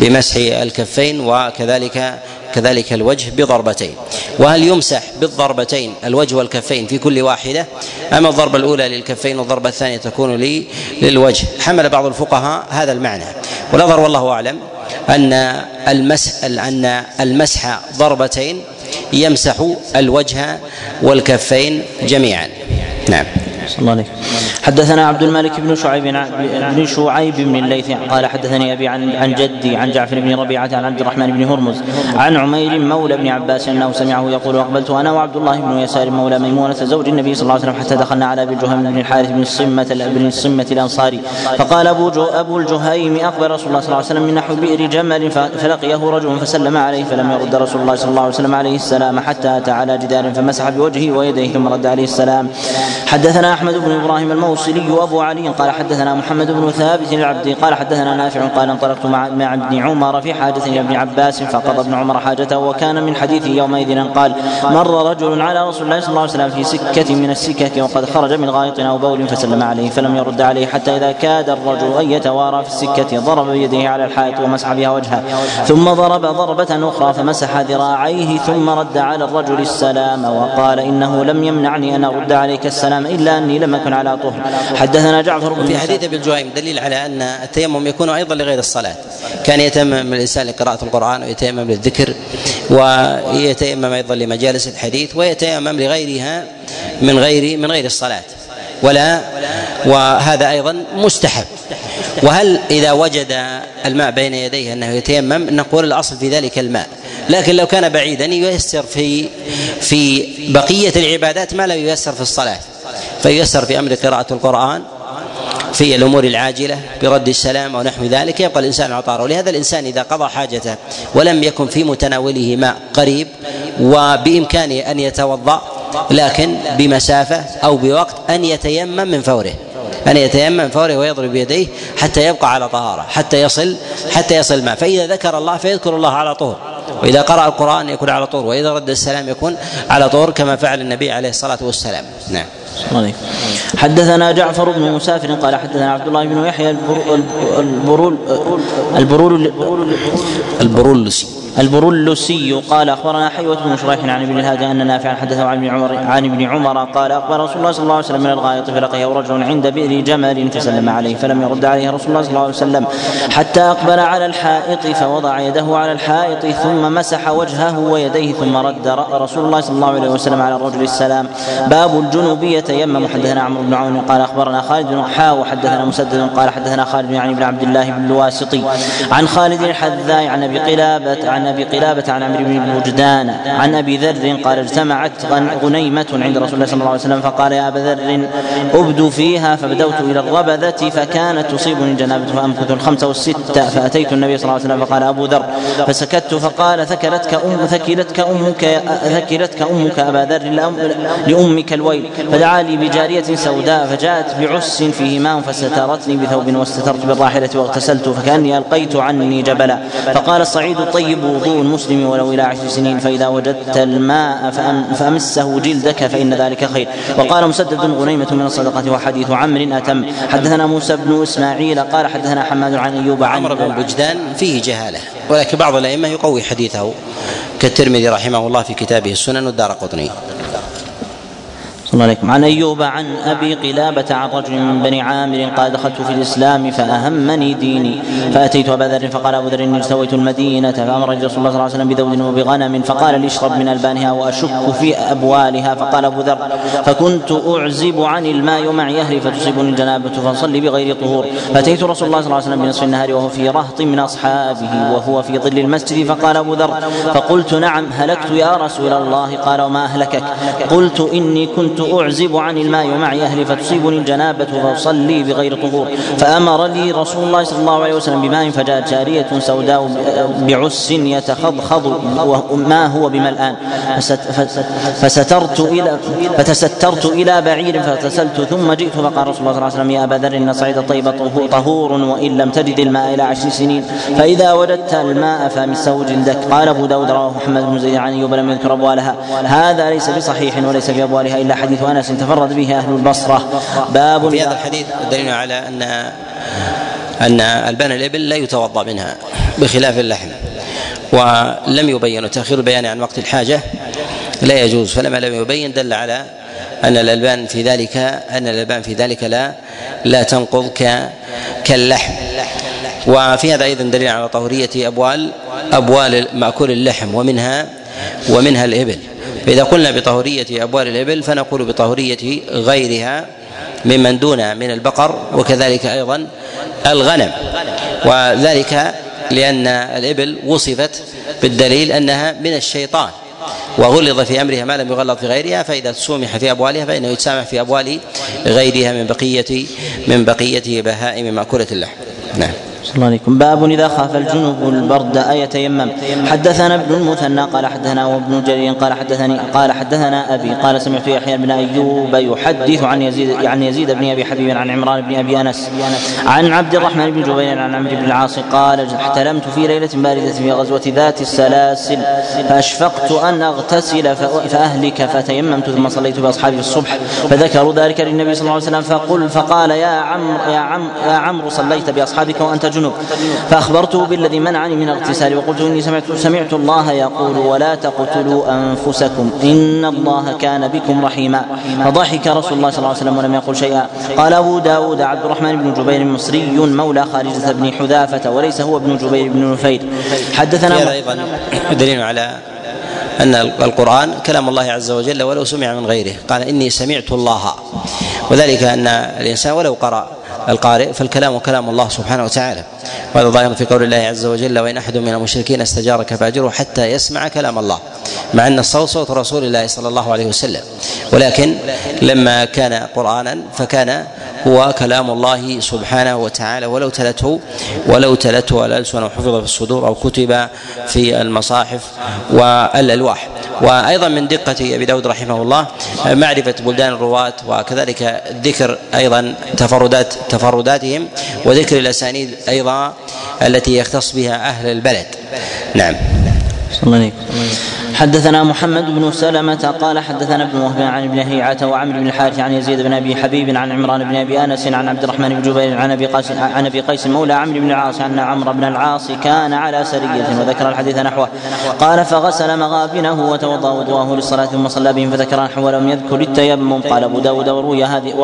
بمسح الكفين وكذلك كذلك الوجه بضربتين. وهل يمسح بالضربتين الوجه والكفين في كل واحدة؟ أما الضربة الأولى للكفين والضربة الثانية تكون لي للوجه. حمل بعض الفقهاء هذا المعنى. والأظهر والله أعلم أن المسح أن المسح ضربتين يمسح الوجه والكفين جميعا. نعم. الله عليك حدثنا عبد الملك بن شعيب بن شعيب بن الليث قال حدثني أبي عن عن جدي عن جعفر بن ربيعة عن عبد الرحمن بن هرمز عن عمير مولى بن عباس أنه سمعه يقول أقبلت أنا وعبد الله بن يسار مولى ميمونة زوج النبي صلى الله عليه وسلم حتى دخلنا على أبي الجهيم بن الحارث بن الصمة بن الصمة الأنصاري. فقال أبو جو أبو الجهيم اقبل رسول الله صلى الله عليه وسلم من نحو بئر جمل فلقيه رجل فسلم عليه فلم يرد رسول الله صلى الله عليه وسلم عليه السلام حتى أتى على جدار فمسح بوجهه ويديه ثم رد عليه السلام. حدثنا أحمد بن إبراهيم الموصلي وأبو علي قال حدثنا محمد بن ثابت العبدي قال حدثنا نافع قال انطلقت مع, مع ابن عمر في حاجة إلى ابن عباس فقضى ابن عمر حاجته وكان من حديثه يومئذ قال مر رجل على رسول الله صلى الله عليه وسلم في سكة من السكك وقد خرج من غائط أو بول فسلم عليه فلم يرد عليه حتى إذا كاد الرجل أن يتوارى في السكة ضرب بيده على الحائط ومسح بها وجهه ثم ضرب ضربة أخرى فمسح ذراعيه ثم رد على الرجل السلام وقال إنه لم يمنعني أن أرد عليك السلام إلا أني لم أكن على طهر. حدثنا جعفر بن في حديث ابن الجويم دليل على أن التيمم يكون أيضا لغير الصلاة. كان يتيمم الانسان لقراءة القرآن ويتيمم للذكر ويتيمم أيضا لمجالس الحديث ويتيمم لغيرها من غير من غير الصلاة. ولا وهذا أيضا مستحب. وهل إذا وجد الماء بين يديه أنه يتيمم نقول الأصل في ذلك الماء. لكن لو كان بعيدا ييسر في في بقية العبادات ما لا ييسر في الصلاة. فييسر في أمر قراءة القرآن في الأمور العاجلة برد السلام ونحو ذلك. يبقى الإنسان على طهاره ولهذا الإنسان إذا قضى حاجته ولم يكن في متناوله ماء قريب وبامكانه أن يتوضأ لكن بمسافة أو بوقت أن يتيمم من فوره أن يتيمم من فوره ويضرب بيديه حتى يبقى على طهارة حتى يصل حتى يصل الماء فإذا ذكر الله فيذكر الله على طهر. وإذا قرأ القرآن يكون على طهر وإذا رد السلام يكون على طهر كما فعل النبي عليه الصلاة والسلام. نعم. حدثنا جعفر بن مسافر قال حدثنا عبد الله بن يحيى البرول البرول البرولسي البرلسي قال أخبرنا حيوة بن شريح عن ابن الهاد أن نافعا حدثه عن ابن عمر عن ابن عمر قال أقبل رسول الله صلى الله عليه وسلم من الغائط فلقيه رجل عند بئر جمل فسلم عليه فلم يرد عليه رسول الله صلى الله عليه وسلم حتى أقبل على الحائط فوضع يده على الحائط ثم مسح وجهه ويديه ثم رد رسول الله صلى الله عليه وسلم على الرجل السلام. باب الجنب يتيمم. حدثنا عمرو بن عون قال أخبرنا خالد بن حاء وحدثنا مسدد قال حدثنا خالد يعني بن عبد الله بن الواسطي عن خالد الحذاء عن أبي قلابة عن أبي قلابة عن عمرو بن بجدان عن أبي ذر قال اجتمعت غنيمة عند رسول الله صلى الله عليه وسلم فقال يا أبا ذر ابدو فيها فبدوت إلى الربذه فكانت تصيبني الجنابة فامكث الخمس والستة فأتيت النبي صلى الله عليه وسلم فقال أبو ذر فسكت فقال ثكلتك ام ثكلتك أمك ثكلتك أمك أبا ذر لأمك الويل فدعا لي بجارية سوداء فجاءت بعس فيه ماء فسترتني بثوب واستترت بالراحلة واغتسلت فكأني ألقيت عني جبلا فقال الصعيد الطيب وضوء المسلم ولو إلى عشر سنين فإذا وجدت الماء فأمسه جلدك فإن ذلك خير. وقال مسدد غنيمة من الصدقة وحديث عمرو أتم. حدثنا موسى بن إسماعيل قال حدثنا حماد عن أيوب عن عمرو بن بجدان فيه جهالة. ولكن بعض الأئمة يقوي حديثه. كالترمذي رحمه الله في كتابه السنن والدار قطني. الله عليكم. عن أيوب عن أبي قلابة عن رجل من بني عامر قال دخلت في الإسلام فأهمني ديني. فأتيت أبا ذر فقال أبو ذر إني ارتويت المدينة. فأمر رسول الله صلى الله عليه وسلم بذود وبغنم فقال لي اشرب من البانها وأشك في أبوالها. فقال أبو ذر فكنت أعزب عن الماء ومعي أهلي فتصيبني الجنابة فانصلي بغير طهور. فأتيت رسول الله صلى الله عليه وسلم بنصف النهار وهو في رهط من أصحابه وهو في ظل المسجد. فقال أبو ذر فقلت نعم هلكت يا رسول الله. قال وما أهلكك؟ قلت إني كنت أعزب عن الماء ومعي أهلي فتصيبني الجنابة فأصلي بغير طهور. فأمر لي رسول الله صلى الله عليه وسلم بماء فجاءت جارية سوداء بعس يتخضخض وما هو بملآن. فسترت إلى فتسترت إلى بعير فاغتسلت ثم جئت فقال رسول الله صلى الله عليه وسلم يا أبا ذر إن صعيد الطيب طهور وإن لم تجد الماء إلى عشر سنين. فإذا وجدت الماء فمسه جلدك قال أبو داود رواه محمد بن زيد عن أيوب لم يذكر أبوالها. هذا ليس بصحيح وليس في أبوالها إلا حديث أنس تفرد به أهل البصرة. باب في هذا الحديث دليل على أن أن البان الإبل لا يتوضأ منها بخلاف اللحم ولم يبين وتاخير البيان عن وقت الحاجة لا يجوز. فلما لم يبين دل على أن الألبان في ذلك أن الألبان في ذلك لا لا تنقض كاللحم. وفي هذا أيضا دليل على طهورية أبوال أبوال مأكول اللحم ومنها ومنها الإبل. فإذا قلنا بطهورية أبوال الإبل فنقول بطهورية غيرها ممن دون من البقر وكذلك أيضا الغنم. وذلك لأن الإبل وصفت بالدليل أنها من الشيطان. وغلظ في أمرها ما لم يغلظ في غيرها فإذا سومح في أبوالها فإنه يتسامح في أبوال غيرها من بقيه من بقية بهائم مأكولة اللحم. نعم. الله عليكم باب إذا خاف الجنوب البرد ايتيمم حدثنا ابن المثنى قال حدثنا وابن جرير قال حدثني قال حدثنا أبي قال سمعت يحيى بن أيوب يحدث عن يزيد عن يزيد بن أبي حبيب عن عمران بن أبي أنس عن عبد الرحمن بن جبير عن عمرو بن العاص قال احتلمت في ليلة بارده في غزوة ذات السلاسل فأشفقت أن أغتسل فأهلك فتيممت ثم صليت بأصحابي الصبح فذكروا ذلك للنبي صلى الله عليه وسلم فقل فقال يا عمرو يا عمرو يا عمرو صليت بأصحابك وأنت جنب فأخبرته بالذي منعني من الاغتسال وقلت إني سمعت سمعت الله يقول ولا تقتلوا أنفسكم إن الله كان بكم رحيما. فضحك رسول الله صلى الله عليه وسلم ولم يقل شيئا. قال أبو داود عبد الرحمن بن جبير مصري مولى خارجة بن حذافة وليس هو ابن جبير بن نفير حدثنا هذا أيضا دليل على أن القرآن كلام الله عز وجل ولو سمع من غيره. قال إني سمعت الله. وذلك أن الإنسان ولو قرأ القارئ فالكلام كلام الله سبحانه وتعالى. وهذا ظاهر في قول الله عز وجل وإن أحد من المشركين استجارك فأجره حتى يسمع كلام الله. مع أن الصوت صوت رسول الله صلى الله عليه وسلم. ولكن لما كان قرآنا فكان هو كلام الله سبحانه وتعالى. ولو تلته ولو تلته الالسن وحفظ في الصدور أو كتب في المصاحف والألواح. وأيضا من دقة أبي داود رحمه الله معرفة بلدان الرواة وكذلك ذكر أيضا تفردات تفرداتهم وذكر الأسانيد أيضا التي يختص بها أهل البلد. نعم. الله حدثنا محمد بن سلمة قال حدثنا ابن وهب عن ابن هيعة وعمرو بن الحارث عن يزيد بن أبي حبيب عن عمران بن أبي أنس عن عبد الرحمن بن جبير عن أبي قيس عن أبي قيس مولى عمرو بن العاص أن عمرو بن العاص كان على سرية وذكر الحديث نحوه. قال فغسل مغابنه وتوضأ وضوءه للصلاة ثم صلى بهم فذكر نحوه ولم يذكر التيمم. قال أبو داود وروي هذه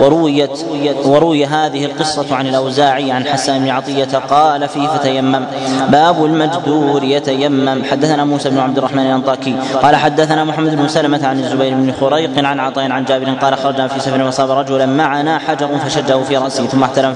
ورويت وروي هذه القصة عن الأوزاعي عن حسان بن عطية قال فيه فتيمم. باب المجدور يتيمم. حدثنا موسى بن عبد الرحمن الانطاكي قال حدثنا محمد بن سلمة عن الزبير بن خريق عن عطاء عن جابر قال خرجنا في سفر وصاب رجلا معنا حجر فشجه في رأسه ثم احتلم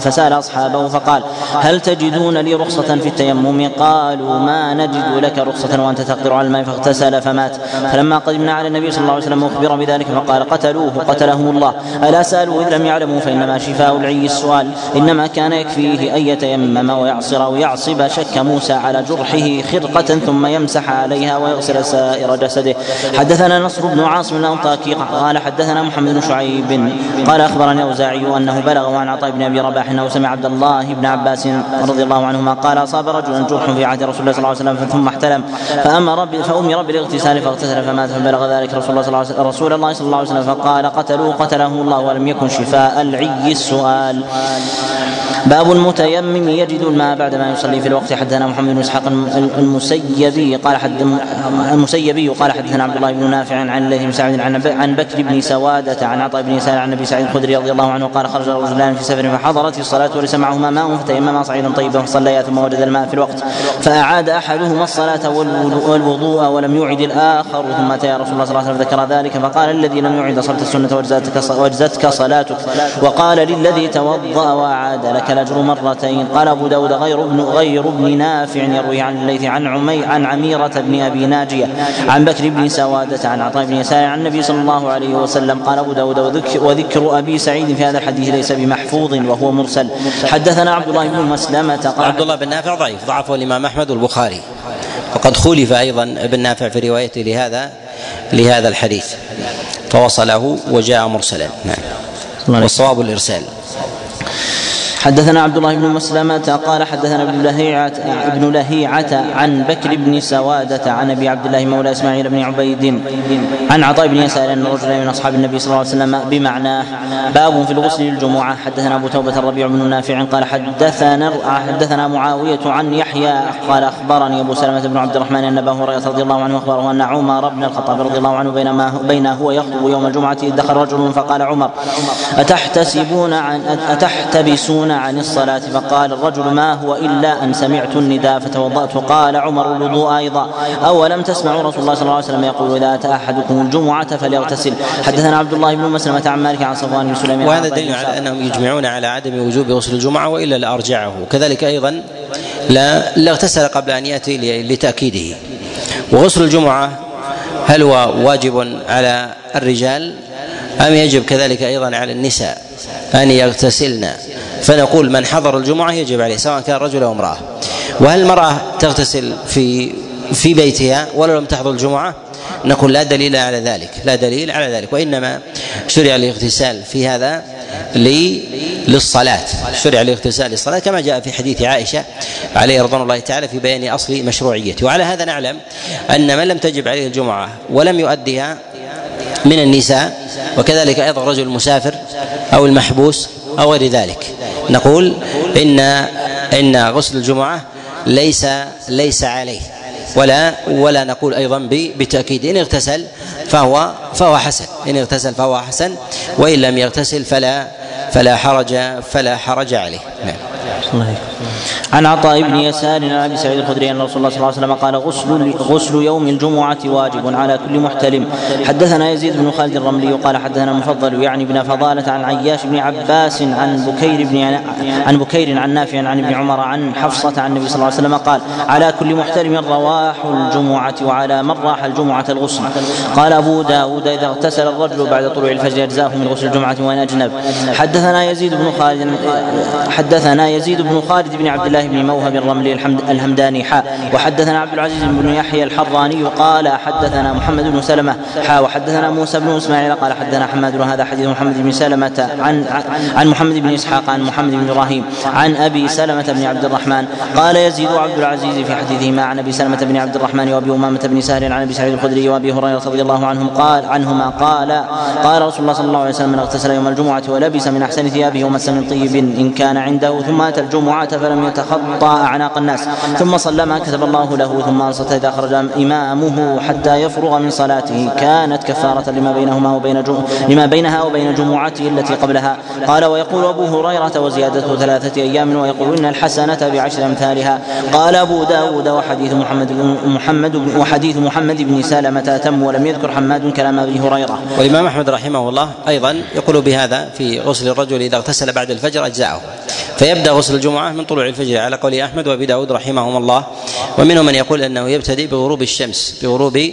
فسأل أصحابه فقال هل تجدون لي رخصة في التيمم؟ قالوا ما نجد لك رخصة وأنت تقدر على الماء فاغتسل فمات. فلما قدمنا على النبي صلى الله عليه وسلم أخبر بذلك فقال قتلوه قتلهم الله. ألا سألوا إذ لم يعلموا فإنما شفاء العي السؤال. إنما كان يكفيه أن يتيمم ويعصر أو يعصب شك موسى على جرحه خرقة ثم يمسح عليها ويغسل سائر جسده. حدثنا نصر بن عاصم الأنطاكي قال حدثنا محمد بن شعيب قال اخبرني اوزاعي أنه بلغ عن عطاء بن أبي رباح أنه سمع عبد الله بن عباس رضي الله عنهما قال أصاب رجلا جرح في عهد رسول الله صلى الله عليه وسلم ثم احتلم. فأمر فأمر بالاغتسال فاغتسل فمات فبلغ ذلك رسول الله صلى الله رسول الله صلى الله عليه وسلم فقال قتلوه قتله الله ولم يكن شفاء. العي السؤال. باب المتيمم يجد الماء بعدما يصلي في الوقت. حدثنا محمد بن إسحاق المسيبي قال حد المسيبي قال حدثنا عبد الله بن نافع عن الليث بن سعد عن بكر بن سوادة عن عطاء بن سعد عن أبي سعيد الخدري رضي الله عنه قال خرج رجلان في سفر فحضرت الصلاة وليس معهما ماء فتيمما صعيدا طيبا فصليا ثم وجد الماء في الوقت فأعاد أحدهما الصلاة والوضوء ولم يعد الآخر ثم أتى رسول الله صلى الله عليه وسلم ذكر ذلك فقال الذي لم يعد صلت السنة وجزتك وجزتك صلاتك وقال للذي توضأ وأعاد لك الأجر مرتين قال أبو داود غير ابن غير ابن نافع يروي عن الليث عن عمي عن عميرة بن أبي ناجية عن بكر بن سوادة عن عطاء بن يسار عن النبي صلى الله عليه وسلم قال أبو داود وذكر, وذكر أبي سعيد في هذا الحديث ليس بمحفوظ وهو مرسل. حدثنا عبد الله بن مسلمة قال عبد الله بن نافع ضعيف ضعفه الإمام أحمد والبخاري. وقد خولف أيضا ابن نافع في روايته لهذا لهذا الحديث. فوصله وجاء مرسلا. نعم. والصواب الإرسال. حدثنا عبد الله بن مسلمة قال حدثنا ابن لهيعة ابن لهيعة عن بكر بن سوادة عن أبي عبد الله مولى إسماعيل بن عبيد عن عطاء بن يسار أن رجلا من أصحاب النبي صلى الله عليه وسلم بمعناه. باب في الغسل للجمعة. حدثنا أبو توبة الربيع بن نافع قال حدثنا حدثنا معاوية عن يحيى قال أخبرني أبو سلمة بن عبد الرحمن أن أبا هريرة رضي الله عنه أخبره أن عمر بن الخطاب رضي الله عنه بينما بين هو يخطب يوم الجمعة دخل رجل فقال عمر أتحتسبون عن عن الصلاة فقال الرجل ما هو إلا أن سمعت النداء فتوضأت قال عمر الوضوء أيضا. أولم تسمعوا رسول الله صلى الله عليه وسلم يقول إذا أتى أحدكم الجمعة فليغتسل. حدثنا عبد الله بن مسلمة عن مالك عن صفوان بن سليمان. وهذا دليل على أنهم يجمعون على عدم وجوب غسل الجمعة وإلا لأرجعه كذلك أيضا لا لاغتسل قبل أن يأتي لتأكيده. وغسل الجمعة هل هو واجب على الرجال؟ أم يجب كذلك أيضا على النساء أن يغتسلن؟ فنقول من حضر الجمعة يجب عليه سواء كان رجل أو امرأة. وهل المرأة تغتسل في في بيتها ولو لم تحضر الجمعة؟ نقول لا دليل على ذلك لا دليل على ذلك وإنما شرع الاغتسال في هذا للصلاة. شرع الاغتسال للصلاة كما جاء في حديث عائشة عليه رضوان الله تعالى في بيان أصل مشروعيته. وعلى هذا نعلم أن من لم تجب عليه الجمعة ولم يؤديها من النساء وكذلك أيضا الرجل المسافر أو المحبوس أو غير ذلك. نقول إن إن غسل الجمعة ليس ليس عليه ولا ولا نقول أيضا بتأكيد إن اغتسل فهو فهو حسن إن اغتسل فهو حسن وإن لم يغتسل فلا فلا حرج فلا حرج عليه. نعم. الله عن عطاء بن يسار عن أبي سعيد الخدري أن رسول الله صلى الله عليه وسلم قال غسل غسل يوم الجمعة واجب على كل محتلم. حدثنا يزيد بن خالد الرملي قال حدثنا مفضل يعني بن فضالة عن عياش بن عباس عن بكير بن عن بكير عن نافع عن ابن عمر عن حفصة عن النبي صلى الله عليه وسلم قال على كل محتلم رواح الجمعة وعلى من راح الجمعة الغسل. قال أبو داود إذا اغتسل الرجل بعد طلوع الفجر اجزاه من غسل الجمعة وإن أجنب. حدثنا يزيد بن خالد حدثنا يزيد بن خالد بن عبد الله بن موهب الرملي الهمداني حاء وحدثنا عبد العزيز بن يحيى الحراني قال حدثنا محمد بن سلمة حاء وحدثنا موسى بن إسماعيل قال حدثنا حماد. هذا حديث محمد بن سلمة عن عن محمد بن إسحاق عن محمد بن إبراهيم عن أبي سلمة بن عبد الرحمن. قال يزيد عبد العزيز في حديثهما عن أبي سلمة بن عبد الرحمن وأبي أمامة بن سهل عن أبي سعيد الخدري وأبي هريرة رضي الله عنهم قال عنهما قال قال رسول الله صلى الله عليه وسلم من اغتسل يوم الجمعة ولبس من أحسن ثيابه ومس من طيب إن كان عنده ثم اتى الجمعة فلم يتخطى أعناق الناس. ثم صلى ما كتب الله له ثم أنصت إذا خرج إمامه حتى يفرغ من صلاته. كانت كفارة لما بينهما وبين لما بينها وبين جمعته التي قبلها. قال ويقول أبو هريرة وزيادته ثلاثة أيام ويقول إن الحسنة بعشر أمثالها. قال أبو داود وحديث محمد بن محمد وحديث محمد بن سلمه اتم ولم يذكر حماد كلام أبي هريرة. والإمام أحمد رحمه الله أيضا يقول بهذا في غسل الرجل إذا اغتسل بعد الفجر اجزاءه فيبدأ غسل الجمعة من طلوع الفجر. على قول أحمد وأبي داود رحمهم الله. ومنهم من يقول أنه يبتدئ بغروب الشمس بغروب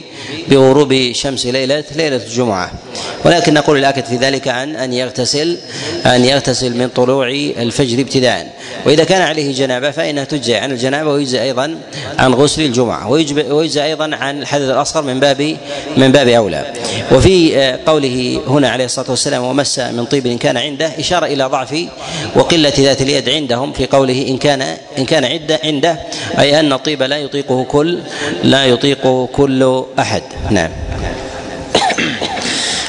بغروب شمس ليلة ليلة الجمعة. ولكن نقول الآكد في ذلك عن أن يغتسل أن يغتسل من طلوع الفجر ابتداء. وإذا كان عليه جنابة فانها تجزي عن الجنابة ويجزي أيضا عن غسل الجمعة ويجزي أيضا عن الحدث الأصغر من باب من باب أولى. وفي قوله هنا عليه الصلاة والسلام ومس من طيب ان كان عنده إشارة إلى ضعف وقلة ذات اليد عندهم في قوله إن كان إن كان عنده عنده أي أن الطيب لا يطيقه كل لا يطيقه كل أحد. نعم.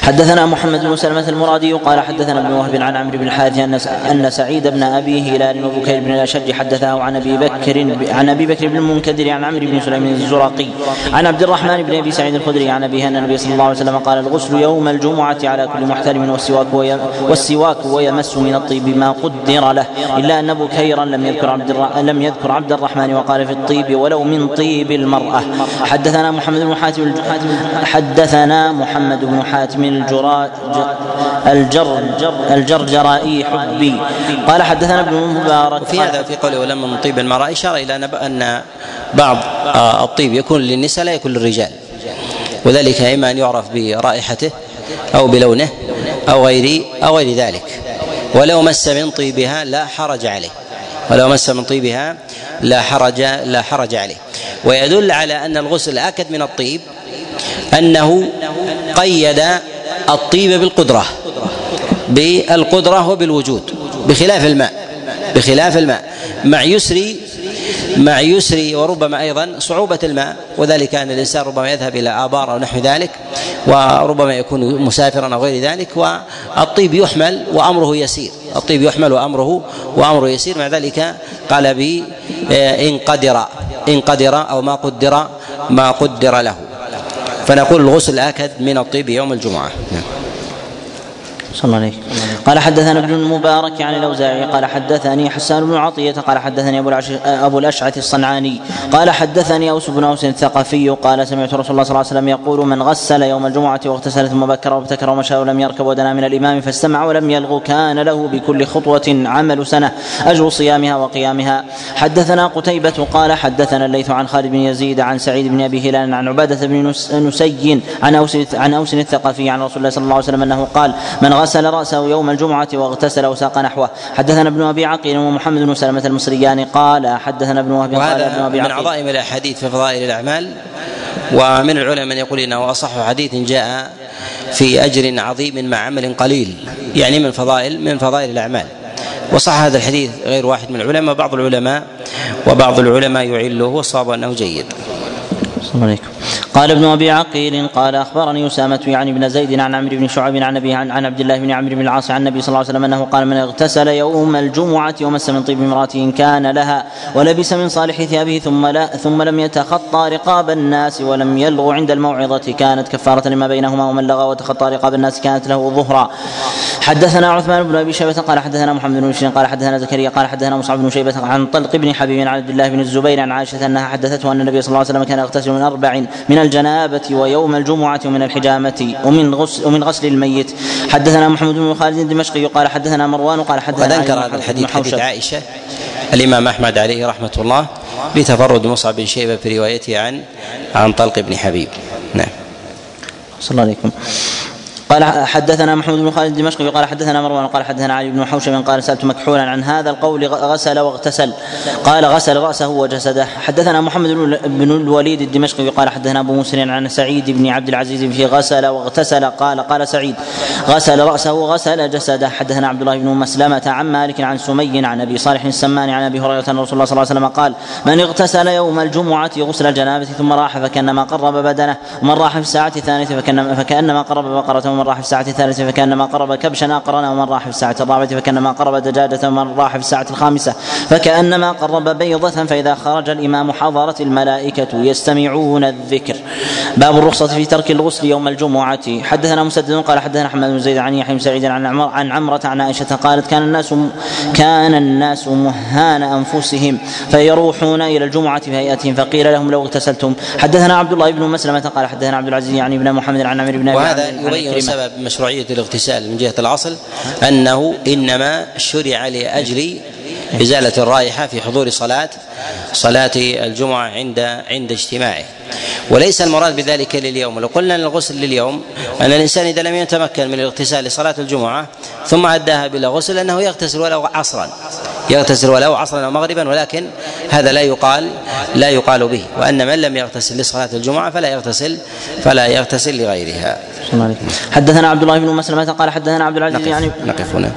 حدثنا محمد بن سلمة المرادي قال حدثنا ابن وهب عن عمرو بن الحارث أن أن سعيد بن أبي هلال وبكير بن الأشج حدثه عن أبي بكر عن أبي بكر بن المنكدر عن عمرو بن سليم الزرقي. عن عبد الرحمن بن أبي سعيد الخدري عن أبيه أن النبي صلى الله عليه وسلم قال الغسل يوم الجمعة على كل محترم والسواك والسواك ويمس من الطيب ما قدر له إلا أن بكيرا لم يذكر عبد لم يذكر عبد الرحمن وقال في الطيب ولو من طيب المرأة. حدثنا محمد بن حاتم حدثنا محمد بن حاتم الجرا الجر الجرجرائي حبي. قال حدثنا ابن المبارك وفي هذا في قوله ولما من طيب المرأة إشارة إلى أن بعض آه، الطيب يكون للنساء لا يكون للرجال. وذلك إما أن يعرف برائحته أو بلونه أو غير أو غير ذلك. ولو مس من طيبها لا حرج عليه. ولو مس من طيبها لا حرج لا حرج عليه. ويدل على أن الغسل اكد من الطيب أنه قيد الطيب بالقدرة بالقدرة وبالوجود بخلاف الماء بخلاف الماء. مع يسر مع يسر وربما أيضا صعوبة الماء وذلك أن الإنسان ربما يذهب إلى آبار أو نحو ذلك وربما يكون مسافرا أو غير ذلك والطيب يحمل وأمره يسير. الطيب يحمل وأمره وأمره يسير. مع ذلك قال بي إن قدر إن قدر أو ما قدر ما قدر له. فنقول الغسل اكد من الطيب يوم الجمعة نعم. صلى الله عليه قال حدثنا ابن المبارك عن الأوزاعي قال حدثني حسان بن عطية قال حدثني أبو أبو الأشعث الصنعاني قال حدثني أوس بن أوس الثقفي قال سمعت رسول الله صلى الله عليه وسلم يقول من غسل يوم الجمعة واغتسل ثم بكر وابتكر ومشى ولم يركب ودنا من الإمام فاستمع ولم يلغو كان له بكل خطوة عمل سنة أجر صيامها وقيامها. حدثنا قتيبة قال حدثنا الليث عن خالد بن يزيد عن سعيد بن أبي هلال عن عبادة بن نسي عن أوس عن أوس الثقفي عن رسول الله صلى الله عليه وسلم أنه قال من غسل رأسه يوم الجمعة واغتسل وساق نحوه حدثنا ابن أبي عقيل ومحمد بن سلمة المصريان قال حدثنا ابن وهب قال ابن أبي من عظائم الأحاديث في فضائل الأعمال ومن العلماء من يقول إنه أصح حديث جاء في أجر عظيم مع عمل قليل يعني من فضائل من فضائل الأعمال وصح هذا الحديث غير واحد من العلماء بعض العلماء وبعض العلماء يعله والصواب أنه جيد. السلام عليكم. قال ابن أبي عقيل قال أخبرني أسامة يعني بن زيد عن عمرو بن شعيب عن أبي عن, عن عبد الله بن عمرو بن العاص عن النبي صلى الله عليه وسلم أنه قال من اغتسل يوم الجمعة ومس من طيب امراته إن كان لها ولبس من صالح ثيابه ثم لا ثم لم يتخطى رقاب الناس ولم يلغ عند الموعظة كانت كفارة لما بينهما ومن لغى وتخطى رقاب الناس كانت له ظهرا. حدثنا عثمان بن أبي شيبة قال حدثنا محمد بن بشير قال حدثنا زكريا قال حدثنا مصعب بن شيبة عن طلق بن حبيب عن عبد الله بن الزبير عن عائشة أنها حدثته أن النبي صلى الله عليه وسلم كان يغتسل من أربع من الجنابة ويوم الجمعة ومن الحجامة ومن غسل ومن غسل الميت. حدثنا محمد بن خالد الدمشقي قال حدثنا مروان قال حدثنا وقد أنكر هذا الحديث حديث عائشة الإمام أحمد عليه رحمة الله لتفرد مصعب بن شيبة في روايته عن عن طلق بن حبيب. نعم. صلى الله عليكم قال حدثنا محمود بن خالد الدمشقي قال حدثنا مروان قال حدثنا علي بن حوشب قال سألت مكحولا عن هذا القول غسل واغتسل. قال غسل رأسه وجسده. حدثنا محمد بن الوليد الدمشقي قال حدثنا أبو مسلم عن سعيد بن عبد العزيز في غسل واغتسل. قال قال سعيد غسل رأسه وغسل جسده. حدثنا عبد الله بن مسلمة عن مالك عن سمي عن أبي صالح السمان عن أبي هريرة أن رسول الله صلى الله عليه وسلم قال من اغتسل يوم الجمعة غسل الجنابة ثم راح فكأنما قرب بدنه ومن راح في الساعة الثانية فكانما قرب بقرة ومن راح في الساعة الثالثة فكأنما قرب كبشا أقرنا ومن راح في الساعة الرابعة فكأنما قرب دجاجة ومن راح في الساعة الخامسة فكأنما قرب بيضة فإذا خرج الإمام حضرت الملائكة يستمعون الذكر. باب الرخصة في ترك الغسل يوم الجمعة. حدثنا مسدد قال حدثنا أحمد بن زيد عن يحيى بن سعيد عن عمر عن عمرة عن عائشة قالت كان الناس كان الناس مهان أنفسهم فيروحون إلى الجمعة في هيئتهم فقيل لهم لو اغتسلتم حدثنا عبد الله بن مسلمة قال حدثنا عبد العزيز يعني بن محمد عن عمرو بن وهذا يبين سبب مشروعية الاغتسال من جهة الأصل أنه إنما شرع لأجل إزالة الرائحة في حضور صلاة صلاة الجمعة عند عند اجتماعه. وليس المراد بذلك لليوم. لو قلنا الغسل لليوم أن الإنسان إذا لم يتمكن من الاغتسال لصلاة الجمعة ثم أداها بلا غسل أنه يغتسل ولو عصرا. يغتسل ولو عصرا أو مغربا ولكن هذا لا يقال لا يقال به. وأن من لم يغتسل لصلاة الجمعة فلا يغتسل فلا يغتسل لغيرها. حدثنا عبد الله بن مسلمة قال حدثنا عبد العزيز نقف يعني نقف هنا.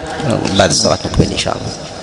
بعد الصلاة نكمل إن شاء الله.